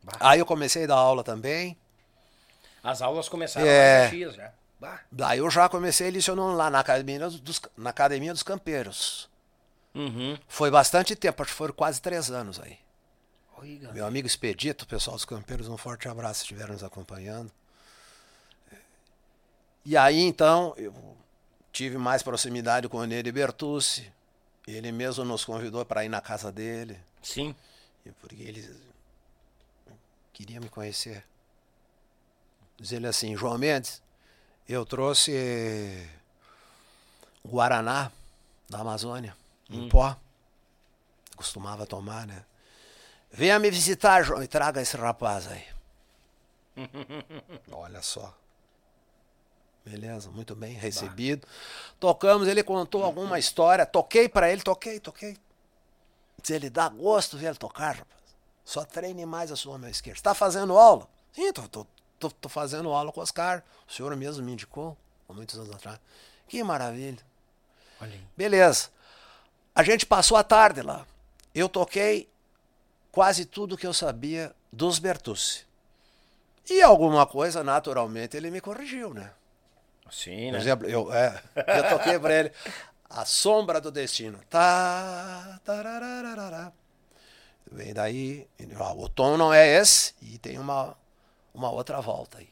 Bah. Aí eu comecei a dar aula também. As aulas começaram É. lá em Caxias já. Bah. Daí eu já comecei lecionando lá na Academia dos, na academia dos Campeiros. Uhum. Foi bastante tempo, acho que foram quase três anos aí. Oiga. Meu amigo Expedito, pessoal dos Campeiros, um forte abraço se estiveram nos acompanhando. E aí então eu tive mais proximidade com o Neri Bertucci. Ele mesmo nos convidou para ir na casa dele, Sim. porque ele queria me conhecer. Diz ele assim, João Mendes, eu trouxe Guaraná da Amazônia, em pó. Costumava tomar, né? Venha me visitar, João, e traga esse rapaz aí. <laughs> Olha só. Beleza, muito bem recebido. Tocamos, ele contou alguma história. Toquei pra ele, toquei, toquei. Diz ele, dá gosto ver ele tocar, rapaz. Só treine mais a sua mão esquerda. Está fazendo aula? Sim, tô fazendo aula com o Oscar. O senhor mesmo me indicou, há muitos anos atrás. Que maravilha. Olha aí. Beleza. A gente passou a tarde lá. Eu toquei quase tudo que eu sabia dos Bertucci. E alguma coisa, naturalmente, ele me corrigiu, né? Sim, Por né? exemplo, eu, é, eu toquei pra ele A Sombra do Destino. Tá, tarararará. Vem daí, ó, o tom não é esse e tem uma, uma outra volta aí.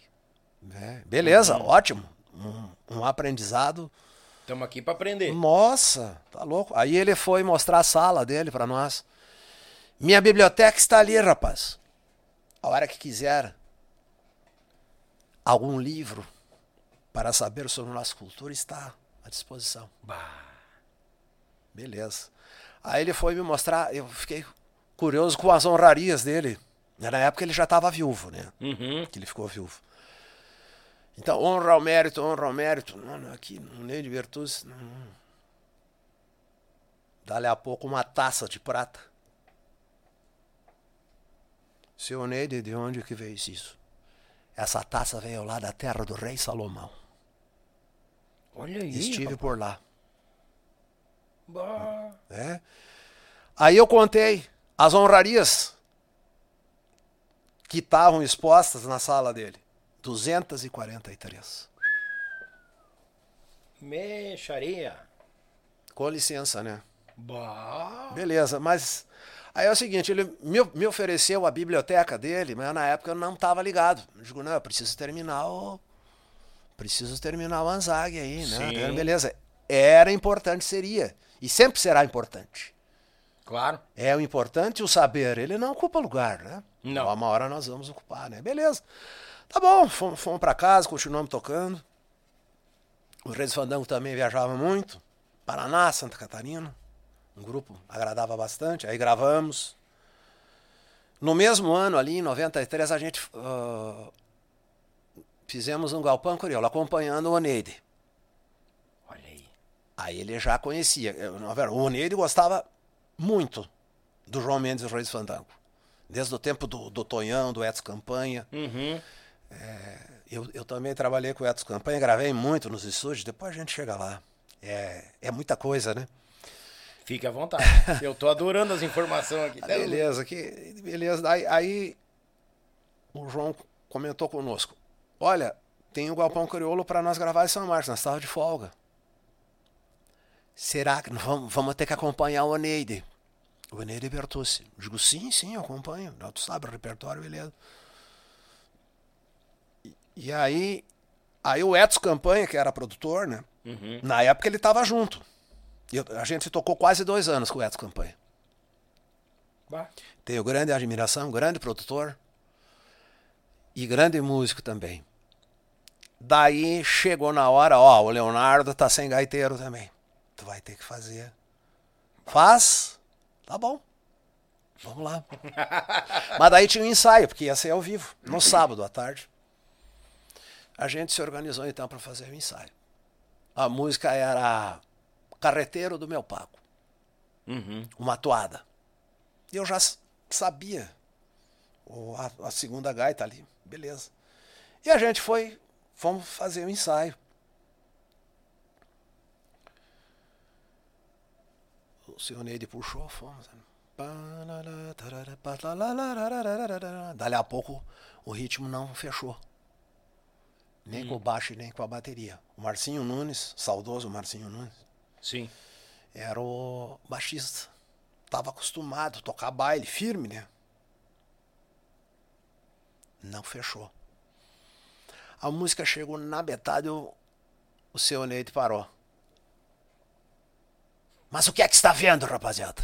né? Beleza, ótimo. Um, um aprendizado. Estamos aqui para aprender. Nossa, tá louco. Aí ele foi mostrar a sala dele pra nós. Minha biblioteca está ali, rapaz. A hora que quiser algum livro para saber sobre nossa cultura está à disposição. Bah. Beleza. Aí ele foi me mostrar, eu fiquei curioso com as honrarias dele. Na época ele já estava viúvo, né? Uhum. Que ele ficou viúvo. Então, honra ao mérito, honra ao mérito. Não, não, aqui, no Ney de Bertuzzi. Não, não. Dali a pouco uma taça de prata. Seu Neide, de onde que veio isso? Essa taça veio lá da terra do rei Salomão. Olha aí. Estive rapaz. por lá. Bah. né? Aí eu contei as honrarias que estavam expostas na sala dele. 243. Mexaria. Com licença, né? Bah. Beleza, mas aí é o seguinte, ele me, me ofereceu a biblioteca dele, mas na época eu não estava ligado. Eu digo, não, eu preciso terminar o. Preciso terminar o Anzag aí, né? Sim. Beleza. Era importante, seria. E sempre será importante. Claro. É o importante o saber, ele não ocupa lugar, né? Não. Uma hora nós vamos ocupar, né? Beleza. Tá bom, fomos, fomos para casa, continuamos tocando. O Reis Fandango também viajava muito. Paraná, Santa Catarina. Um grupo agradava bastante. Aí gravamos. No mesmo ano, ali em 93, a gente ah, fizemos um galpão curioso, acompanhando o Oneide. Olha aí. Aí ele já conhecia. Eu, O Oneide gostava muito do João Mendes e Reis Fandango. Desde o tempo do, do Tonhão, do Edson Campanha. Uhum. Eu, eu também trabalhei com o Edson Campanha, gravei muito nos estúdios, depois a gente chega lá. É, é muita coisa, né? Fique à vontade. <laughs> Eu tô adorando as informações aqui. Ah, beleza, que, beleza. Aí, aí o João comentou conosco. Olha, tem o Galpão Crioulo para nós gravar em São Marcos, nós estávamos de folga. Será que vamos, vamos ter que acompanhar o Oneide? O Oneide Bertucci. Eu digo, sim, sim, eu acompanho. Tu sabe o repertório, beleza. E, e aí, aí o Edson Campanha, que era produtor, né? Uhum. Na época ele estava junto. Eu- a gente tocou quase dois anos com o Edson Campanha. Bah. Tenho grande admiração, grande produtor e grande músico também. Daí chegou na hora, ó, o Leonardo tá sem gaiteiro também. Tu vai ter que fazer. Faz? Tá bom. Vamos lá. <laughs> Mas daí tinha um ensaio, porque ia ser ao vivo, no sábado à tarde. A gente se organizou então para fazer o ensaio. A música era Carreteiro do Meu Pago Uhum. uma toada. E eu já sabia o- a, a segunda gaita ali, beleza. E a gente foi, fomos fazer o ensaio. O senhor Neide puxou, fomos. Dali a pouco o ritmo não fechou. Nem com o baixo nem com a bateria. O Marcinho Nunes, saudoso Marcinho Nunes, Sim. era o baixista. Tava acostumado a tocar baile firme, né? Não fechou. A música chegou na metade, o, o seu Neide parou. Mas o que é que está vendo, rapaziada?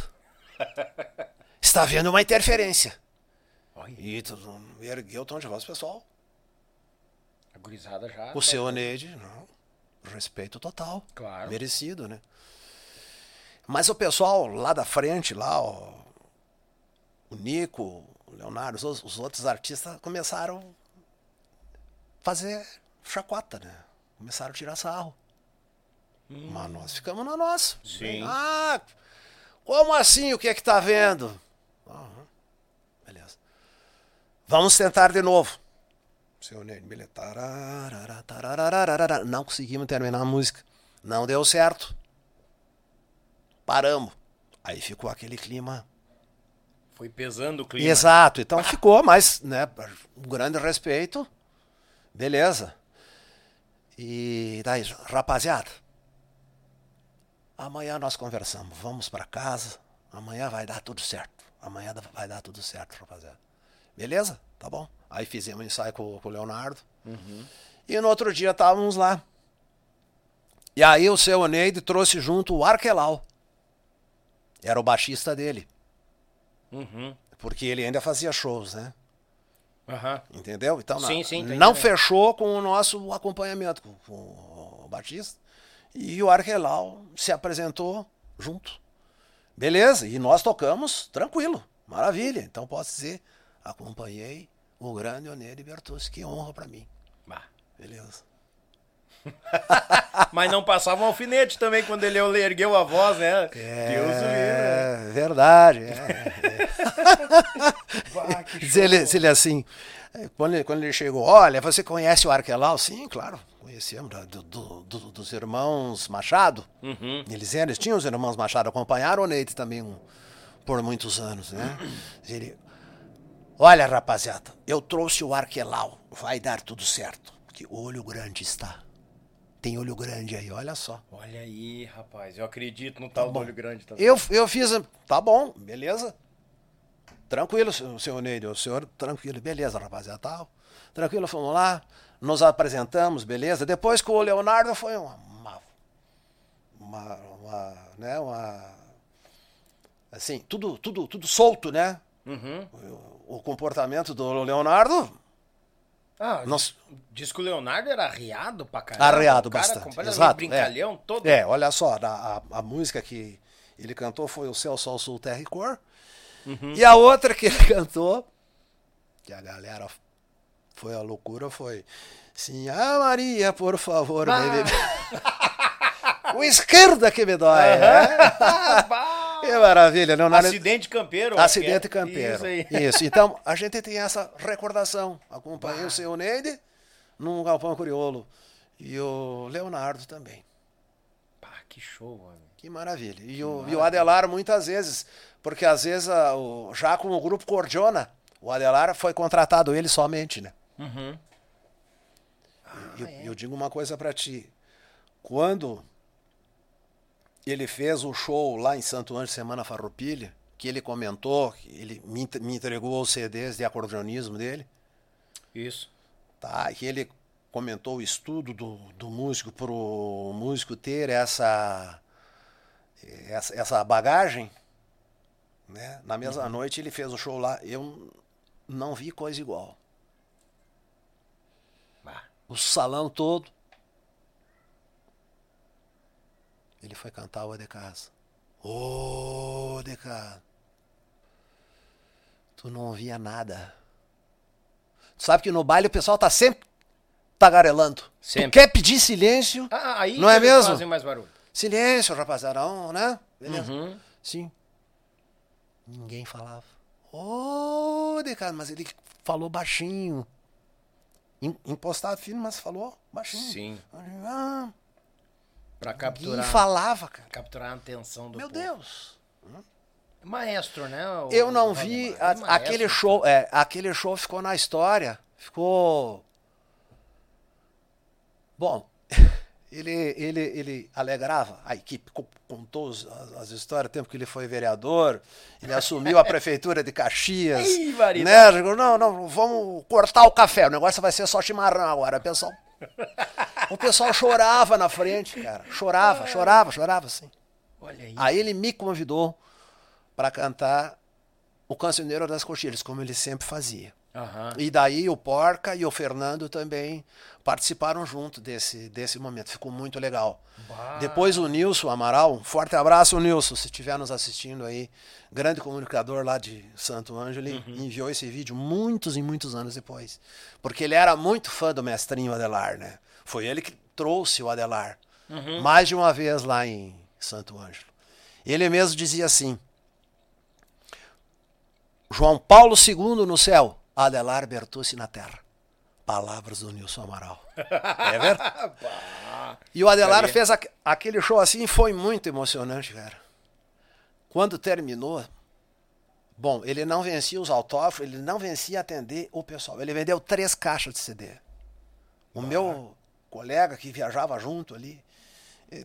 Está vendo uma interferência. Olha, E tu não ergueu o tom de voz, pessoal. a gurizada já. O seu Neide, não. Respeito total. Claro. Merecido, né? Mas o pessoal lá da frente, lá, ó, o Nico, o Leonardo, os, os outros artistas começaram a fazer chacota, né? Começaram a tirar sarro. Mas nós ficamos na nossa. Sim. Ah, como assim? O que é que tá vendo? Aham. Beleza. Vamos tentar de novo. Seu Ney, beleza. Tararara, tararara. Não conseguimos terminar a música. Não deu certo. Paramos. Aí ficou aquele clima. Foi pesando o clima. Exato. Então ficou, mas, né, um grande respeito. Beleza. E daí, rapaziada, amanhã nós conversamos. Vamos para casa. Amanhã vai dar tudo certo. Amanhã vai dar tudo certo, rapaziada. Beleza? Tá bom. Aí fizemos um ensaio com, com o Leonardo. E no outro dia estávamos lá. E aí o seu Oneide trouxe junto o Arquelau. Era o baixista dele. Uhum. Porque ele ainda fazia shows, né? Aham. Entendeu? Então, Sim, na- sim, não fechou com o nosso acompanhamento, com, com o Batista. E o Arquelau se apresentou junto. Beleza, e nós tocamos tranquilo, maravilha. Então posso dizer, acompanhei o grande Oneide Bertucci, que honra pra mim. Bah. Beleza. <laughs> Mas não passava um alfinete também quando ele ergueu a voz, né? Deus o livre. né? É verdade. É, <laughs> Bah, que Diz ele, ele assim, quando ele, quando ele chegou, olha, você conhece o Arquelau? Sim, claro, conhecemos, do- do- do- dos irmãos Machado. Uhum. Eles, eram, eles tinham os irmãos Machado, acompanharam o Neide também um- por muitos anos, né? Ele, olha, rapaziada, eu trouxe o Arquelau, vai dar tudo certo, o olho grande está. Tem olho grande aí, olha só. Olha aí, rapaz. Eu acredito no tal do olho grande também. Eu, eu fiz, tá bom, beleza. Tranquilo, senhor Neide, o senhor tranquilo, beleza, rapaziada, tal. Tranquilo, fomos lá, nos apresentamos, beleza. Depois com o Leonardo foi uma, uma, uma, uma, né, uma, assim, tudo, tudo, tudo solto, né? Uhum. O, o comportamento do Leonardo, Ah, nós, diz que o Leonardo era arriado pra caramba. arreado o cara bastante. completamente Exato. brincalhão, é. todo. É, olha só, a, a, a música que ele cantou foi o Céu, Sol, Sul, Terra e Cor. Uhum. E a outra que ele <laughs> cantou, que a galera foi a loucura, foi Sim, a Maria, por favor, Ah. <laughs> o esquerda que me dói. né? <laughs> Bah! Que maravilha, Leonardo. Acidente campeiro. Acidente é- campeiro. Isso aí. Isso. Então, a gente tem essa recordação. Acompanhei o seu Neide num galpão crioulo. E o Leonardo também. Pá, que show, mano. Que maravilha. E o, e o Adelar, muitas vezes, porque às vezes, a- o- já com o grupo Cordiona, o Adelar foi contratado ele somente, né? Uhum. E eu, eu digo uma coisa pra ti. Quando ele fez o show lá em Santo Anjo, Semana Farroupilha, que ele comentou, que ele me, me entregou os CDs de acordeonismo dele, Isso. tá? Que ele comentou o estudo do, do músico para o músico ter essa essa, essa bagagem, né? Na mesma uhum. noite ele fez o show lá. Eu não vi coisa igual. O salão todo. Ele foi cantar o de casa. Ô, oh, de casa. Tu não ouvia nada. Tu sabe que no baile o pessoal tá sempre tagarelando. Sempre. Tu quer pedir silêncio? Ah, aí não é mesmo? Fazem mais barulho. Silêncio, rapaziada, né? Beleza? Uhum. Sim. Ninguém falava. Ô, oh, Decado, mas ele falou baixinho. Impostado firme, mas falou baixinho. Sim. Ah, pra capturar. E falava, cara. Capturar a atenção do Meu povo. Deus. Maestro, né? O, eu não vi a, aquele show. É, aquele show ficou na história. Ficou. Bom, ele, ele, ele alegrava a equipe, contou as, as histórias, tempo que ele foi vereador, ele assumiu a <laughs> prefeitura de Caxias. Ih, né? Não, não, vamos cortar o café, o negócio vai ser só chimarrão agora, pessoal. O pessoal chorava na frente, cara. Chorava, chorava, chorava, assim. Olha aí. Aí ele me convidou para cantar o Cancioneiro das Coxilhas, como ele sempre fazia. Uhum. E daí o Porca e o Fernando também participaram junto desse, desse momento. Ficou muito legal. Bah. Depois o Nilson Amaral, um forte abraço, Nilson, se estiver nos assistindo aí, grande comunicador lá de Santo Ângelo, uhum. enviou esse vídeo muitos e muitos anos depois. Porque ele era muito fã do mestrinho Adelar, né? Foi ele que trouxe o Adelar uhum. mais de uma vez lá em Santo Ângelo. Ele mesmo dizia assim: João Paulo II no céu, Adelar Bertucci na terra. Palavras do Nilson Amaral. É verdade? <laughs> e o Adelar fez aquele show assim, foi muito emocionante, cara. Quando terminou, bom, ele não vencia os autógrafos, ele não vencia atender o pessoal. Ele vendeu três caixas de CD. O meu colega que viajava junto ali, é,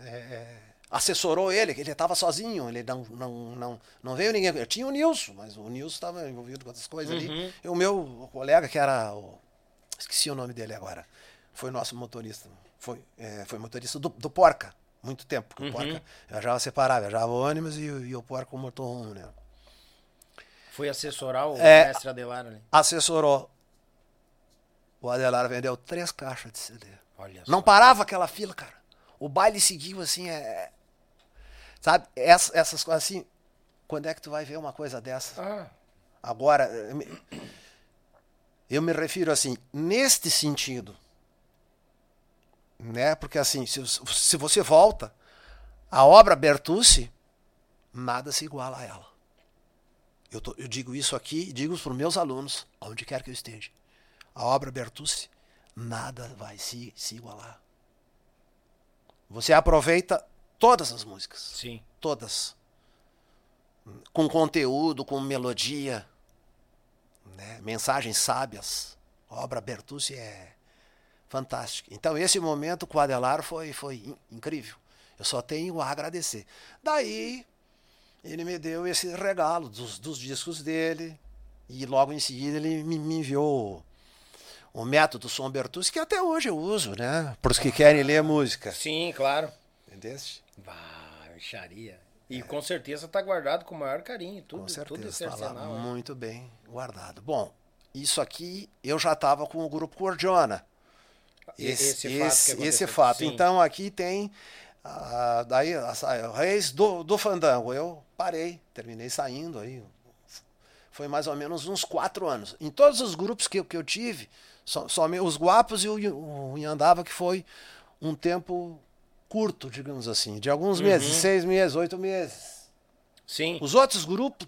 é assessorou ele, que ele estava sozinho, ele não, não, não, não veio ninguém. Eu tinha o Nilson, mas o Nilson estava envolvido com outras coisas uhum. ali. E o meu colega, que era o. Esqueci o nome dele agora. Foi nosso motorista. Foi, é, foi motorista do, do Porca, muito tempo, porque uhum. o Porca viajava separado, viajava ônibus e, e o Porca o motorhome, né? Foi assessorar o é, mestre Adelar ali. Assessorou. O Adelar vendeu três caixas de CD. Olha Não parava aquela fila, cara. O baile seguiu assim, é, Sabe? Essas, essas coisas assim. Quando é que tu vai ver uma coisa dessa? Ah. Agora, eu me refiro assim, neste sentido. Né? Porque assim, se, se você volta, a obra Bertucci, nada se iguala a ela. Eu, tô, eu digo isso aqui, digo para os meus alunos, onde quer que eu esteja. A obra Bertucci, nada vai se, se igualar. Você aproveita Todas as músicas. Sim. Todas. Com conteúdo, com melodia, né? mensagens sábias. A obra Bertucci é fantástica. Então, esse momento com o Adelar foi, foi incrível. Eu só tenho a agradecer. Daí, ele me deu esse regalo dos, dos discos dele. E logo em seguida ele me, me enviou o método Som Bertucci, que até hoje eu uso, né? Para os que querem ler música. Sim, claro. Entendeste? Bah, xaria. E é. com certeza está guardado com o maior carinho, tudo, com certeza, tudo esse arsenal. Muito bem guardado. Bom, isso aqui eu já estava com o grupo Cordiona. Esse, esse, esse, esse fato. Então aqui tem ah, daí Reis do, do Fandango. Eu parei, terminei saindo aí. Foi mais ou menos uns quatro anos. Em todos os grupos que, que eu tive, só, só os Guapos e o, o Inhandava, que foi um tempo curto, digamos assim, de alguns uhum. meses, seis meses, oito meses. Sim. Os outros grupos,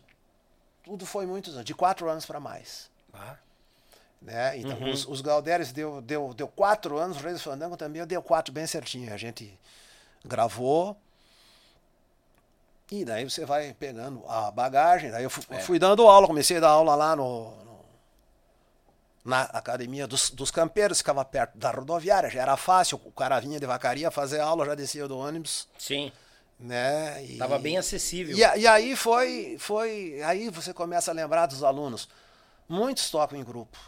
tudo foi muitos de quatro anos para mais. Ah. Né? Então, uhum. os, os Galderes deu, deu, deu quatro anos, o Reis do Fandango também deu quatro bem certinho. A gente gravou. E daí você vai pegando a bagagem. Daí eu fui, é. fui dando aula, comecei a dar aula lá no, na academia dos, dos campeiros, ficava perto da rodoviária, já era fácil, o cara vinha de vacaria fazer aula, já descia do ônibus. Sim. Né? E, Tava bem acessível. E, e, aí foi, foi, aí você começa a lembrar dos alunos. Muitos tocam em grupo.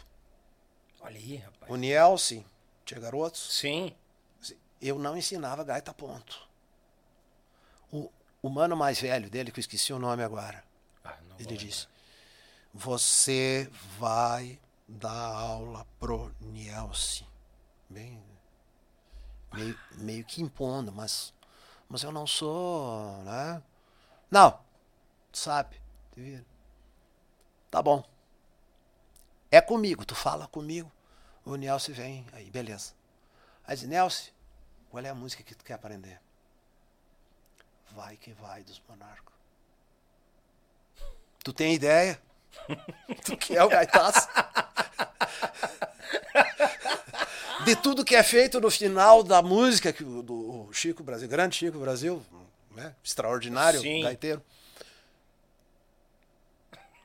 Olha aí, rapaz. O Nielsen, tinha garotos? Sim. Eu não ensinava gaita ponto. O, o mano mais velho dele, que eu esqueci o nome agora, Ah, ele disse: Você vai dar aula pro Nielce. Bem, meio, meio que impondo, mas, mas eu não sou, né? Não, sabe, te vira. Tá bom. É comigo, tu fala comigo, o Nielce vem, aí, beleza. Aí diz, Nielce, qual é a música que tu quer aprender? Vai que vai dos monarcos. Tu tem ideia? <laughs> tu que é o gaitaço? De tudo que é feito no final da música, que o, do Chico Brasil, grande Chico Brasil, né? extraordinário Sim. gaiteiro.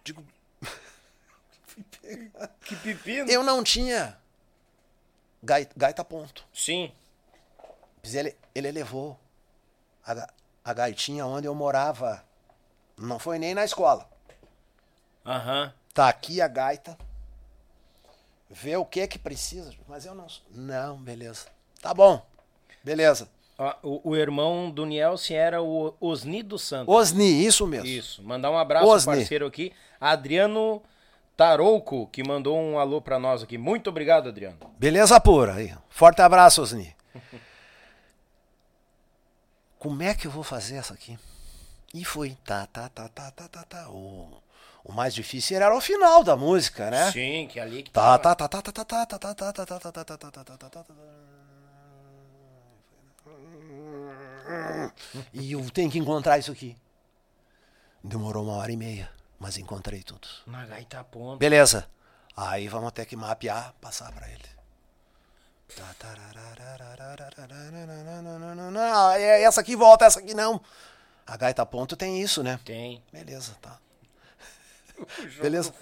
Digo, <laughs> Que pepino. eu não tinha gai- gaita ponto. Sim. Mas ele, ele levou a, a gaitinha onde eu morava. Não foi nem na escola. Aham. Tá aqui a gaita. Vê o que que precisa. Mas eu não. sou- Não, beleza. Tá bom. Beleza. Ó, o, o irmão do Nielsen era o Osni dos Santos. Osni, isso mesmo. Isso. Mandar um abraço Osni. parceiro aqui, Adriano Tarouco, que mandou um alô pra nós aqui. Muito obrigado, Adriano. Beleza pura aí. Forte abraço, Osni. <laughs> Como é que eu vou fazer essa aqui? E fui. Tá, tá, tá, tá, tá, tá, tá. O, o mais difícil era o final da música, né? Sim, que ali que Tá, tá, tá, tá, tá, tá, tá, tá, tá, tá, tá, tá, tá, tá, tá, tá, tá, tá, tá, tá. E eu tenho que encontrar isso aqui. Demorou uma hora e meia, mas encontrei tudo. Na gaita ponta. Beleza. Aí vamos ter que mapear, passar pra ele. É essa aqui volta, essa aqui não. A gaita ponto tem isso, né? Tem. Beleza, tá. Beleza.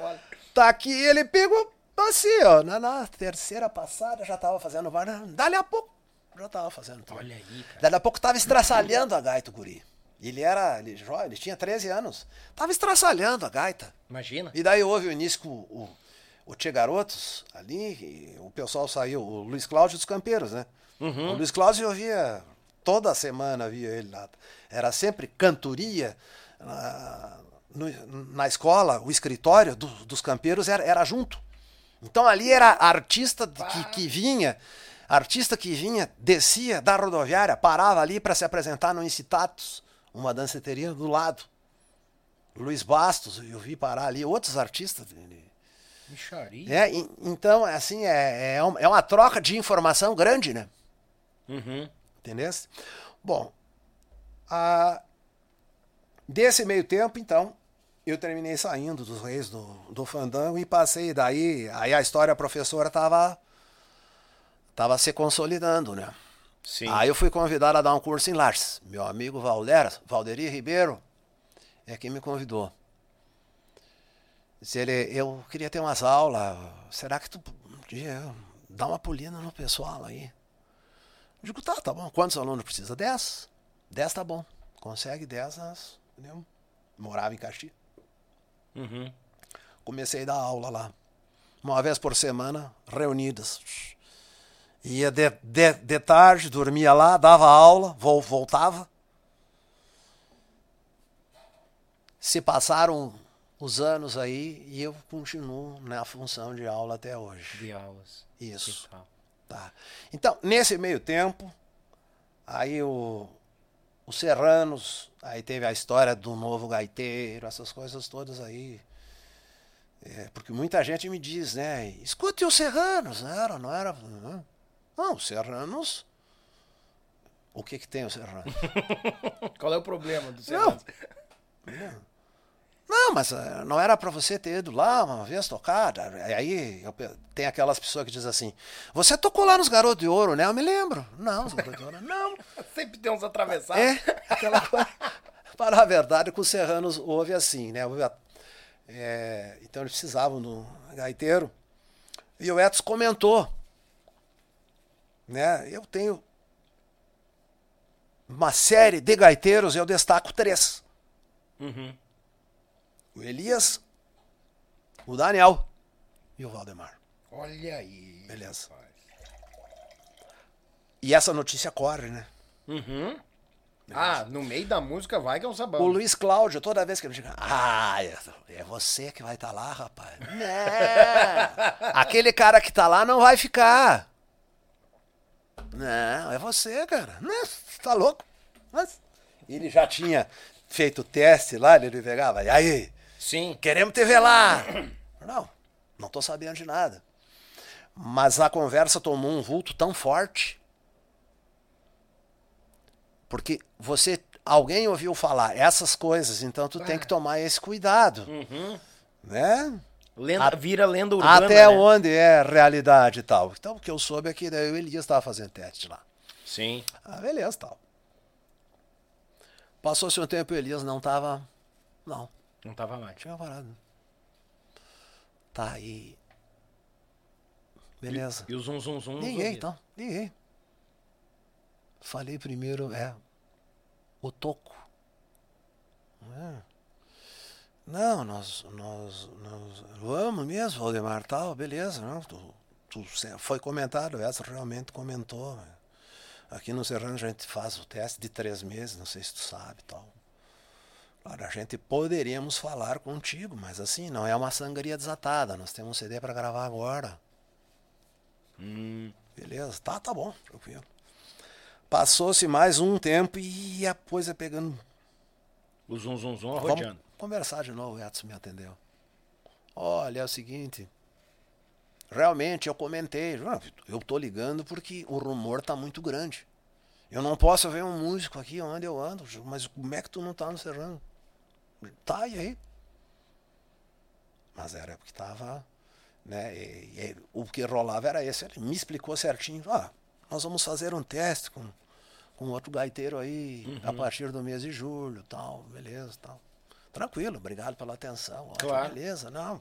Tá aqui, ele pegou assim, ó. Na, na terceira passada já tava fazendo várias. Dali a pouco já tava fazendo tudo. Olha aí, cara. Dali a pouco tava estraçalhando a gaita, o guri. Ele era. Ele, ele tinha 13 anos. Tava estraçalhando a gaita. Imagina. E daí houve o início com o, o, Tchê Garotos ali, o pessoal saiu, o Luiz Cláudio dos Campeiros, né? O Luiz Cláudio eu via, toda semana via ele lá. Era sempre cantoria. Na, no- na escola, o escritório do- dos campeiros era, era junto. Então ali era artista que, que vinha, artista que vinha, descia da rodoviária, parava ali para se apresentar no Incitatus, uma danceteria do lado. Luiz Bastos, eu vi parar ali, outros artistas. Micharia. É, então, assim, é, é, um- é uma troca de informação grande, né? Uhum. Entendeu? Bom, a- desse meio tempo, então, eu terminei saindo dos reis do, do Fandango e passei daí, aí a história professora tava, tava se consolidando, né? Sim. Aí eu fui convidado a dar um curso em Lages. Meu amigo Valder, Valderi Ribeiro, é quem me convidou. Disse ele, eu queria ter umas aulas, será que tu podia dar uma polida no pessoal aí? Eu digo, tá, tá bom. Quantos alunos precisa? Dez. Dez tá bom. Consegue dez, nós, entendeu? Morava em Caxias. Uhum. Comecei a dar aula lá. Uma vez por semana, reunidas. Ia de, de, de tarde, dormia lá, dava aula, vol, voltava. Se passaram os anos aí e eu continuo na função de aula até hoje. De aulas. Isso. Tá. Então, nesse meio tempo, aí o, o Serranos, aí teve a história do novo gaiteiro, essas coisas todas aí. É, porque muita gente me diz, né? Escute os Serranos, não era, não era. Não, não os Serranos. O que que tem o Serrano? <laughs> Qual é o problema do Não. Serrano? Não, mas eh, não era para você ter ido lá uma vez tocar. Aí eu tem aquelas pessoas que dizem assim: Você tocou lá nos Garotos de Ouro, né? Eu me lembro. Não, os Garotos de Ouro, não. <laughs> Sempre tem uns atravessados. É, aquela coisa. <laughs> Para a verdade, com os serranos houve assim, né? É, então eles precisavam do gaiteiro. E o Etos comentou, né? Eu tenho uma série de gaiteiros, eu destaco três. Uhum. O Elias, o Daniel e o Valdemar. Olha aí. Beleza. rapaz. E essa notícia corre, né? Uhum. Ah, no meio da música vai que é um sabão. O Luiz Cláudio, toda vez que ele chega, ah, é você que vai estar lá, rapaz. <laughs> Não, aquele cara que tá lá não vai ficar. Não, é você, cara. Não, você tá louco. Mas ele já tinha feito o teste lá, ele pegava, e aí? Sim. Queremos ver lá. Não, não tô sabendo de nada. Mas a conversa tomou um vulto tão forte porque você, alguém ouviu falar essas coisas, então tu tem que tomar esse cuidado. Uhum. Né? Lenda, A, vira lenda urbana. Até né? onde é realidade e tal. Então, o que eu soube é que daí o Elias estava fazendo teste lá. Sim. Ah, beleza, tal. Passou-se um tempo e o Elias não estava. Não. Não estava mais. Tinha parado. Tá aí. Beleza. E, e o zum zum zum. Liguei, então. Liguei. Falei primeiro, é, o toco. É. Não, nós, nós, nós vamos mesmo, Valdemar, tal, beleza, não, tu, tu, foi comentado, essa realmente comentou. Né? Aqui no Serrano a gente faz o teste de três meses, não sei se tu sabe tal. Claro, a gente poderíamos falar contigo, mas assim, não é uma sangria desatada, nós temos um CD para gravar agora. Hum. Beleza, tá, tá bom, tranquilo. Passou-se mais um tempo e a coisa pegando. O zum zum zum arrodeando. Vamos conversar de novo, o Edson me atendeu. Olha, é o seguinte. Realmente, eu comentei. Ah, eu tô ligando porque o rumor tá muito grande. Eu não posso ver um músico aqui onde eu ando, mas como é que tu não tá no Serrano? Tá, e aí? Mas era porque tava. Né, e, e, o que rolava era esse. Ele me explicou certinho. Ah, nós vamos fazer um teste com com outro gaiteiro aí uhum. a partir do mês de julho, tal, beleza, tal. Tranquilo, obrigado pela atenção. Claro. Beleza, não.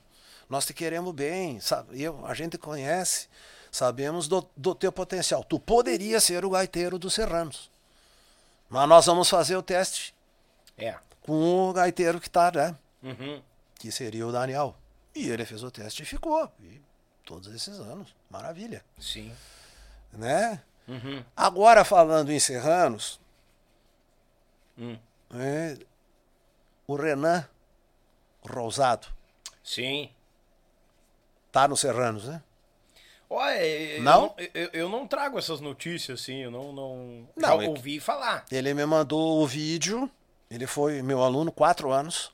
Nós te queremos bem, sabe? Eu, a gente conhece, sabemos do, do teu potencial. Tu poderia ser o gaiteiro dos Serranos. Mas nós vamos fazer o teste. É. Com o gaiteiro que está, né? Uhum. Que seria o Daniel. E ele fez o teste e ficou. E todos esses anos. Maravilha. Sim. Né? Uhum. Agora, falando em Serranos, hum. é, o Renan Rosado. Sim. Tá no Serranos, né? Eu não? Eu, eu, não trago essas notícias assim, eu não. Não, não já é ouvi falar. Ele me mandou o vídeo, ele foi meu aluno quatro anos.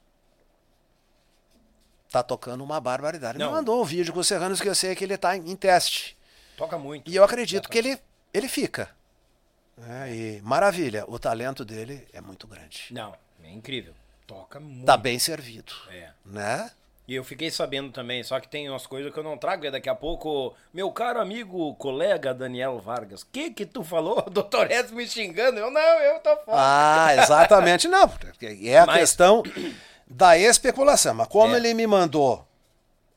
Tá tocando uma barbaridade. Ele me mandou o vídeo com o eu sei que ele tá em, teste. Toca muito. E eu acredito que ele ele fica. É, e maravilha, o talento dele é muito grande. Não, é incrível. Toca muito. Tá bem servido. É. Né? E eu fiquei sabendo também, só que tem umas coisas que eu não trago, e daqui a pouco, meu caro amigo, colega Daniel Vargas, que que tu falou? <laughs> Doutor Edson me xingando? Eu não, eu tô fora. Ah, exatamente, não. É a Mas... questão da especulação. Mas como é. ele me mandou,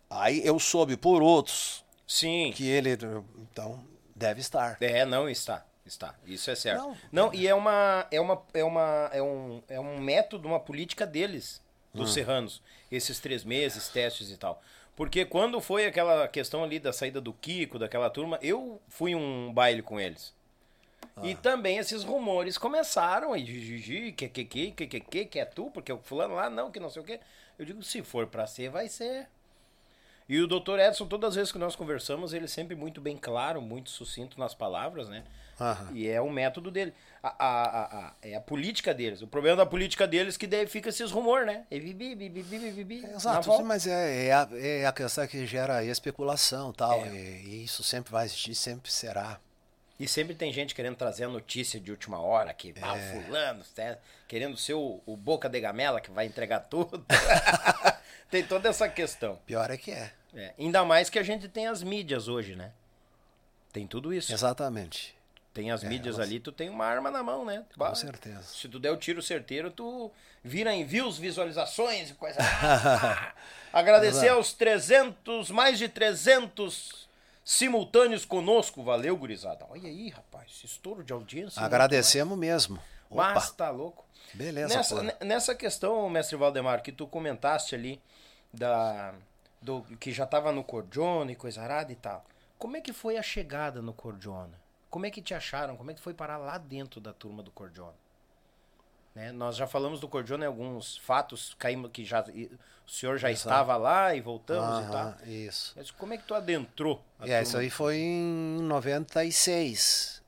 aí eu soube por outros Sim. que ele, então, Deve estar. É, não está. Está. Isso é certo. Não, não e é uma é uma é uma é um, é um método, uma política deles, dos hum. serranos, esses três meses, testes e tal. Porque quando foi aquela questão ali da saída do Kiko, daquela turma, eu fui um baile com eles. Ah. E também esses rumores começaram, e Gigi, que que que que que que que é tu, porque o fulano lá não, que não sei o quê. Eu digo, se for para ser, vai ser. E o doutor Edson, todas as vezes que nós conversamos, ele é sempre muito bem claro, muito sucinto nas palavras, né? Aham. E é o método dele. A, a, a, a, é a política deles. O problema da política deles é que daí fica esses rumores, né? E bibi, bibi, bibi, bibi, Exato, mas é, é, a, é a questão que gera especulação tal, é. e, e isso sempre vai existir, sempre será. E sempre tem gente querendo trazer a notícia de última hora, que ah, é. fulano, querendo ser o, o boca de gamela que vai entregar tudo. <laughs> tem toda essa questão. Pior é que é. É. Ainda mais que a gente tem as mídias hoje, né? Tem tudo isso. Exatamente. Tem as é, mídias elas... ali, tu tem uma arma na mão, né? Com certeza. Se tu der o tiro certeiro, tu vira em views, visualizações e coisa. <laughs> <laughs> Agradecer Exato. aos 300, mais de 300 simultâneos conosco. Valeu, gurizada. Olha aí, rapaz, estouro de audiência. Né? Agradecemos mesmo. Opa. Mas tá louco. Beleza, nessa, nessa questão, mestre Valdemar, que tu comentaste ali da do que já tava no Cordione, coisa arada e tal. Como é que foi a chegada no Cordione? Como é que te acharam? Como é que foi parar lá dentro da turma do Cordione? Né? Nós já falamos do Cordione alguns fatos caímos que já o senhor já Exato. estava lá e voltamos e Aham, tal. Isso. Mas como é que tu adentrou? É, isso turma? aí foi em 96.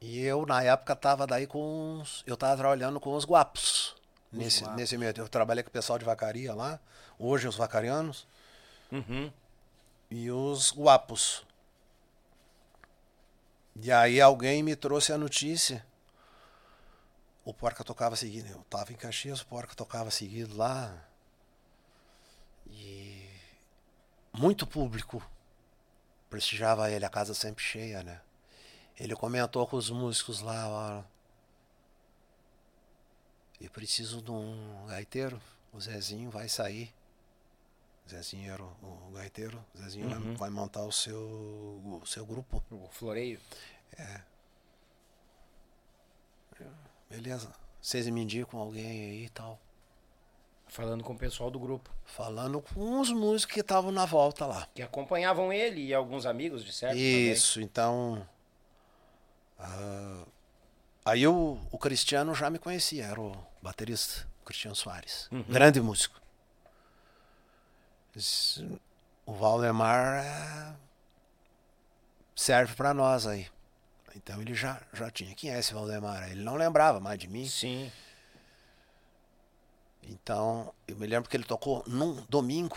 E eu, na época, tava daí com os, Eu tava trabalhando com os guapos. Nesse, nesse meio. Eu trabalhei com o pessoal de vacaria lá. Hoje os vacarianos. Uhum. E os guapos. E aí alguém me trouxe a notícia. O Porca tocava seguido. Eu tava em Caxias, o Porca tocava seguido lá. E muito público prestigiava ele, a casa sempre cheia, né? Ele comentou com os músicos lá, ó. Eu preciso de um gaiteiro. O Zezinho vai sair. O Zezinho era o, o gaiteiro. O Zezinho vai- Uhum. vai, montar o seu, o seu grupo. O floreio. Beleza. Vocês me indicam alguém aí e tal. Falando com o pessoal do grupo. Falando com os músicos que estavam na volta lá. Que acompanhavam ele e alguns amigos, de certo? também. Isso, então. ah, aí o, o Cristiano já me conhecia, era o baterista, o Cristiano Soares. Grande músico. O Valdemar é, serve pra nós aí. Então ele já, já tinha. Quem é esse Valdemar? Ele não lembrava mais de mim. Sim. Então, eu me lembro que ele tocou num domingo.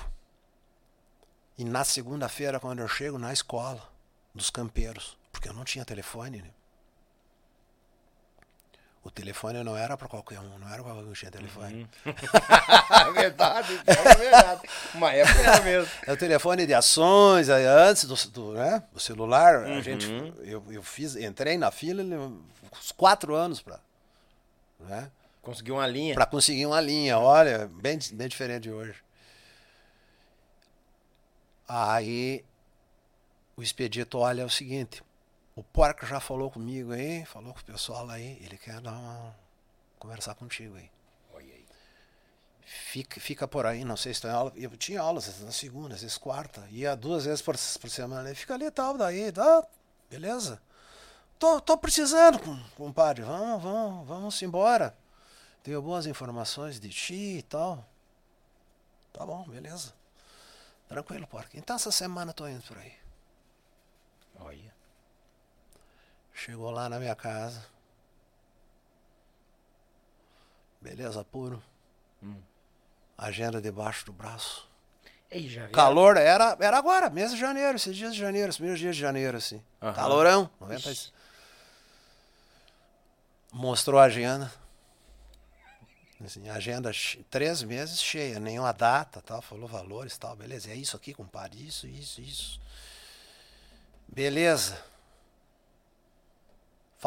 E na segunda-feira, quando eu chego na escola dos campeiros, porque eu não tinha telefone, né? O telefone não era para qualquer um, não era qualquer um tinha telefone. <laughs> <laughs> é verdade, é verdade. Uma época era mesmo. É o telefone de ações, aí antes do, do, né, do celular, a gente, eu, eu fiz, entrei na fila uns quatro anos para né, Conseguiu uma linha. para conseguir uma linha, olha, bem, bem diferente de hoje. Aí o expedito olha é o seguinte, o porco já falou comigo aí, falou com o pessoal aí, ele quer dar uma conversar contigo aí. Olha aí. Fica, fica por aí, não sei se tem aula. Eu tinha aulas na segunda, às vezes quarta, ia duas vezes por, por semana. Ele fica ali e tal, daí, tá, beleza. Tô, tô precisando, com- compadre, vamos, vamos, vamos embora. Tenho boas informações de ti e tal. Tá bom, beleza. Tranquilo, porco. Então essa semana eu tô indo por aí. Olha. Chegou lá na minha casa. Beleza, puro. Agenda debaixo do braço. Ei, já? Calor era, era agora, mês de janeiro, esses dias de janeiro, os primeiros dias de janeiro, assim. Aham. Calorão, 90. Ixi. Mostrou a agenda. Assim, agenda três meses cheia, nenhuma data, tal, falou valores tal, beleza. É isso aqui, compadre, isso, isso, isso. Beleza.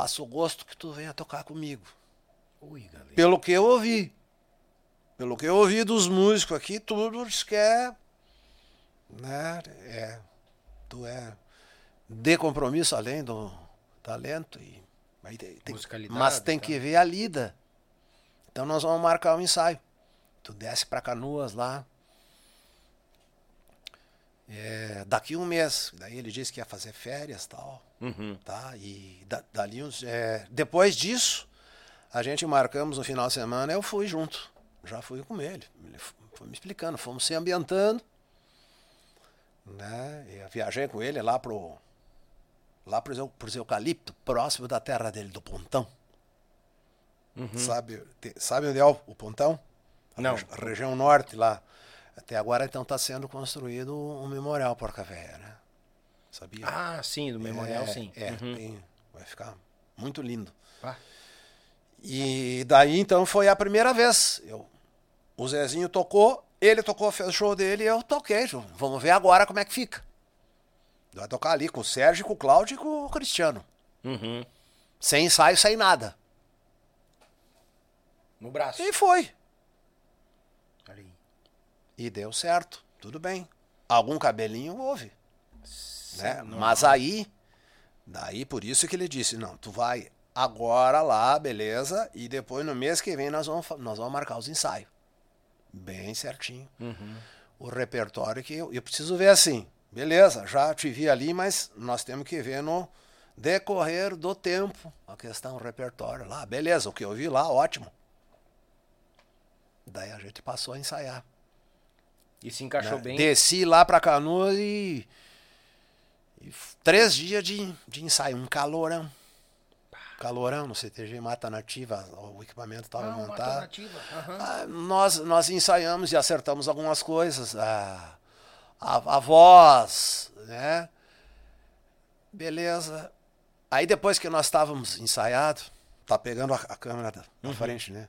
Faço o gosto que tu venha tocar comigo. Ui, galera. Pelo que eu ouvi. Pelo que eu ouvi dos músicos aqui, tudo diz que é. Né, é. Tu é. De compromisso além do talento. E, aí tem- mas tem tá. que ver a lida. Então nós vamos marcar um ensaio. Tu desce pra canoas lá. É, daqui um mês. Daí ele disse que ia fazer férias tal Uhum. tá? E da- dali uns, é, depois disso, a gente marcamos no final de semana, eu fui junto. Já fui com ele. Ele foi me explicando, fomos se ambientando. Né? Eu viajei com ele lá pro lá pros, pros eucalipto, próximo da terra dele, do Pontão. Sabe, te- sabe onde é o, o Pontão? A Não. região norte lá. Até agora então está sendo construído um memorial Porca Véia, né? Sabia? Ah, sim, do memorial, É, sim. É, Uhum. tem- vai ficar muito lindo. Ah, E daí então foi a primeira vez. Eu, o Zezinho tocou, ele tocou, fez o show dele e eu toquei. Vamos ver agora como é que fica. Vai tocar ali com o Sérgio, com o Cláudio e com o Cristiano. uhum. Sem ensaio, sem nada. No braço. E foi. E deu certo. Tudo bem. Algum cabelinho houve. Né? Não. Mas aí, daí por isso que ele disse, não, tu vai agora lá, beleza, e depois no mês que vem nós vamos, nós vamos marcar os ensaios. Bem certinho. Uhum. O repertório que eu, eu preciso ver assim, beleza, já te vi ali, mas nós temos que ver no, Decorrer do tempo, a questão repertório lá, beleza, o que eu vi lá, ótimo. Daí a gente passou a ensaiar. E se encaixou né? bem. Desci lá pra Canoas e, e três dias de, de ensaio, um calorão. Calorão no CTG Mata Nativa, o equipamento estava Ah, montado. aham. Ah, nós, nós ensaiamos e acertamos algumas coisas. A, a, a voz, né? Beleza. Aí depois que nós estávamos ensaiados, tá pegando a, a câmera na frente, né?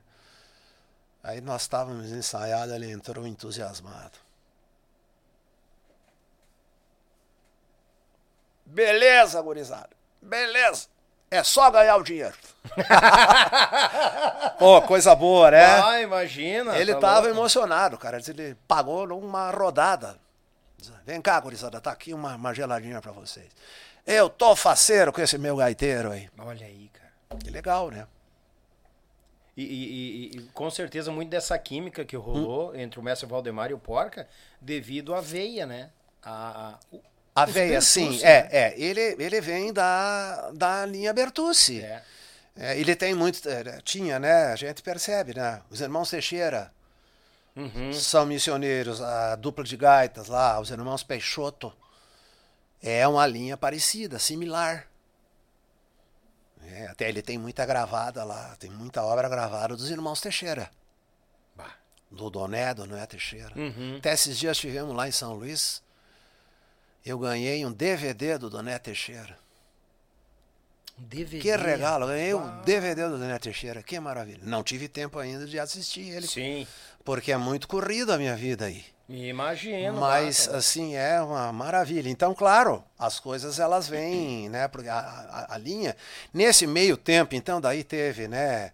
Aí nós estávamos ensaiados, ele entrou entusiasmado. Beleza, gurizada. Beleza. É só ganhar o dinheiro. <laughs> Pô, coisa boa, né? Ah, imagina. Ele tá tava louco. emocionado, cara. Ele pagou numa rodada. Vem cá, gurizada, tá aqui uma, uma geladinha pra vocês. Eu tô faceiro com esse meu gaiteiro aí. Olha aí, cara. Que legal, né? E, e- e- e com certeza muito dessa química que rolou Hum. entre o mestre Valdemar e o Porca, devido à veia, né? A, a, o- A veia, sim, Bertucci, é, né? é. Ele, ele vem da, da linha Bertucci. É. É, ele tem muito. é, Tinha, né? A gente percebe, né? Os irmãos Teixeira Uhum. são missioneiros, a dupla de gaitas lá, os irmãos Peixoto. É uma linha parecida, similar. É, até ele tem muita gravada lá, tem muita obra gravada dos irmãos Teixeira. Bah. Do Doné, do Noé Teixeira. Uhum. Até esses dias estivemos lá em São Luís. Eu ganhei um DVD do Doné Teixeira. Um DVD. Que regalo, ganhei o DVD do Doné Teixeira, que maravilha. Não tive tempo ainda de assistir ele, Sim. porque é muito corrido a minha vida aí. Imagino. Mas assim é uma maravilha. Então, claro, as coisas elas vêm, né? Porque a, a, a linha nesse meio tempo, então daí teve, né?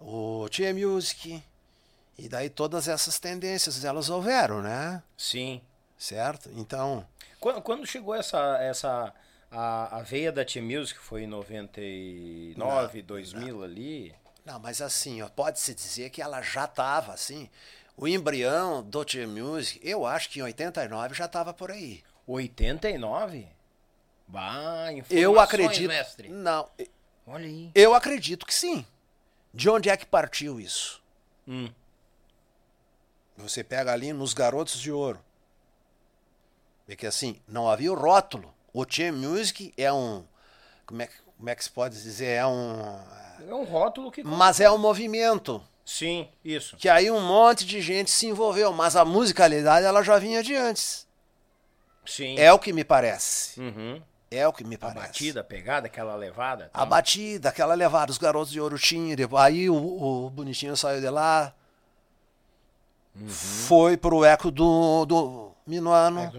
O Tia Music e daí todas essas tendências elas houveram, né? Sim. Certo? Então, Quando, quando chegou essa, essa a, a veia da T-Music, foi em 99, 2000 ali? não, mas assim, pode-se dizer que ela já estava assim. O embrião do Tia Music, eu acho que em 89 já estava por aí. 89? Bah, Eu acredito. mestre. Não, Olha aí. eu acredito que sim. De onde é que partiu isso? Hum. Você pega ali nos Garotos de Ouro. Vê que assim, não havia o rótulo. O Team Music é um. Como é, que- como é que se pode dizer? É um. É um rótulo que. Mas é um movimento. Sim, isso. Que aí um monte de gente se envolveu. Mas a musicalidade ela já vinha de antes. Sim. É o que me parece. Uhum. É o que me A parece. batida, a pegada, aquela levada. A batida, aquela levada, os garotos de ouro tinha, depois, aí o, o bonitinho saiu de lá, Uhum. foi pro eco do, do Minuano,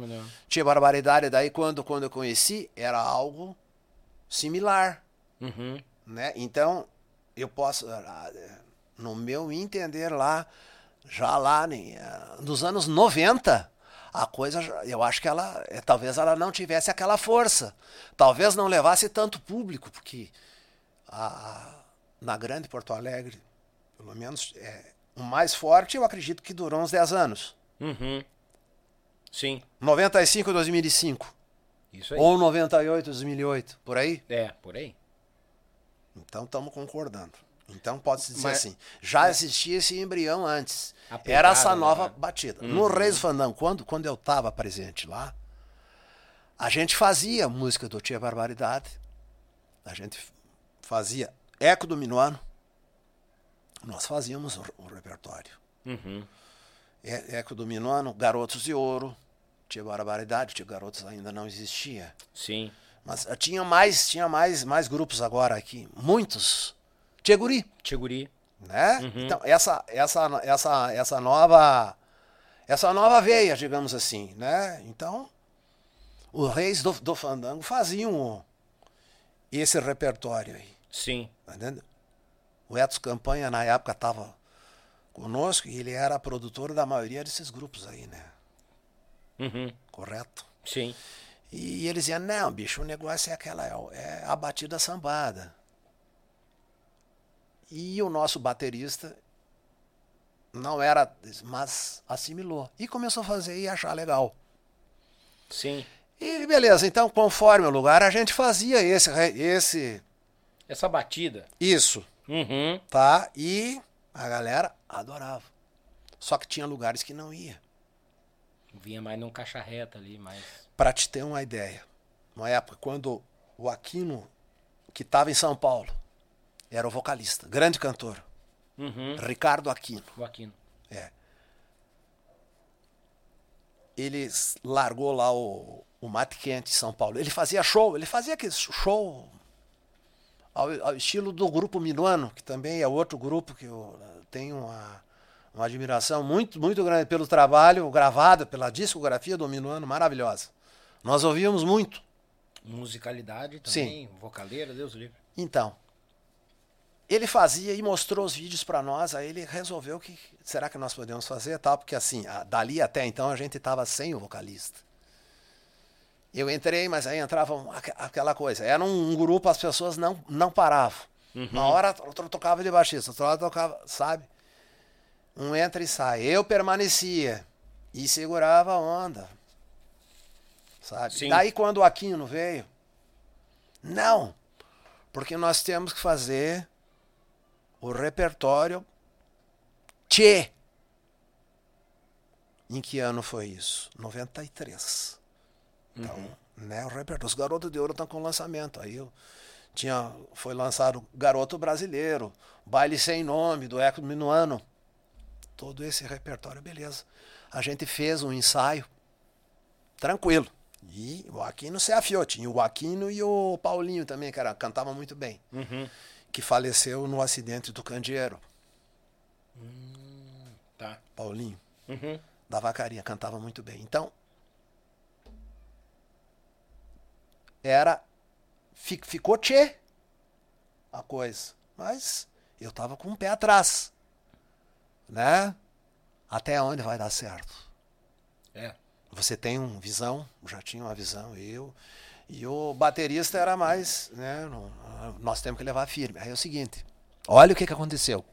tinha barbaridade, daí quando, quando eu conheci, era algo similar, Uhum. né? Então, eu posso, ah, no meu entender lá, já lá né, nos anos 90, a coisa, eu acho que ela, eh, talvez ela não tivesse aquela força, talvez não levasse tanto público, porque a- na grande Porto Alegre, pelo menos, é, o mais forte, eu acredito que durou uns 10 anos. Uhum. Sim, 95 2005, isso aí. ou 98 2008, por aí. É, por aí. Então estamos concordando. Então pode-se dizer Mas- assim, já existia esse embrião antes. Era essa pegada, nova né? batida. No Reis do Fandango, quando, quando eu estava presente lá, a gente fazia música do Tia Barbaridade, a gente fazia Eco do Minuano, nós fazíamos o, o repertório. Uhum. Eco do Minuano, Garotos de Ouro, Tia Barbaridade, Tia Garotos ainda não existia. Sim. Mas eh, tinha mais, tinha mais, mais grupos agora aqui, muitos. Tia Guri, Tcheguri. né? Então, essa, essa, essa, essa nova essa nova veia, digamos assim, né? Então, os reis do, do fandango faziam esse repertório aí, Sim. tá entendendo? O Etos Campanha, na época, estava conosco e ele era produtor da maioria desses grupos aí, né? Uhum. Correto? Sim. E eles diziam, não, bicho, o negócio é aquela, é é a batida sambada. E o nosso baterista não era, mas assimilou. E começou a fazer e achar legal. Sim. E beleza, então conforme o lugar a gente fazia esse esse essa batida. Isso. Uhum. Tá? E a galera adorava. Só que tinha lugares que não ia. Vinha mais num caixa reta ali, mais. Para te ter uma ideia, uma época quando o Aquino, que estava em São Paulo, era o vocalista, grande cantor, Uhum. Ricardo Aquino. O Aquino. É. Ele largou lá o, o Mate Quente São Paulo. Ele fazia show, ele fazia aquele show ao, ao estilo do grupo Minuano, que também é outro grupo que eu eh, tenho uma, uma admiração muito, muito grande pelo trabalho gravado, pela discografia do Minuano, maravilhosa. Nós ouvíamos muito. Musicalidade também, vocaleira, Deus livre. Então, ele fazia e mostrou os vídeos para nós, aí ele resolveu que será que nós podemos fazer tal, porque assim, a- dali até então a gente estava sem o vocalista. Eu entrei, mas aí entrava aque- aquela coisa, era um, um grupo, as pessoas não não paravam. Uma hora outro tocava de baixista, outra hora tocava, sabe? Um entra e sai. Eu permanecia e segurava a onda. Sabe? Sim. Daí quando o Aquino veio, não, porque nós temos que fazer o repertório Tchê. Em que ano foi isso? 93. Então, né, o repertório. Os Garotos de Ouro estão com lançamento. Aí eu tinha, foi lançado Garoto Brasileiro, Baile Sem Nome, do Eco Minuano. Todo esse repertório, beleza. A gente fez um ensaio tranquilo. E o Aquino se afiou. Tinha o Aquino e o Paulinho também, que era, cantavam muito bem. Uhum. Que faleceu no acidente do Candeeiro. Tá. Paulinho, Uhum. da Vacaria, cantava muito bem. Então, era. fi- Ficou tchê a coisa. Mas eu tava com o pé atrás. Né? Até onde vai dar certo? É. Você tem uma visão, já tinha uma visão, eu. E o baterista era mais, né? nós temos que levar firme. Aí é o seguinte: olha o que, que aconteceu.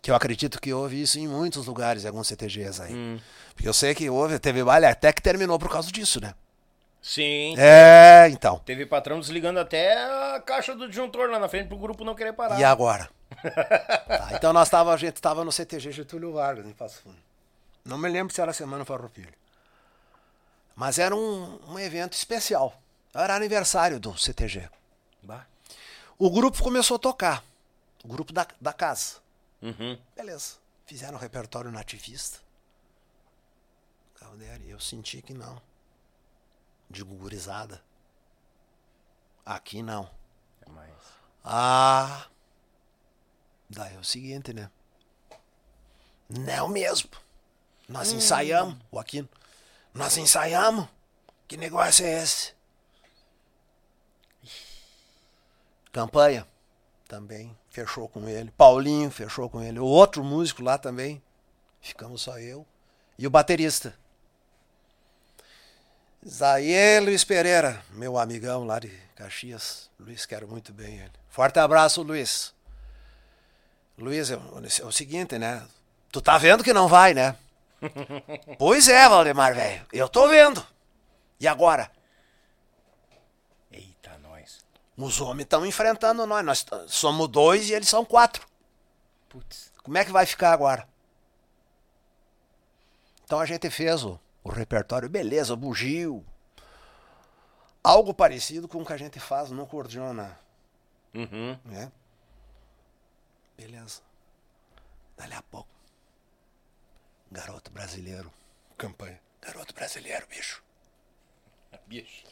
Que eu acredito que houve isso em muitos lugares, em alguns CTGs aí. Porque eu sei que houve, teve baile até que terminou por causa disso, né? Sim. É, então. Teve patrão desligando até a caixa do disjuntor lá na frente pro grupo não querer parar. E agora? <laughs> Tá, então nós tava, a gente estava no CTG Getúlio Vargas, em Passo Fundo. Não me lembro se era Semana Farroupilha. Mas era um, um evento especial. Era aniversário do CTG. Bah. O grupo começou a tocar. O grupo da, da casa. Uhum. Beleza. Fizeram um repertório nativista. Caldera, eu senti que não. Digo gurizada. Aqui não. É mais. Ah. Daí é o seguinte, né? Não mesmo. Nós ensaiamos, o Aquino. Nós ensaiamos. Que negócio é esse? Campanha também fechou com ele. Paulinho fechou com ele. O outro músico lá também. Ficamos só eu. E o baterista. Zaie Luiz Pereira, meu amigão lá de Caxias. Luiz, quero muito bem ele. Forte abraço, Luiz. Luiz, é o, é o seguinte, né? Tu tá vendo que não vai, né? <laughs> pois é, Valdemar, velho. Eu tô vendo. E agora? Eita, nós. Os homens estão enfrentando nós. Nós somos dois e eles são quatro. Putz. Como é que vai ficar agora? Então a gente fez o, o repertório, beleza, bugio. Algo parecido com o que a gente faz no Cordiona, Uhum. né? Beleza. Dali a pouco. Garoto brasileiro. Campanha. Garoto brasileiro, bicho. <laughs> Bicho.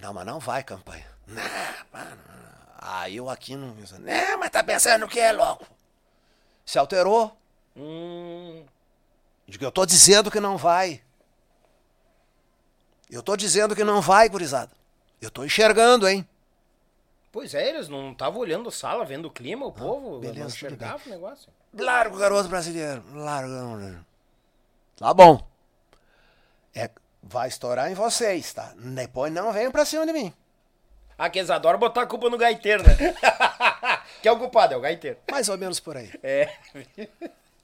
Não, mas não vai campanha. Não, mano. Aí eu aqui não. Não, mas tá pensando o que é, louco? Se alterou. Hum. Digo, eu tô dizendo que não vai. Eu tô dizendo que não vai, gurizada. Eu tô enxergando, hein? Pois é, eles não estavam olhando a sala, vendo o clima, o povo beleza, não enxergava o negócio. Largo, garoto brasileiro. Largo. Tá bom. É, vai estourar em vocês, tá? Depois não venham pra cima de mim. Ah, que eles adoram botar a culpa no gaiteiro, né? <laughs> que é o culpado, é o gaiteiro. Mais ou menos por aí. É.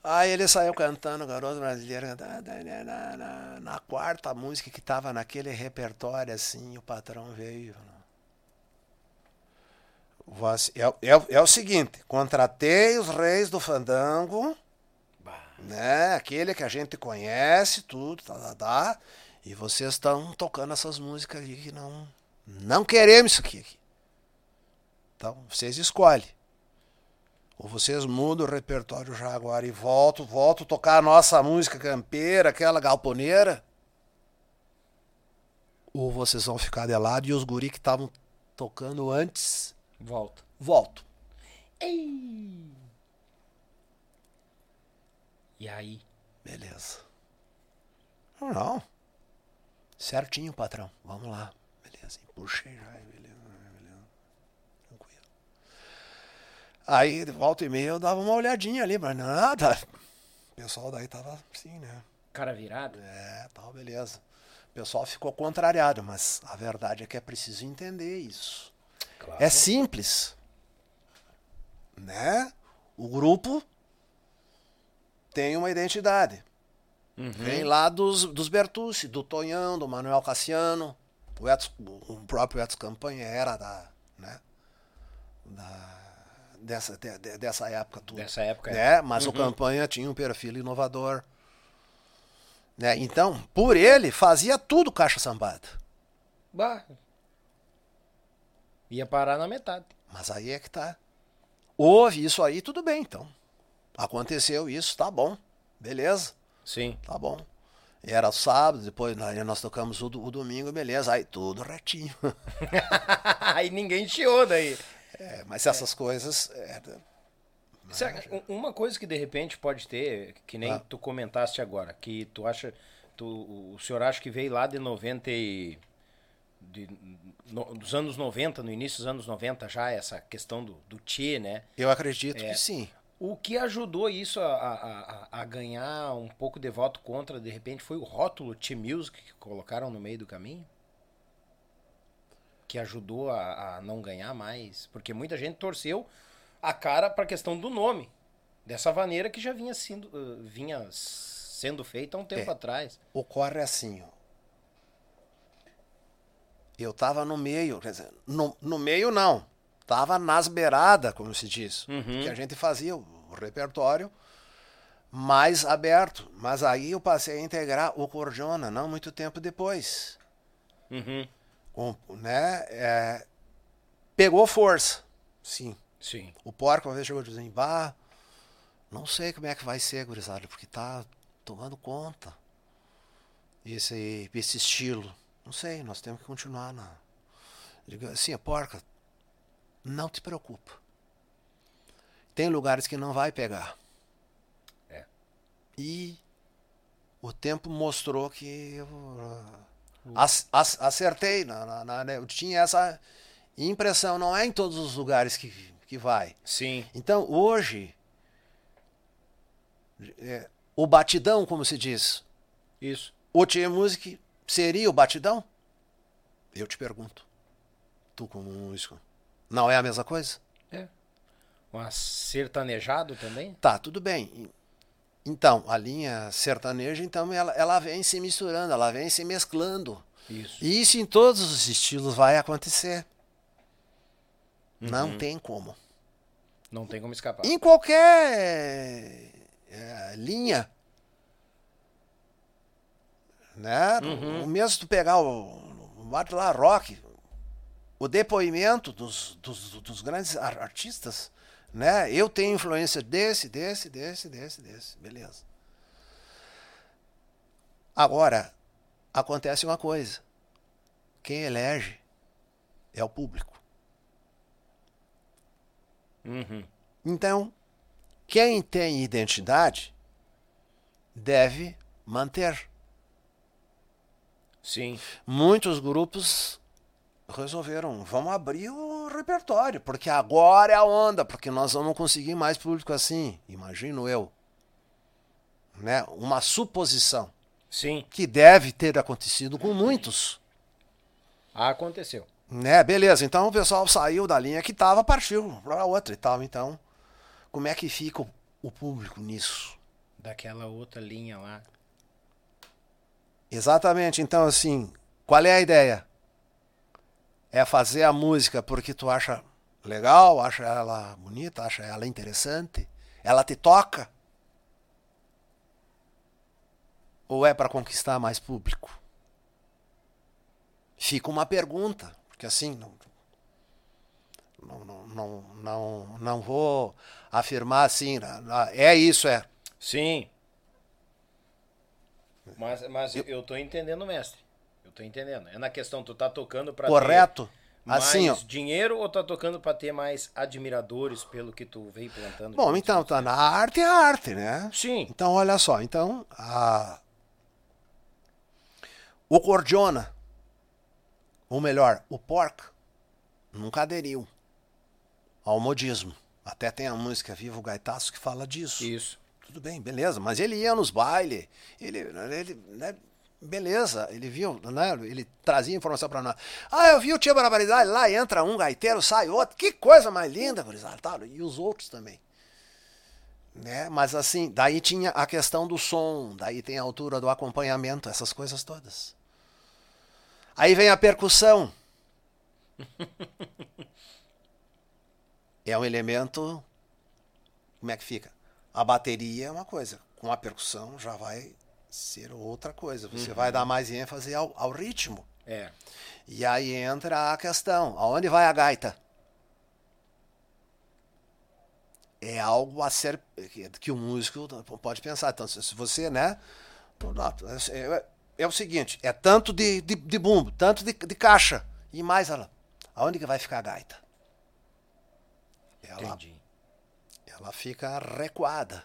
Aí ele saiu cantando Garoto Brasileiro. Na, na, na, na quarta música que tava naquele repertório, assim, o patrão veio. É, é, é o seguinte, contratei os reis do fandango, né? Aquele que a gente conhece, tudo, tá, tá, tá. E vocês estão tocando essas músicas aqui que não. Não queremos isso aqui. Então, vocês escolhem. Ou vocês mudam o repertório já agora e voltam, voltam a tocar a nossa música campeira, aquela galponeira. Ou vocês vão ficar de lado e os guri que estavam tocando antes. Volta. Volto. Ei. E aí? Beleza. Não, não. Certinho, patrão. Vamos lá. Beleza. Puxei já. Beleza. Beleza. Tranquilo. Aí, de volta e meia, eu dava uma olhadinha ali, mas nada. O pessoal daí tava assim, né? Cara virado? É, tal, beleza. O pessoal ficou contrariado, mas a verdade é que é preciso entender isso. Claro. É simples. Né? O grupo tem uma identidade. Uhum. Vem lá dos, dos Bertucci, do Tonhão, do Manuel Cassiano. O, Edson, o próprio Edson Campanha era da, né, da, dessa, de, dessa época tudo. Dessa época, né? É. Mas uhum. o Campanha tinha um perfil inovador. Né? Então, por ele, fazia tudo caixa sambada. Bah. Ia parar na metade. Mas aí é que tá. Houve isso aí, tudo bem, então. Aconteceu isso, tá bom. Beleza. Sim. Tá bom. E era sábado, depois nós tocamos o, o domingo, beleza. Aí tudo retinho. <laughs> aí ninguém chiou daí. É, mas essas é. coisas. É, uma coisa que de repente pode ter, que nem ah. tu comentaste agora, que tu acha. Tu, o senhor acha que veio lá de 90 e. De, no, dos anos 90, no início dos anos 90 já, essa questão do, do Tchê, né? Eu acredito é, que sim. O que ajudou isso a, a, a, ganhar um pouco de voto contra, de repente, foi o rótulo T-Music que colocaram no meio do caminho? Que ajudou a, a não ganhar mais? Porque muita gente torceu a cara para a questão do nome. Dessa maneira que já vinha sendo, uh, vinha sendo feita há um tempo é, atrás. Ocorre assim, ó. Eu tava no meio, quer dizer, no, no meio não estava nas beiradas, como se diz. Uhum. Que a gente fazia o repertório mais aberto. Mas aí eu passei a integrar o Cordiona, não muito tempo depois. Uhum. Com, né, é, pegou força, sim. Sim. O porco uma vez chegou dizendo, bah, não sei como é que vai ser, gurizada, porque tá tomando conta esse, esse estilo. Não sei, nós temos que continuar na. Digo assim, a porca, não te preocupa. Tem lugares que não vai pegar. É. E o tempo mostrou que eu acertei. Na, na, na, né, eu tinha essa impressão. Não é em todos os lugares que, que vai. Sim. Então, hoje, é, o batidão, como se diz. Isso. O Tia Music seria o batidão? Eu te pergunto. Tu como músico. Não é a mesma coisa? É. Um sertanejado também? Tá, tudo bem. Então, a linha sertaneja, então, ela, ela vem se misturando, ela vem se mesclando. Isso. E isso em todos os estilos vai acontecer. Uhum. Não tem como. Não tem como escapar. Em qualquer é, linha. Né? Uhum. O mesmo tu pegar o, o lá rock, o depoimento dos, dos, dos grandes artistas, né? Eu tenho influência desse, desse, desse, desse, desse, beleza. Agora, acontece uma coisa. Quem elege é o público. Uhum. Então, quem tem identidade deve manter. Sim. Muitos grupos resolveram, vamos abrir o repertório, porque agora é a onda, porque nós vamos conseguir mais público assim, imagino eu. Né? Uma suposição. Sim. Que deve ter acontecido com muitos. Aconteceu. Né, beleza. Então o pessoal saiu da linha que estava, partiu para outra e tal. Então, como é que fica o, o público nisso? daquela outra linha lá. Exatamente. Então, assim, qual é a ideia? É fazer a música porque tu acha legal, acha ela bonita, acha ela interessante, ela te toca. Ou é para conquistar mais público? Fica uma pergunta, porque assim, não, não, não, não, não, não vou afirmar assim, é isso, é. Sim. Mas, mas eu, eu tô entendendo, mestre. Tô entendendo. É na questão, tu tá tocando para Correto. mais Assim, ó. dinheiro ou tá tocando para ter mais admiradores pelo que tu vem plantando? Bom, então, tá na arte é arte, né? Sim. Então, olha só, então, a... o Cordiona, ou melhor, o Porca, nunca aderiu ao modismo. Até tem a música Viva o Gaitaço que fala disso. Isso. Tudo bem, beleza, mas ele ia nos bailes, ele, ele né, beleza, ele viu, né, ele trazia informação para nós. Ah, eu vi o Tia Barbaridade, lá entra um gaiteiro, sai outro, que coisa mais linda, gurizada, tal, e os outros também. Né? Mas assim, daí tinha a questão do som, daí tem a altura do acompanhamento, essas coisas todas. Aí vem a percussão. <laughs> é um elemento. Como é que fica? A bateria é uma coisa, com a percussão já vai ser outra coisa. Você vai dar mais ênfase ao, ao ritmo. É. E aí entra a questão: aonde vai a gaita? É algo a ser que o músico pode pensar. Então, se você, né? É, é o seguinte: é tanto de, de, de bumbo, tanto de, de caixa e mais ela. Aonde que vai ficar a gaita? Ela, Entendi. ela fica recuada.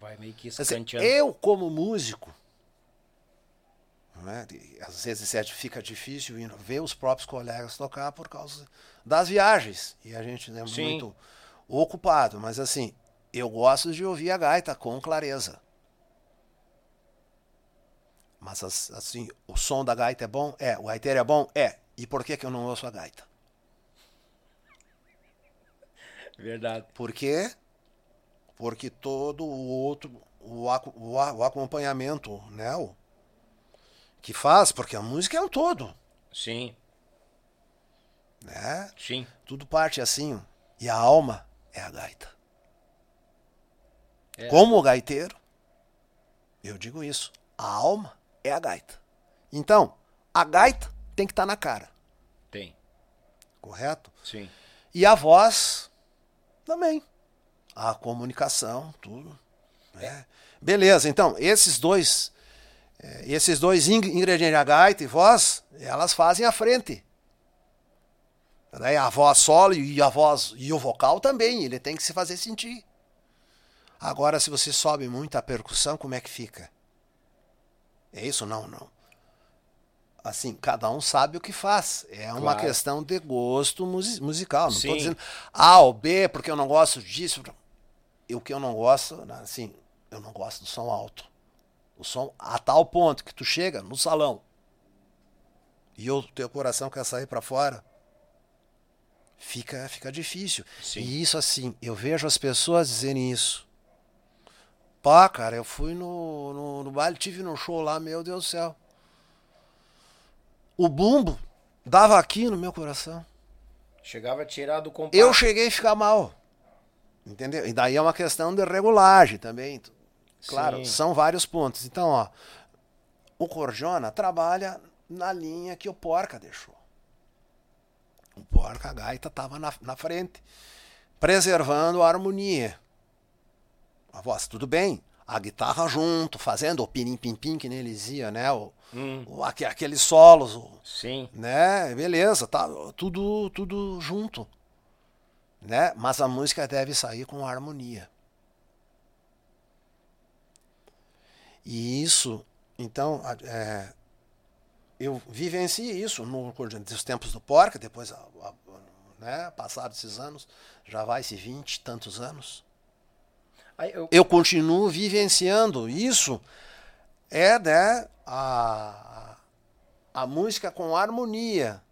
Vai meio que escanteando. eu, como músico, né, às vezes é, fica difícil ver os próprios colegas tocar por causa das viagens. E a gente é Sim. muito ocupado. Mas assim, eu gosto de ouvir a gaita com clareza. Mas as- assim, o som da gaita é bom? É. O gaiteiro é bom? É. E por que, que eu não ouço a gaita? Verdade. Por quê? Porque todo o outro, o, o, o acompanhamento, né? O, que faz, porque a música é um todo, Sim, né? sim. Tudo parte assim, e a alma é a gaita. É. Como o gaiteiro, eu digo isso, a alma é a gaita. Então, a gaita tem que estar na cara, Tem. correto? Sim. E a voz também. A comunicação, tudo. né? Beleza, então, esses dois. eh, Esses dois ing- ingredientes, a gaita e voz, elas fazem a frente. Daí a voz solo e a voz e o vocal também, ele tem que se fazer sentir. Agora, se você sobe muito a percussão, como é que fica? É isso? Não, não. Assim, cada um sabe o que faz. É uma Claro. questão de gosto musi- musical. Não estou dizendo A ou B, porque eu não gosto disso. O que eu não gosto, né, assim, eu não gosto do som alto. O som a tal ponto que tu chega no salão e o teu coração quer sair para fora, fica, fica difícil. Sim. E isso assim, eu vejo as pessoas dizerem isso. Pá, cara, eu fui no, no, no baile, tive no show lá, meu Deus do céu. O bumbo dava aqui no meu coração. Chegava a tirar do compacto. Eu cheguei a ficar mal. Entendeu? E daí é uma questão de regulagem também. Claro, Sim. são vários pontos. Então, ó, o Corjona trabalha na linha que o Porca deixou. O Porca, a gaita estava na, na frente, preservando a harmonia. A voz, tudo bem. A guitarra junto, fazendo o pirim-pim-pim, que nem ele dizia, né? O, Hum, o, aque- aqueles solos, o, sim. né? Beleza, tá tudo tudo junto, né? Mas a música deve sair com harmonia. E isso, então, é, eu vivenciei isso no dos tempos do Porca, depois, a- a- né? Passados esses anos, já vai-se 20 e tantos anos. Eu, Eu continuo vivenciando isso. É, né? A, a música com harmonia.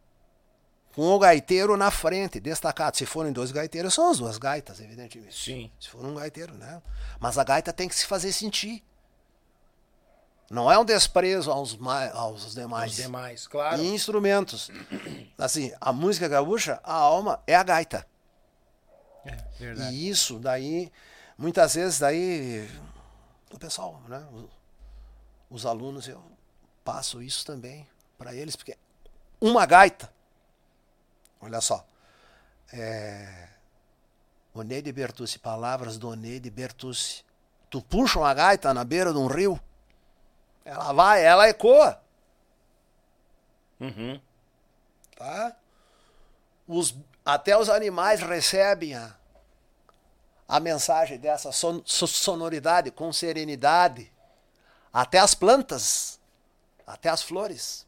Com o gaiteiro na frente, destacado. Se forem dois gaiteiros, são as duas gaitas, evidentemente. Sim. Se for um gaiteiro, né? Mas a gaita tem que se fazer sentir. Não é um desprezo aos, mais, aos demais. Os demais, claro. E instrumentos. <clears throat> Assim, a música gaúcha, a alma é a gaita. É, verdade. E isso daí, muitas vezes daí, o pessoal, né? Os alunos, eu passo isso também para eles, porque uma gaita, olha só, é, Oneide Bertucci, palavras do Oneide Bertucci. Tu puxa uma gaita na beira de um rio, ela vai, ela ecoa. Uhum. Tá? Os, até os animais recebem a, a mensagem dessa son, sonoridade com serenidade. Até as plantas, até as flores.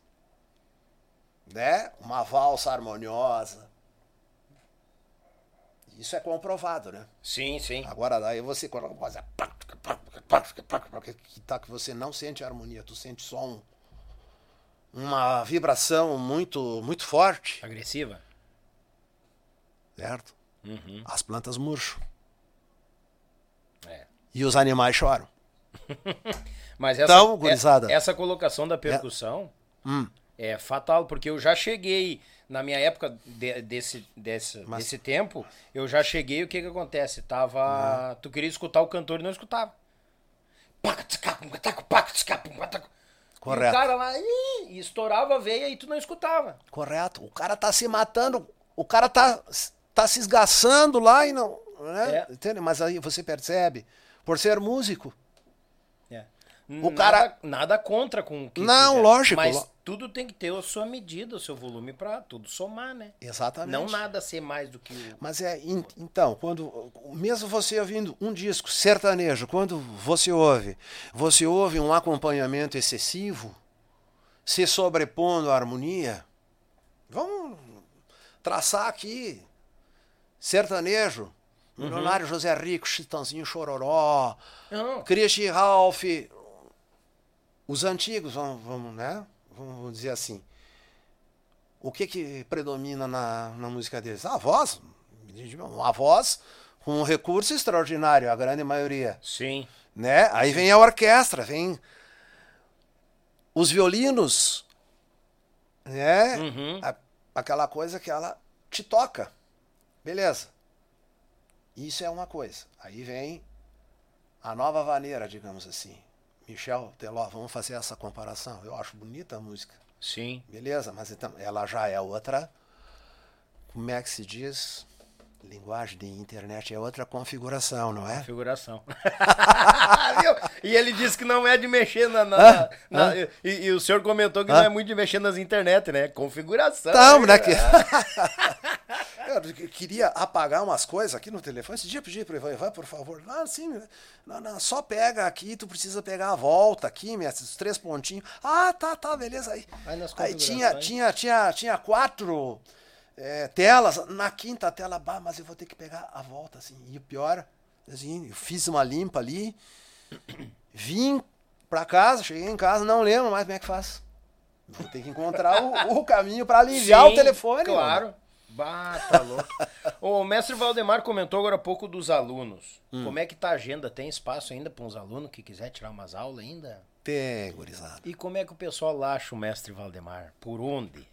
Né? Uma valsa harmoniosa. Isso é comprovado, né? Sim, sim. Agora daí você quando você que tá que você não sente harmonia, tu sente só um, uma vibração muito muito forte, Agressiva? certo? Uhum. As plantas murcham É. e os animais choram. <laughs> Mas essa, Então, gurizada. é- essa colocação da percussão Hum. É fatal, porque eu já cheguei, na minha época de- desse, desse, Mas- desse tempo, eu já cheguei, o que que acontece? Tava. Tu queria escutar o cantor e não escutava. E o Correto. cara lá e estourava a veia e tu não escutava. Correto. O cara tá se matando, o cara tá tá se esgaçando lá e não, né? É. Entende? Mas aí você percebe, por ser músico, É. O nada, cara- Nada contra com o que Não, lógico, Mas tudo tem que ter a sua medida, o seu volume pra tudo somar, né? exatamente. Não nada ser mais do que o. Mas é, in- então, quando mesmo você ouvindo um disco sertanejo, quando você ouve, você ouve um acompanhamento excessivo, se sobrepondo à harmonia. Vamos traçar aqui sertanejo, Milionário José Rico, Chitãozinho Chororó, Não, Christian Ralph, os antigos, vamos, vamos, né? Vamos dizer assim. O que que predomina na, na música deles? A voz. A voz com um recurso extraordinário, a grande maioria. sim. Né? Aí vem a orquestra, vem os violinos, né? Uhum. A- aquela coisa que ela te toca. Beleza. Isso é uma coisa. Aí vem a nova vaneira, digamos assim. Michel Teló, vamos fazer essa comparação. Eu acho bonita a música. Sim. Beleza, mas então ela já é outra. Como é que se diz? Linguagem de internet é outra configuração, não é? Figuração. <laughs> Viu? e ele disse que não é de mexer na. na- na- e, e o senhor comentou que não é muito de mexer nas internet, né? Configuração. Então, né? né? Que... <laughs> Eu que- queria apagar umas coisas aqui no telefone. Esse dia eu pedi para ele, vai, por favor. Ah, sim, não, não, só pega aqui, tu precisa pegar a volta aqui, minha, esses três pontinhos. Ah, tá, tá, beleza. Aí, Aí aí tinha, tinha, tinha, tinha quatro é, telas. Na quinta tela, bah, mas eu vou ter que pegar a volta, assim. E o pior, assim, eu fiz uma limpa ali, vim pra casa, cheguei em casa, não lembro mais como é que faz. Vou ter que encontrar o, o caminho para aliviar o Sim, telefone. mano. Bah, tá louco. o mestre Valdemar comentou agora há pouco dos alunos. Hum. Como é que tá a agenda? Tem espaço ainda para uns alunos que quiser tirar umas aulas ainda? Tem, gurizada. E como é que o pessoal acha o mestre Valdemar? Por onde?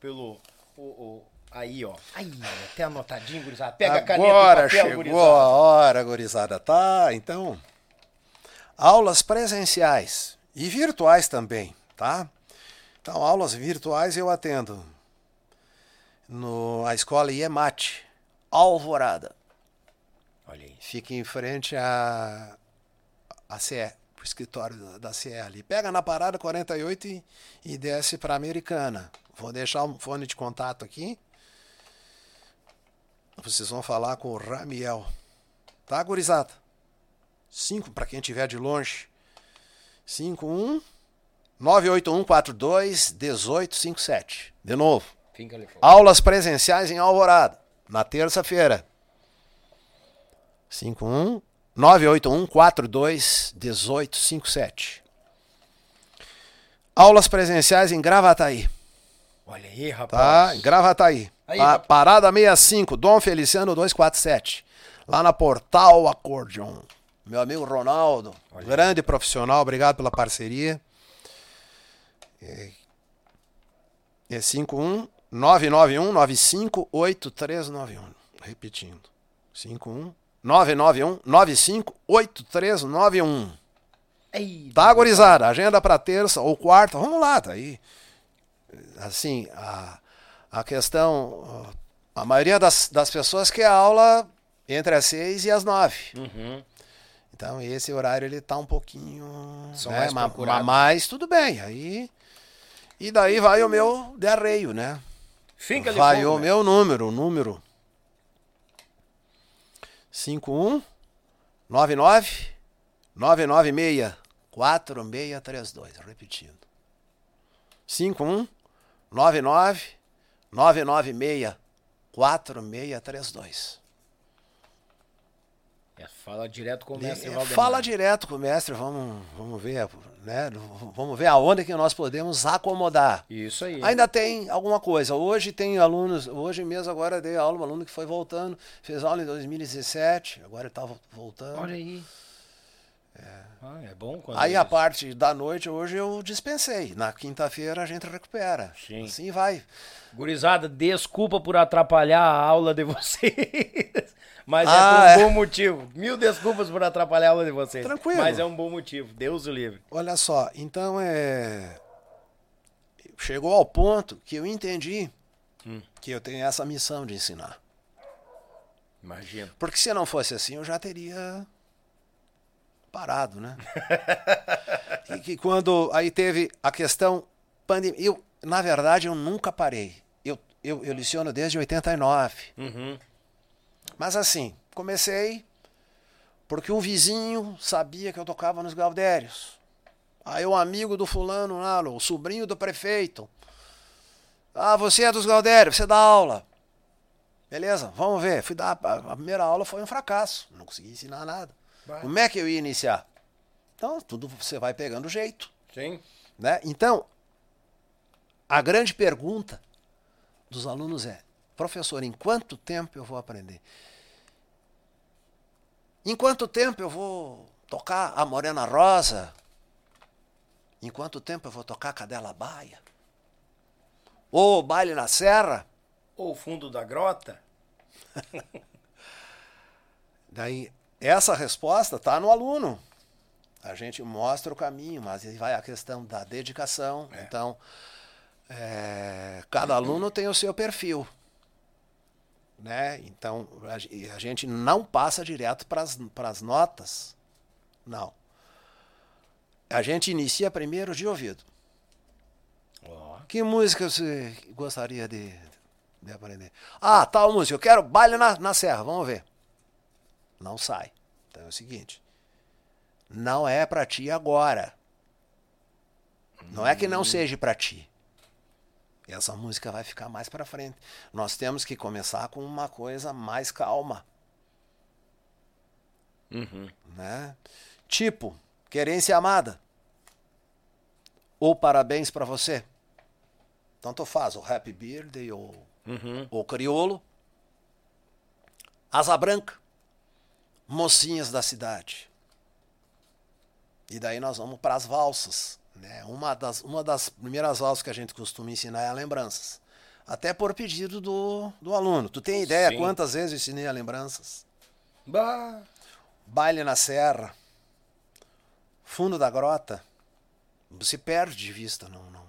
Pelo. O, o- aí, ó. Aí, até anotadinho, gurizada. Pega a caneta Agora papel, chegou gurizada. a hora, gurizada. Tá, então. Aulas presenciais e virtuais também, tá? Então, aulas virtuais eu atendo no a escola IEMAT, Alvorada. Olha aí. Fica em frente à a CE, o escritório da, da CE ali. Pega na parada 48 e, e desce para Americana. Vou deixar o fone de contato aqui. Vocês vão falar com o Ramiel. Tá, gurizada? 5 para quem estiver de longe. 51 98142 1857. De novo. Aulas presenciais em Alvorada, na terça-feira. 51 981 42 1857. Aulas presenciais em Gravataí. Olha aí, Tá? rapaz. Gravataí. Aí, rapaz. Parada 65, Dom Feliciano 247. Lá na Portal Accordion. Meu amigo Ronaldo, grande profissional, obrigado pela parceria. É, é 51 991 958391. Repetindo. 51 991 958391. Ei, Tá, gurizada? Agenda pra terça ou quarta. Vamos lá, tá aí. Assim, a, a questão. A maioria das, das pessoas quer aula entre as seis e as nove. Uhum. Então esse horário ele tá um pouquinho. São né, mais ma- procurados. ma- mas tudo bem. Aí. E daí vai o meu derreio, né? Fica ali Vai fogo, o né? meu número, o número 51 99 996 4632, repetindo. 51 99 996 4632. É, fala direto com o mestre É, Valdemar. Fala direto com o mestre, vamos, vamos ver, né? Vamos ver aonde que nós podemos acomodar. Isso aí. Ainda tem alguma coisa. Hoje tem alunos, hoje mesmo agora dei aula, um aluno que foi voltando, fez aula em 2017, agora ele tá voltando. Olha aí. Ah, é bom quando Aí a parte da noite hoje eu dispensei. Na quinta-feira a gente recupera. Sim. Assim vai. Gurizada, desculpa por atrapalhar a aula de <laughs> vocês. Mas Ah, é é. por um bom motivo. Mil desculpas por atrapalhar a aula de vocês. Tranquilo. Mas é um bom motivo. Deus o livre. Olha só, então é. Chegou ao ponto que eu entendi Hum. que eu tenho essa missão de ensinar. Imagina. Porque se não fosse assim, eu já teria parado, né? <laughs> e que quando aí teve a questão pandemia, eu na verdade eu nunca parei. Eu, eu, eu liciono desde 89. Uhum. Mas assim, comecei porque um vizinho sabia que eu tocava nos Galdérios. Aí um amigo do fulano lá, o sobrinho do prefeito. Ah, você é dos Galdérios, você dá aula. Beleza, vamos ver. Fui dar a primeira aula foi um fracasso. Não consegui ensinar nada. Vai. Como é que eu ia iniciar? Então, tudo você vai pegando jeito, Sim. né? Então, a grande pergunta dos alunos é: professor, em quanto tempo eu vou aprender? Em quanto tempo eu vou tocar a Morena Rosa? Em quanto tempo eu vou tocar Cadela Baia? Ou Baile na Serra? Ou o fundo da grota. <laughs> Daí, essa resposta está no aluno. A gente mostra o caminho, mas aí vai a questão da dedicação. Então, é, cada aluno tem o seu perfil. Né? Então, a, ge- a gente não passa direto para as notas. Não. A gente inicia primeiro de ouvido. Que música você gostaria de, de aprender? Ah, tal música. Eu quero baile na, na serra. Vamos ver. Não sai. Então é o seguinte. Não é pra ti agora. Não é que não seja pra ti. Essa música vai ficar mais pra frente. Nós temos que começar com uma coisa mais calma, Uhum. né? Tipo, querência amada. Ou parabéns pra você. Tanto faz, o Happy Birthday ou Uhum. o criolo. Asa branca. Mocinhas da cidade. E daí nós vamos para as valsas. Né? Uma, das, uma das primeiras valsas que a gente costuma ensinar é a lembranças. Até por pedido do, do aluno. Tu tem ideia Sim. quantas vezes eu ensinei a lembranças? Bah. Baile na serra. Fundo da grota. Se perde de vista, não. não.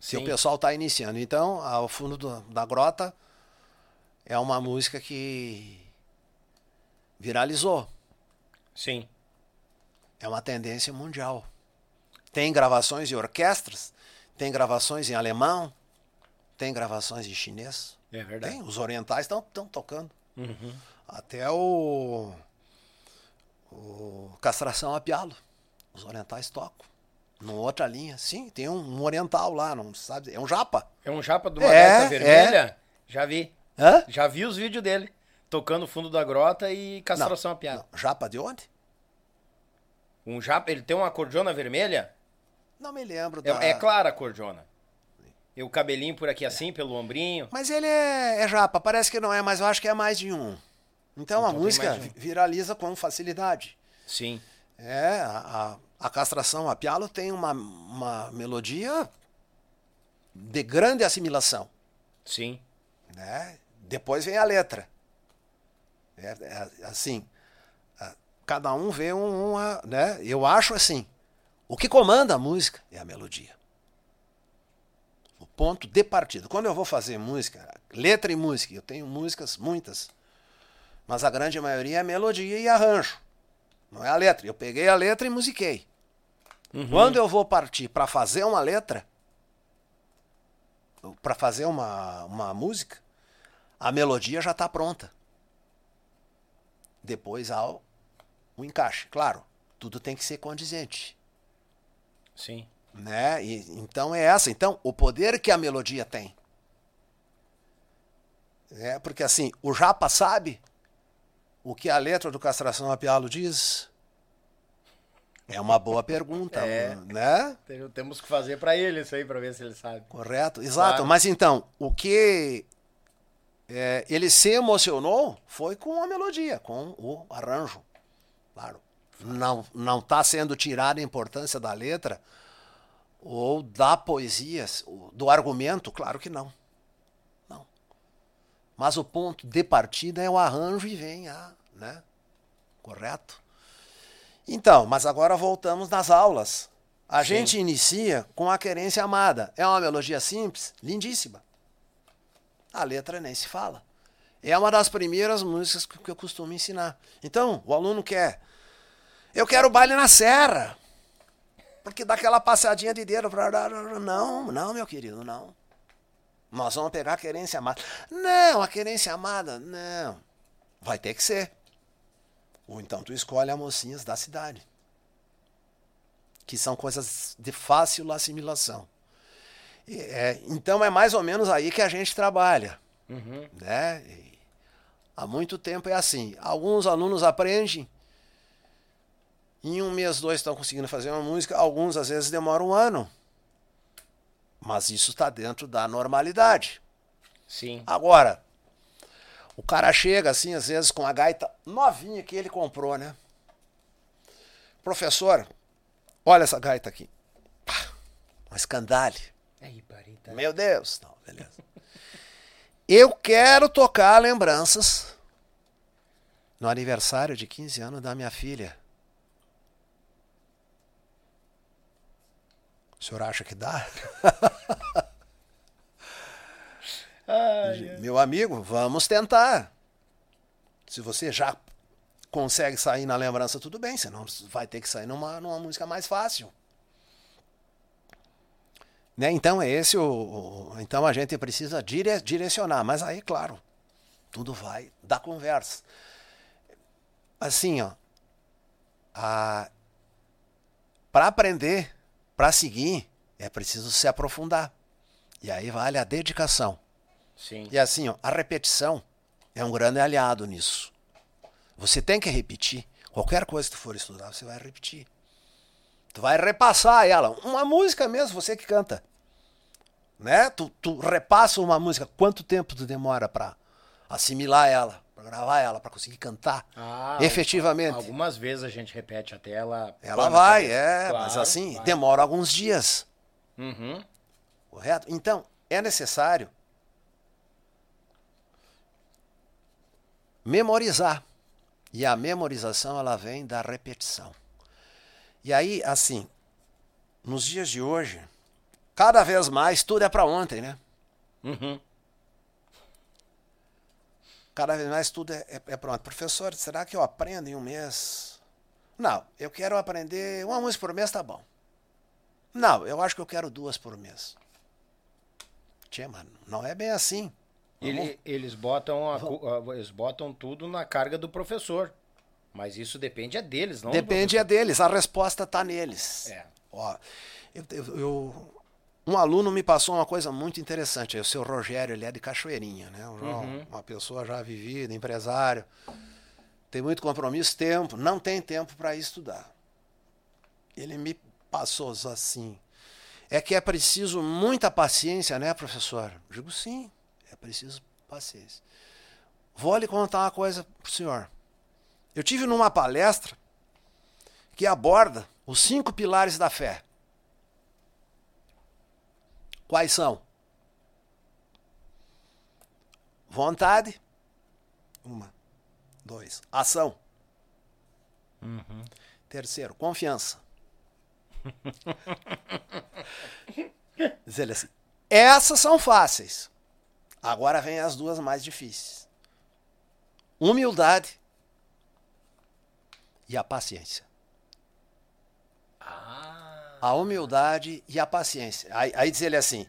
Se o pessoal está iniciando. Então, ao fundo do- da grota é uma música que viralizou. Sim. É uma tendência mundial. Tem gravações de orquestras, tem gravações em alemão, tem gravações em chinês. É verdade. Tem, os orientais estão tocando. Uhum. Até o, o Castração a Pialo. Os orientais tocam. Numa outra linha. Sim, tem um, um oriental lá, não sabe? É um japa. É um japa de uma É, vermelha? Já vi. Hã? Já vi os vídeos dele. Tocando o fundo da grota e castração a piada. Não, japa de onde? Um japa, ele tem uma cordiona vermelha? Não me lembro É, da... é clara a cordiona. E o cabelinho por aqui assim, pelo ombrinho. Mas ele é, é japa, parece que não é, mas eu acho que é mais de um. Então, a Então tem música um. viraliza com facilidade. Sim. É, a, a, a castração a pialo tem uma, uma melodia de grande assimilação. Sim. né? Depois vem a letra. É, é assim, a- cada um vê um- uma, né? Eu acho assim, o que comanda a música é a melodia. O ponto de partida. Quando eu vou fazer música, letra e música, eu tenho músicas muitas, mas a grande maioria é melodia e arranjo. Não é a letra. Eu peguei a letra e musiquei. Quando eu vou partir para fazer uma letra, para fazer uma, uma música, a melodia já está pronta. Depois há o, o encaixe. Claro, tudo tem que ser condizente. Sim. Né? E, então é essa. Então, o poder que a melodia tem. É, porque assim, o Japa sabe o que a letra do Castração a Pialo diz? É uma boa pergunta, É. né? Tem- Temos que fazer pra ele isso aí, pra ver se ele sabe. Correto, exato. Claro. Mas então, o que é, ele se emocionou foi com a melodia, com o arranjo. Claro. Não não está sendo tirada a importância da letra ou da poesia, do argumento, claro que não. Não. Mas o ponto de partida é o arranjo e vem a, né? Correto? Então, mas agora voltamos nas aulas. A Sim. gente inicia com a querência amada. É uma melodia simples, lindíssima. A letra nem se fala. É uma das primeiras músicas que eu costumo ensinar. Então, o aluno quer. Eu quero baile na serra. Porque dá aquela passadinha de dedo. Não, não, meu querido, não. Nós vamos pegar a querência amada. Não, a querência amada, não. Vai ter que ser. Ou então tu escolhe a mocinhas da cidade. Que são coisas de fácil assimilação. É, então é mais ou menos aí que a gente trabalha. Uhum. Né? E há muito tempo é assim. Alguns alunos aprendem. Em um mês, dois estão conseguindo fazer uma música. Alguns às vezes demoram um ano. Mas isso está dentro da normalidade. Sim. Agora, o cara chega assim, às vezes, com a gaita novinha que ele comprou, né? Professor, olha essa gaita aqui. Pá, Uma escandale. Aí, parita. Meu Deus. Não, beleza. Eu quero tocar lembranças no aniversário de 15 anos da minha filha. O senhor acha que dá? <laughs> Ai. Meu amigo, vamos tentar. Se você já consegue sair na lembrança, tudo bem, senão vai ter que sair numa, numa música mais fácil. Né? Então é esse o, o- Então a gente precisa dire- direcionar, mas aí, claro, tudo vai da conversa. Assim, ó. Para aprender, para seguir, é preciso se aprofundar. E aí vale a dedicação. Sim. E assim, ó, a repetição é um grande aliado nisso. Você tem que repetir. Qualquer coisa que tu for estudar, você vai repetir. Tu vai repassar ela. Uma música mesmo, você que canta. Né? Tu, tu repassa uma música. Quanto tempo tu demora para assimilar ela, para gravar ela, para conseguir cantar Ah, efetivamente? Algumas vezes a gente repete até ela. Ela vai, é, mas Claro, assim, vai. demora alguns dias. Uhum. Correto? Então, é necessário memorizar. E a memorização ela vem da repetição. E aí, assim, nos dias de hoje, cada vez mais tudo é para ontem, né? Uhum. Cada vez mais tudo é, é, é pronto. Professor, será que eu aprendo em um mês? Não, eu quero aprender uma música por mês, tá bom. Não, eu acho que eu quero duas por mês. Tchê, mano, não é bem assim. Ele- eles, botam a- eles botam tudo na carga do professor. Mas isso depende é deles, não Depende é deles, a resposta está neles. É. Ó, eu, eu- eu- um aluno me passou uma coisa muito interessante. O seu Rogério, ele é de Cachoeirinha, né? Um- Uhum. Uma pessoa já vivida, empresário. Tem muito compromisso, tempo. Não tem tempo para estudar. Ele me passou assim. É que é preciso muita paciência, né, professor? Digo sim, é preciso paciência. Vou lhe contar uma coisa pro senhor. Eu tive numa palestra que aborda os cinco pilares da fé. Quais são? Vontade. Uma. Dois. Ação. Uhum. Terceiro, confiança. <laughs> Diz ele assim: essas são fáceis. Agora vem as duas mais difíceis: humildade e a paciência. Ah. A humildade e a paciência. Aí, aí diz ele assim: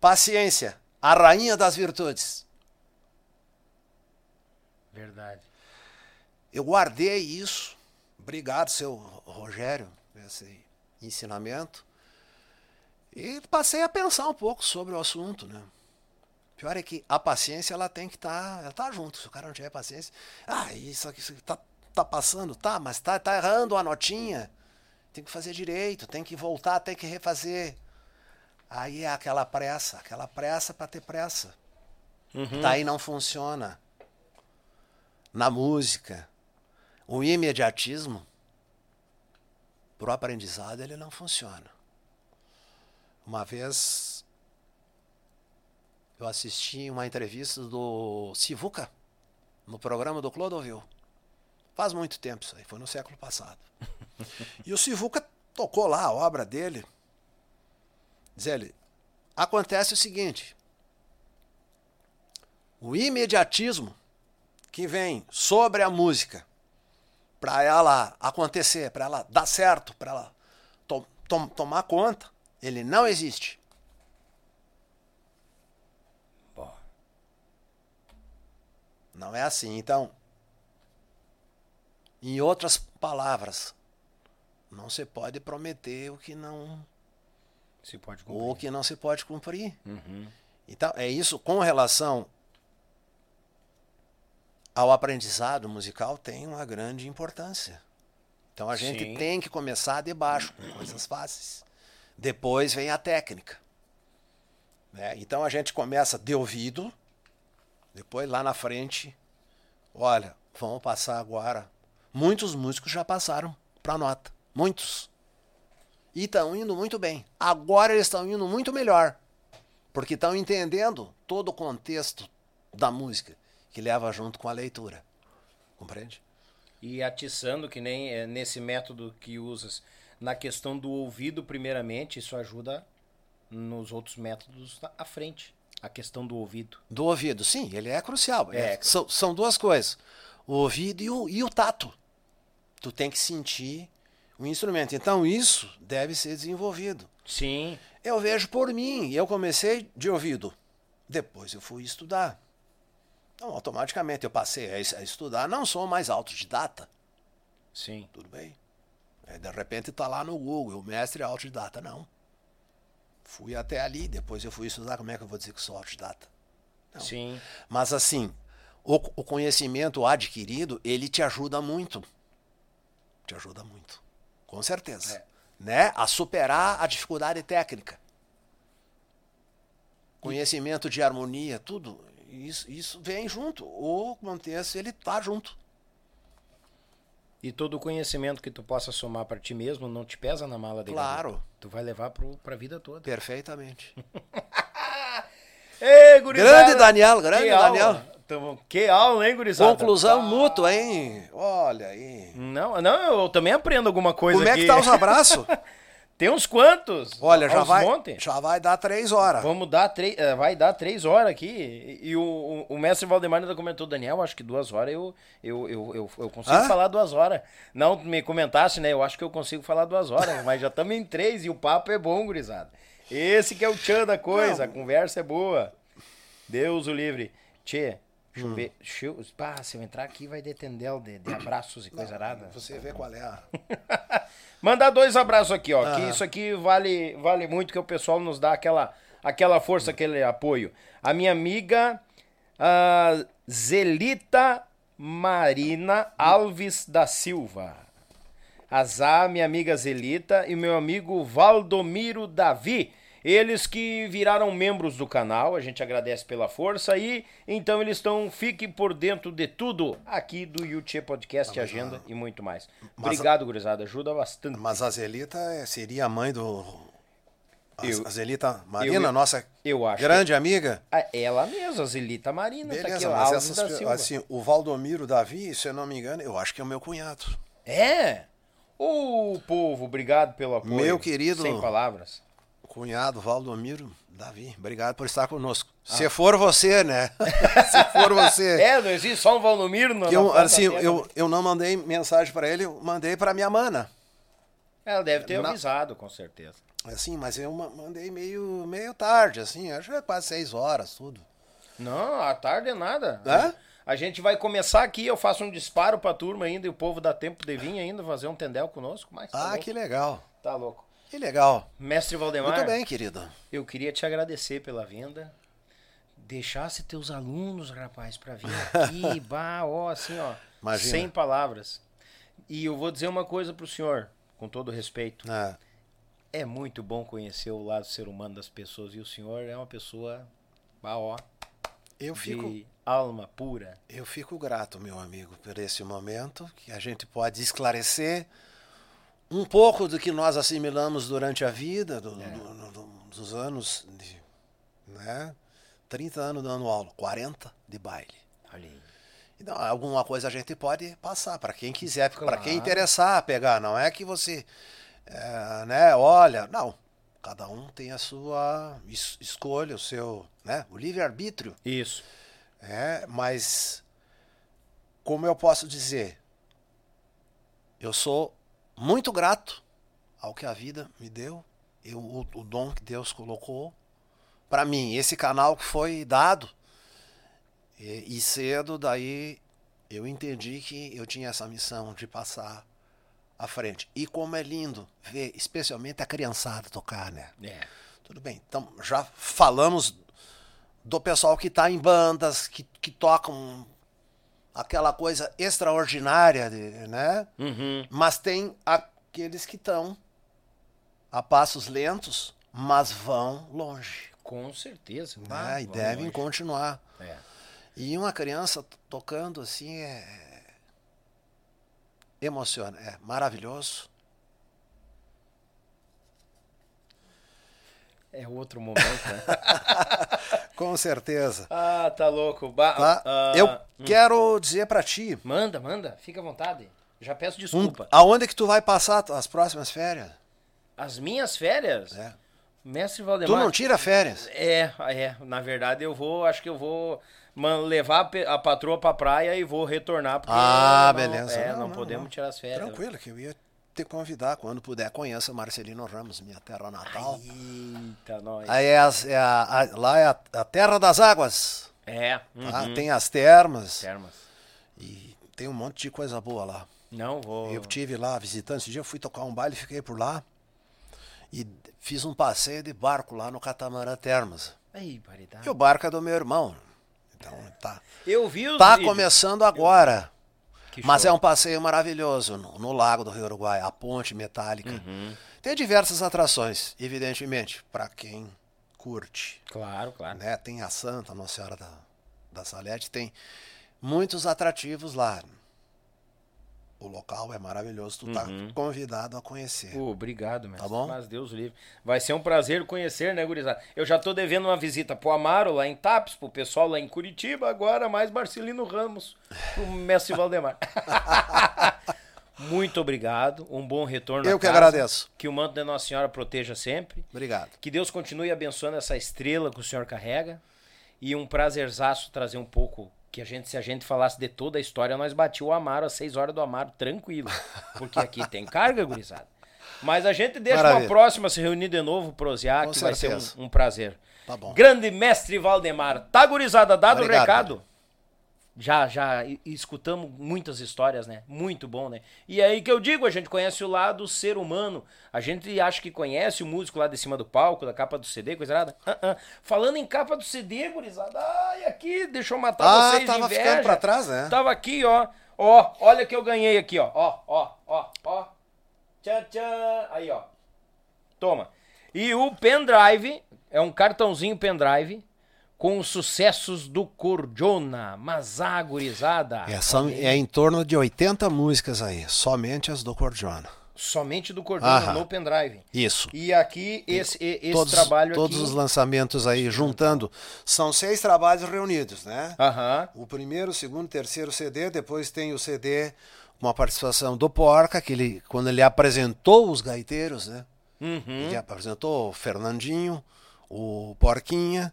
paciência, a rainha das virtudes. Verdade. Eu guardei isso. Obrigado, seu Rogério, esse ensinamento. E passei a pensar um pouco sobre o assunto, né? Pior é que a paciência ela tem que estar, tá, ela tá junto. Se o cara não tiver paciência, ah, isso aqui tá, tá passando, tá, mas tá, tá errando a notinha. Tem que fazer direito, tem que voltar, tem que refazer. Aí é aquela pressa, aquela pressa para ter pressa. Uhum. Daí não funciona. Na música, o imediatismo para o aprendizado ele não funciona. Uma vez eu assisti uma entrevista do Sivuca no programa do Clodovil. Faz muito tempo isso aí, foi no século passado. e o Sivuca tocou lá a obra dele. Diz ele, acontece o seguinte, o imediatismo que vem sobre a música para ela acontecer, para ela dar certo, para ela to to tomar conta, ele não existe. Bom. Não é assim. Então, em outras palavras, não se pode prometer o que não se pode cumprir. o que não se pode cumprir. Uhum. Então, é isso com relação ao aprendizado musical tem uma grande importância. Então a gente Sim. tem que começar de baixo, com coisas fáceis. Depois vem a técnica. Né? Então a gente começa de ouvido, depois lá na frente, olha, vamos passar agora. Muitos músicos já passaram para nota. Muitos. E estão indo muito bem. Agora eles estão indo muito melhor. Porque estão entendendo todo o contexto da música que leva junto com a leitura. Compreende? E atiçando, que nem é, nesse método que usas, na questão do ouvido, primeiramente, isso ajuda nos outros métodos à frente. A questão do ouvido. Do ouvido, sim, ele é crucial. É. É, são, são duas coisas: o ouvido e o, e o tato. Tu tem que sentir o instrumento. Então, isso deve ser desenvolvido. Sim. Eu vejo por mim, eu comecei de ouvido. Depois eu fui estudar. Então, automaticamente eu passei a, es- a estudar. Não sou mais autodidata. Sim. Tudo bem. É, de repente tá lá no Google, o mestre é autodidata. Não. Fui até ali, depois eu fui estudar. Como é que eu vou dizer que sou autodidata? Não. Sim. Mas assim, o, o conhecimento adquirido, ele te ajuda muito. Te ajuda muito. Com certeza. É. Né? A superar a dificuldade técnica. Conhecimento de harmonia, tudo. Isso, isso vem junto. O contexto, ele tá junto. E todo o conhecimento que tu possa somar para ti mesmo não te pesa na mala de Claro. Tu vai levar pro, pra vida toda. Perfeitamente. <laughs> Ei, gurizada! Grande Daniel, grande Daniel. Tamo- Que aula, hein, gurizada? Conclusão Pá. mútua, hein? Olha aí. Não, não, eu também aprendo alguma coisa Como é aqui. que tá os abraços? <laughs> Tem uns quantos? Olha, já vai, monte. já vai dar três horas. Vamos dar três, eh, vai dar três horas aqui. E, e o, o, mestre Valdemar ainda comentou, Daniel, acho que duas horas eu, eu, eu, eu, eu consigo Hã? falar duas horas. Não me comentasse, né? Eu acho que eu consigo falar duas horas, mas já estamos em três e o papo é bom, gurizada. Esse que é o tchan da coisa, a conversa é boa. Deus o livre. Tchê, deixa eu Hum. eu, pá, se eu entrar aqui vai detender de, de abraços e coisa arada. Você vê qual é a. <laughs> Mandar dois abraços aqui, ó. Que Ah. isso aqui vale, vale muito que o pessoal nos dá aquela, aquela força, aquele apoio. A minha amiga Zelita Marina Alves da Silva. a Zá, minha amiga Zelita e meu amigo Valdomiro Davi. Eles que viraram membros do canal, a gente agradece pela força aí. Então eles estão, fiquem por dentro de tudo aqui do YouTube Podcast, Ah, Agenda mas, e muito mais. mas Obrigado, gurizada, ajuda bastante. Mas a Zelita é- seria a mãe do. A, Eu- a Zelita Marina, eu- nossa Eu acho. grande amiga. Ah, ela mesma, a Zelita Marina, tá aqui, Beleza, ó, mas Alves essas, da pe- Silva. assim, o Valdomiro Davi, se eu não me engano, eu acho que é o meu cunhado. É? Ô, povo, obrigado pelo apoio. Meu querido- Sem palavras. Cunhado Valdomiro Davi, obrigado por estar conosco. Se for você, né? <laughs> se for você. É, não existe só um Valdomiro no eu, assim, eu, eu não mandei mensagem pra ele, eu mandei pra minha mana. Ela deve ter Na- avisado, com certeza. Assim, mas eu ma- mandei meio, meio tarde, assim, acho que é quase seis horas, tudo. Não, à tarde é nada. É? A gente vai começar aqui, eu faço um disparo pra turma ainda e o povo dá tempo de vir ainda fazer um tendel conosco, mas tá Ah, louco. que legal. Tá louco. Que legal. Mestre Valdemar, Muito bem, querido. eu queria te agradecer pela vinda. Deixasse teus alunos, rapaz, pra vir aqui, <laughs> bah, ó, assim, ó, Imagina. sem palavras. E eu vou dizer uma coisa pro senhor, com todo respeito. Ah, É muito bom conhecer o lado ser humano das pessoas e o senhor é uma pessoa, bah, ó, eu fico, de alma pura. eu fico grato, meu amigo, por esse momento que a gente pode esclarecer um pouco do que nós assimilamos durante a vida, do- É. do- do- do- dos anos, de, né? 30 anos dando aula, 40 de baile. Olha aí. Então, alguma coisa a gente pode passar para quem quiser, para Claro. quem interessar pegar. Não é que você, é, né? Olha, não. Cada um tem a sua es- escolha, o seu, né? O livre arbítrio. Isso. É, mas como eu posso dizer, eu sou muito grato ao que a vida me deu, eu, o, o dom que Deus colocou para mim, esse canal que foi dado. E, e cedo daí eu entendi que eu tinha essa missão de passar à frente. E como é lindo ver, especialmente a criançada tocar, né? É. Tudo bem. Então, já falamos do pessoal que está em bandas, que, que tocam aquela coisa extraordinária, de, né? Uhum. Mas tem aqueles que estão a passos lentos, mas vão longe. Com certeza. né? E devem longe. continuar. É. E uma criança tocando assim é. Emociona, é maravilhoso. É outro momento, né? <laughs> Com certeza. ah, tá louco. Ba Tá? ah, Eu hum. quero dizer para ti, Manda, manda. Fica à vontade. Já peço um- desculpa. aonde que tu vai passar as próximas férias? As minhas férias, É. mestre Tu Valdemar... não tira férias? É, é. Na verdade, eu vou... Acho que eu vou levar a patroa pra praia e vou retornar. Porque Ah, não- beleza. É, Não, não, não, podemos tirar as férias. Tranquilo, que eu ia te convidar quando puder. Conheça Marcelino Ramos, minha terra natal. Eita, nós. Aí é, as- é a- a- lá é a, a terra das águas. É. tá? uhum. Tem as termas Termas. e tem um monte de coisa boa lá. Não, vou... Eu tive lá visitando, esse dia eu fui tocar um baile, fiquei por lá e fiz um passeio de barco lá no Catamarã Termas. Ai, paridade. E o barco é do meu irmão. Então tá, Eu vi os tá vídeos. começando agora. Que Mas show. é um passeio maravilhoso no, no Lago do Rio Uruguai, a ponte metálica. Uhum. Tem diversas atrações, evidentemente, para quem curte. Claro, claro. Né? Tem a Santa, Nossa Senhora da, da Salete, tem muitos atrativos lá. O local é maravilhoso, tu tá convidado a conhecer. Pô, obrigado, mestre. Tá bom? Mas Deus livre. Vai ser um prazer conhecer, né, gurizada? Eu já tô devendo uma visita pro Amaro lá em Tapes, pro pessoal lá em Curitiba, agora mais Marcelino Ramos, pro mestre Valdemar. <laughs> Muito obrigado, um bom retorno Eu que casa. agradeço. Que o manto da Nossa Senhora proteja sempre. Obrigado. Que Deus continue abençoando essa estrela que o senhor carrega. E um prazerzaço trazer um pouco. Que a gente, se a gente falasse de toda a história, nós bati o Amaro às 6 horas do Amaro, tranquilo. Porque aqui tem carga, gurizada. Mas a gente deixa uma Maravilha. próxima se reunir de novo, prosear, que vai certeza. ser um, um prazer. Tá bom. Grande mestre Valdemar. Tá, gurizada, dado o Obrigado, recado? Já, já escutamos muitas histórias, né? Muito bom, né? E aí que eu digo, a gente conhece o lado ser humano. A gente acha que conhece o músico lá de cima do palco, da capa do CD, coisa nada. Ah, ah. Falando em capa do CD, gurizada, ai, aqui, deixa eu matar Ah, vocês de tava inveja. ficando pra trás, né? Tava aqui, ó. Ó, olha que eu ganhei aqui, ó. Ó, ó, ó, ó. Tchá, tchá. Aí, ó. Toma. E o pendrive é um cartãozinho pendrive com os sucessos do Cordiona, mas agorizada. É, são, é em torno de 80 músicas aí, somente as do Cordiona. Somente do Cordiona no pendrive. Isso. E aqui, esse, esse todos, trabalho todos aqui. os lançamentos aí, juntando. São seis trabalhos reunidos, né? Aham. O primeiro, o segundo, o terceiro CD, depois tem o CD, uma participação do Porca, que ele, quando ele apresentou os gaiteiros, né? Uhum. Ele apresentou o Fernandinho, o Porquinha,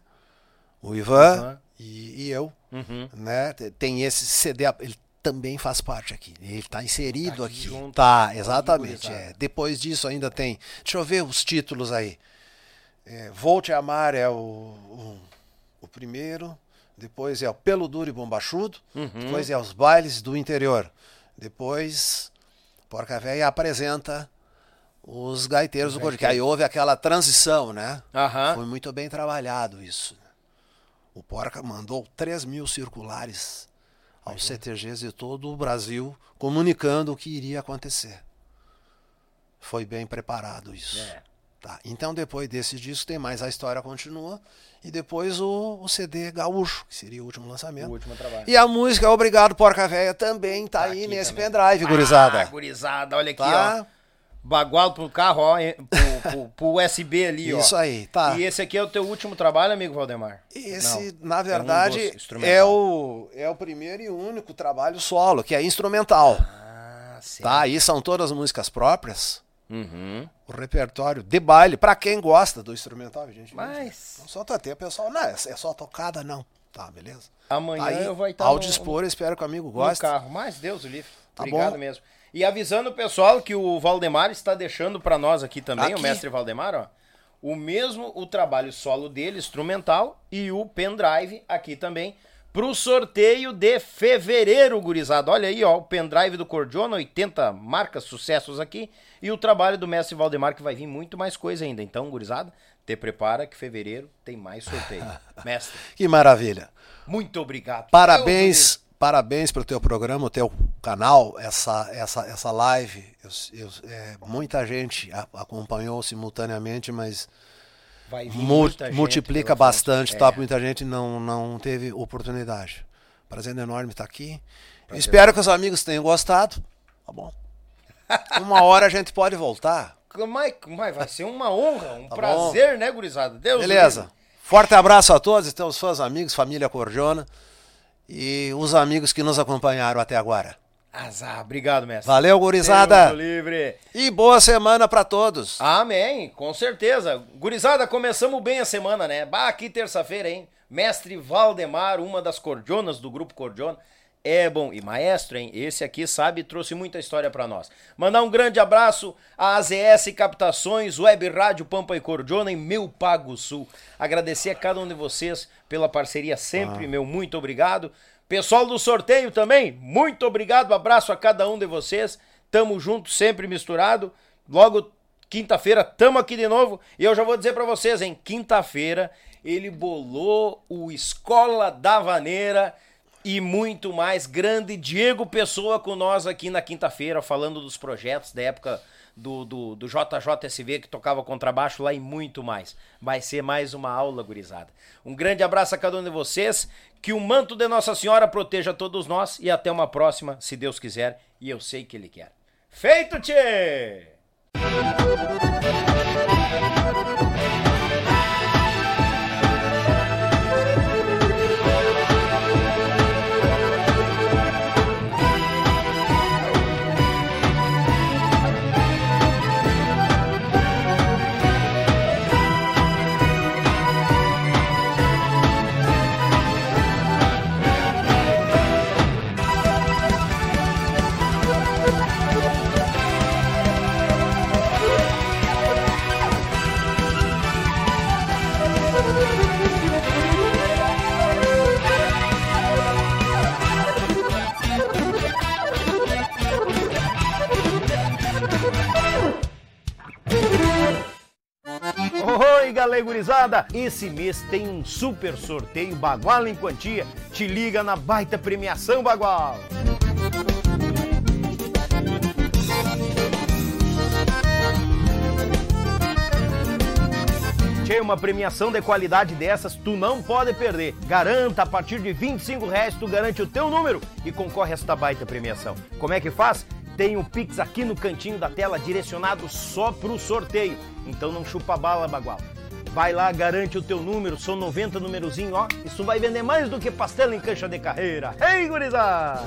o Ivan Ivan. e, e eu, Uhum. né? Te- Tem esse CD, ele também faz parte aqui. Ele está inserido Tá aqui aqui. junto. Tá, exatamente. gurizada. é. Depois disso ainda tem. Deixa eu ver os títulos aí. É, Vou Te Amar é o, o, o primeiro. Depois é o Pelo Duro e Bombachudo. Uhum. Depois é os Bailes do Interior. Depois, Porca Véia apresenta os gaiteiros do. Que aí houve aquela transição, né? Aham. Foi muito bem trabalhado isso. O Porca mandou 3 mil circulares aos CTGs de todo o Brasil, comunicando o que iria acontecer. Foi bem preparado isso. É. Tá. Então, depois desse disco, tem mais A História Continua. E depois o, o CD Gaúcho, que seria o último O lançamento. último trabalho. E a música Obrigado Porca Véia também tá, Tá aí nesse também. pendrive, gurizada. Ah, gurizada, olha aqui, Tá? ó. Bagual pro carro, ó, pro, pro- pro USB ali, ó. Isso aí, tá. E esse aqui é o teu último trabalho, amigo Valdemar? Esse, Não, na é um verdade, dos instrumental. é, o, é o primeiro e único trabalho solo, que é instrumental. Ah, sim. Tá? Aí são todas músicas próprias. Uhum. O repertório de baile, pra quem gosta do instrumental, gente. Mas- Não só ter, pessoal. Não, é é só tocada, não. Tá, beleza? Amanhã Aí, eu vou estar ao no- dispor, espero que o amigo no goste. carro. Mas Deus o livre. Tá Obrigado bom. mesmo. E avisando o pessoal que o Valdemar está deixando pra nós aqui também, Aqui. o mestre Valdemar, ó. O mesmo o trabalho solo dele, instrumental, e o pendrive aqui também, pro sorteio de fevereiro, gurizada. Olha aí, ó, o pendrive do Cordiona, 80 marcas, sucessos aqui, e o trabalho do mestre Valdemar, que vai vir muito mais coisa ainda. Então, gurizada, te prepara que fevereiro tem mais sorteio. <laughs> mestre, Que maravilha. muito obrigado. O Parabéns, parabéns pelo teu programa, o teu canal, essa, essa, essa live. Eu- eu- é, muita gente a- acompanhou simultaneamente, mas mu- multiplica bastante, É. tá? Muita gente não, não teve oportunidade. Prazer enorme estar aqui. Espero que os amigos tenham gostado. Tá bom. Uma hora a gente pode voltar. Mas, mas vai ser uma honra, um <laughs> Tá prazer, né, gurizada? Deus Beleza. livre. Forte abraço a todos, então, os fãs, amigos, família Cordiona e os amigos que nos acompanharam até agora. Azar, obrigado, mestre. Valeu, gurizada. Deus livre. E boa semana pra todos. Amém, com certeza. Gurizada, começamos bem a semana, né? Bah, aqui terça-feira, hein? Mestre Valdemar, uma das cordionas do grupo Cordiona. É bom. E maestro, hein? Esse aqui sabe e trouxe muita história pra nós. Mandar um grande abraço à AZS Captações, Web Rádio Pampa e Cordiona em Meu Pago Sul. Agradecer a cada um de vocês pela parceria sempre, meu muito obrigado. Pessoal do sorteio também, muito obrigado. Abraço a cada um de vocês. Tamo junto, sempre misturado. Logo Quinta-feira, tamo aqui de novo. E eu já vou dizer pra vocês, hein? Quinta-feira, ele bolou o Escola da Vaneira e muito mais. Grande Diego Pessoa com nós aqui na quinta-feira, falando dos projetos da época do, do, do JJSV, que tocava contrabaixo lá e muito mais. Vai ser mais uma aula, gurizada. Um grande abraço a cada um de vocês. Que o manto de Nossa Senhora proteja todos nós. E até uma próxima, se Deus quiser. E eu sei que Ele quer. Feito, tchê! Chega, legurizada! Esse mês tem um super sorteio Bagual em Quantia. Te liga na baita premiação Bagual! Tchê, uma premiação de qualidade dessas tu não pode perder. Garanta, a partir de 25 reais tu garante o teu número e concorre a esta baita premiação. Como é que faz? Tem o um Pix aqui no cantinho da tela direcionado só pro sorteio. Então não chupa bala, bagual. Vai lá, garante o teu número, são 90 numerozinho, ó. Isso vai vender mais do que pastela em cancha de carreira. Ei, gurizada!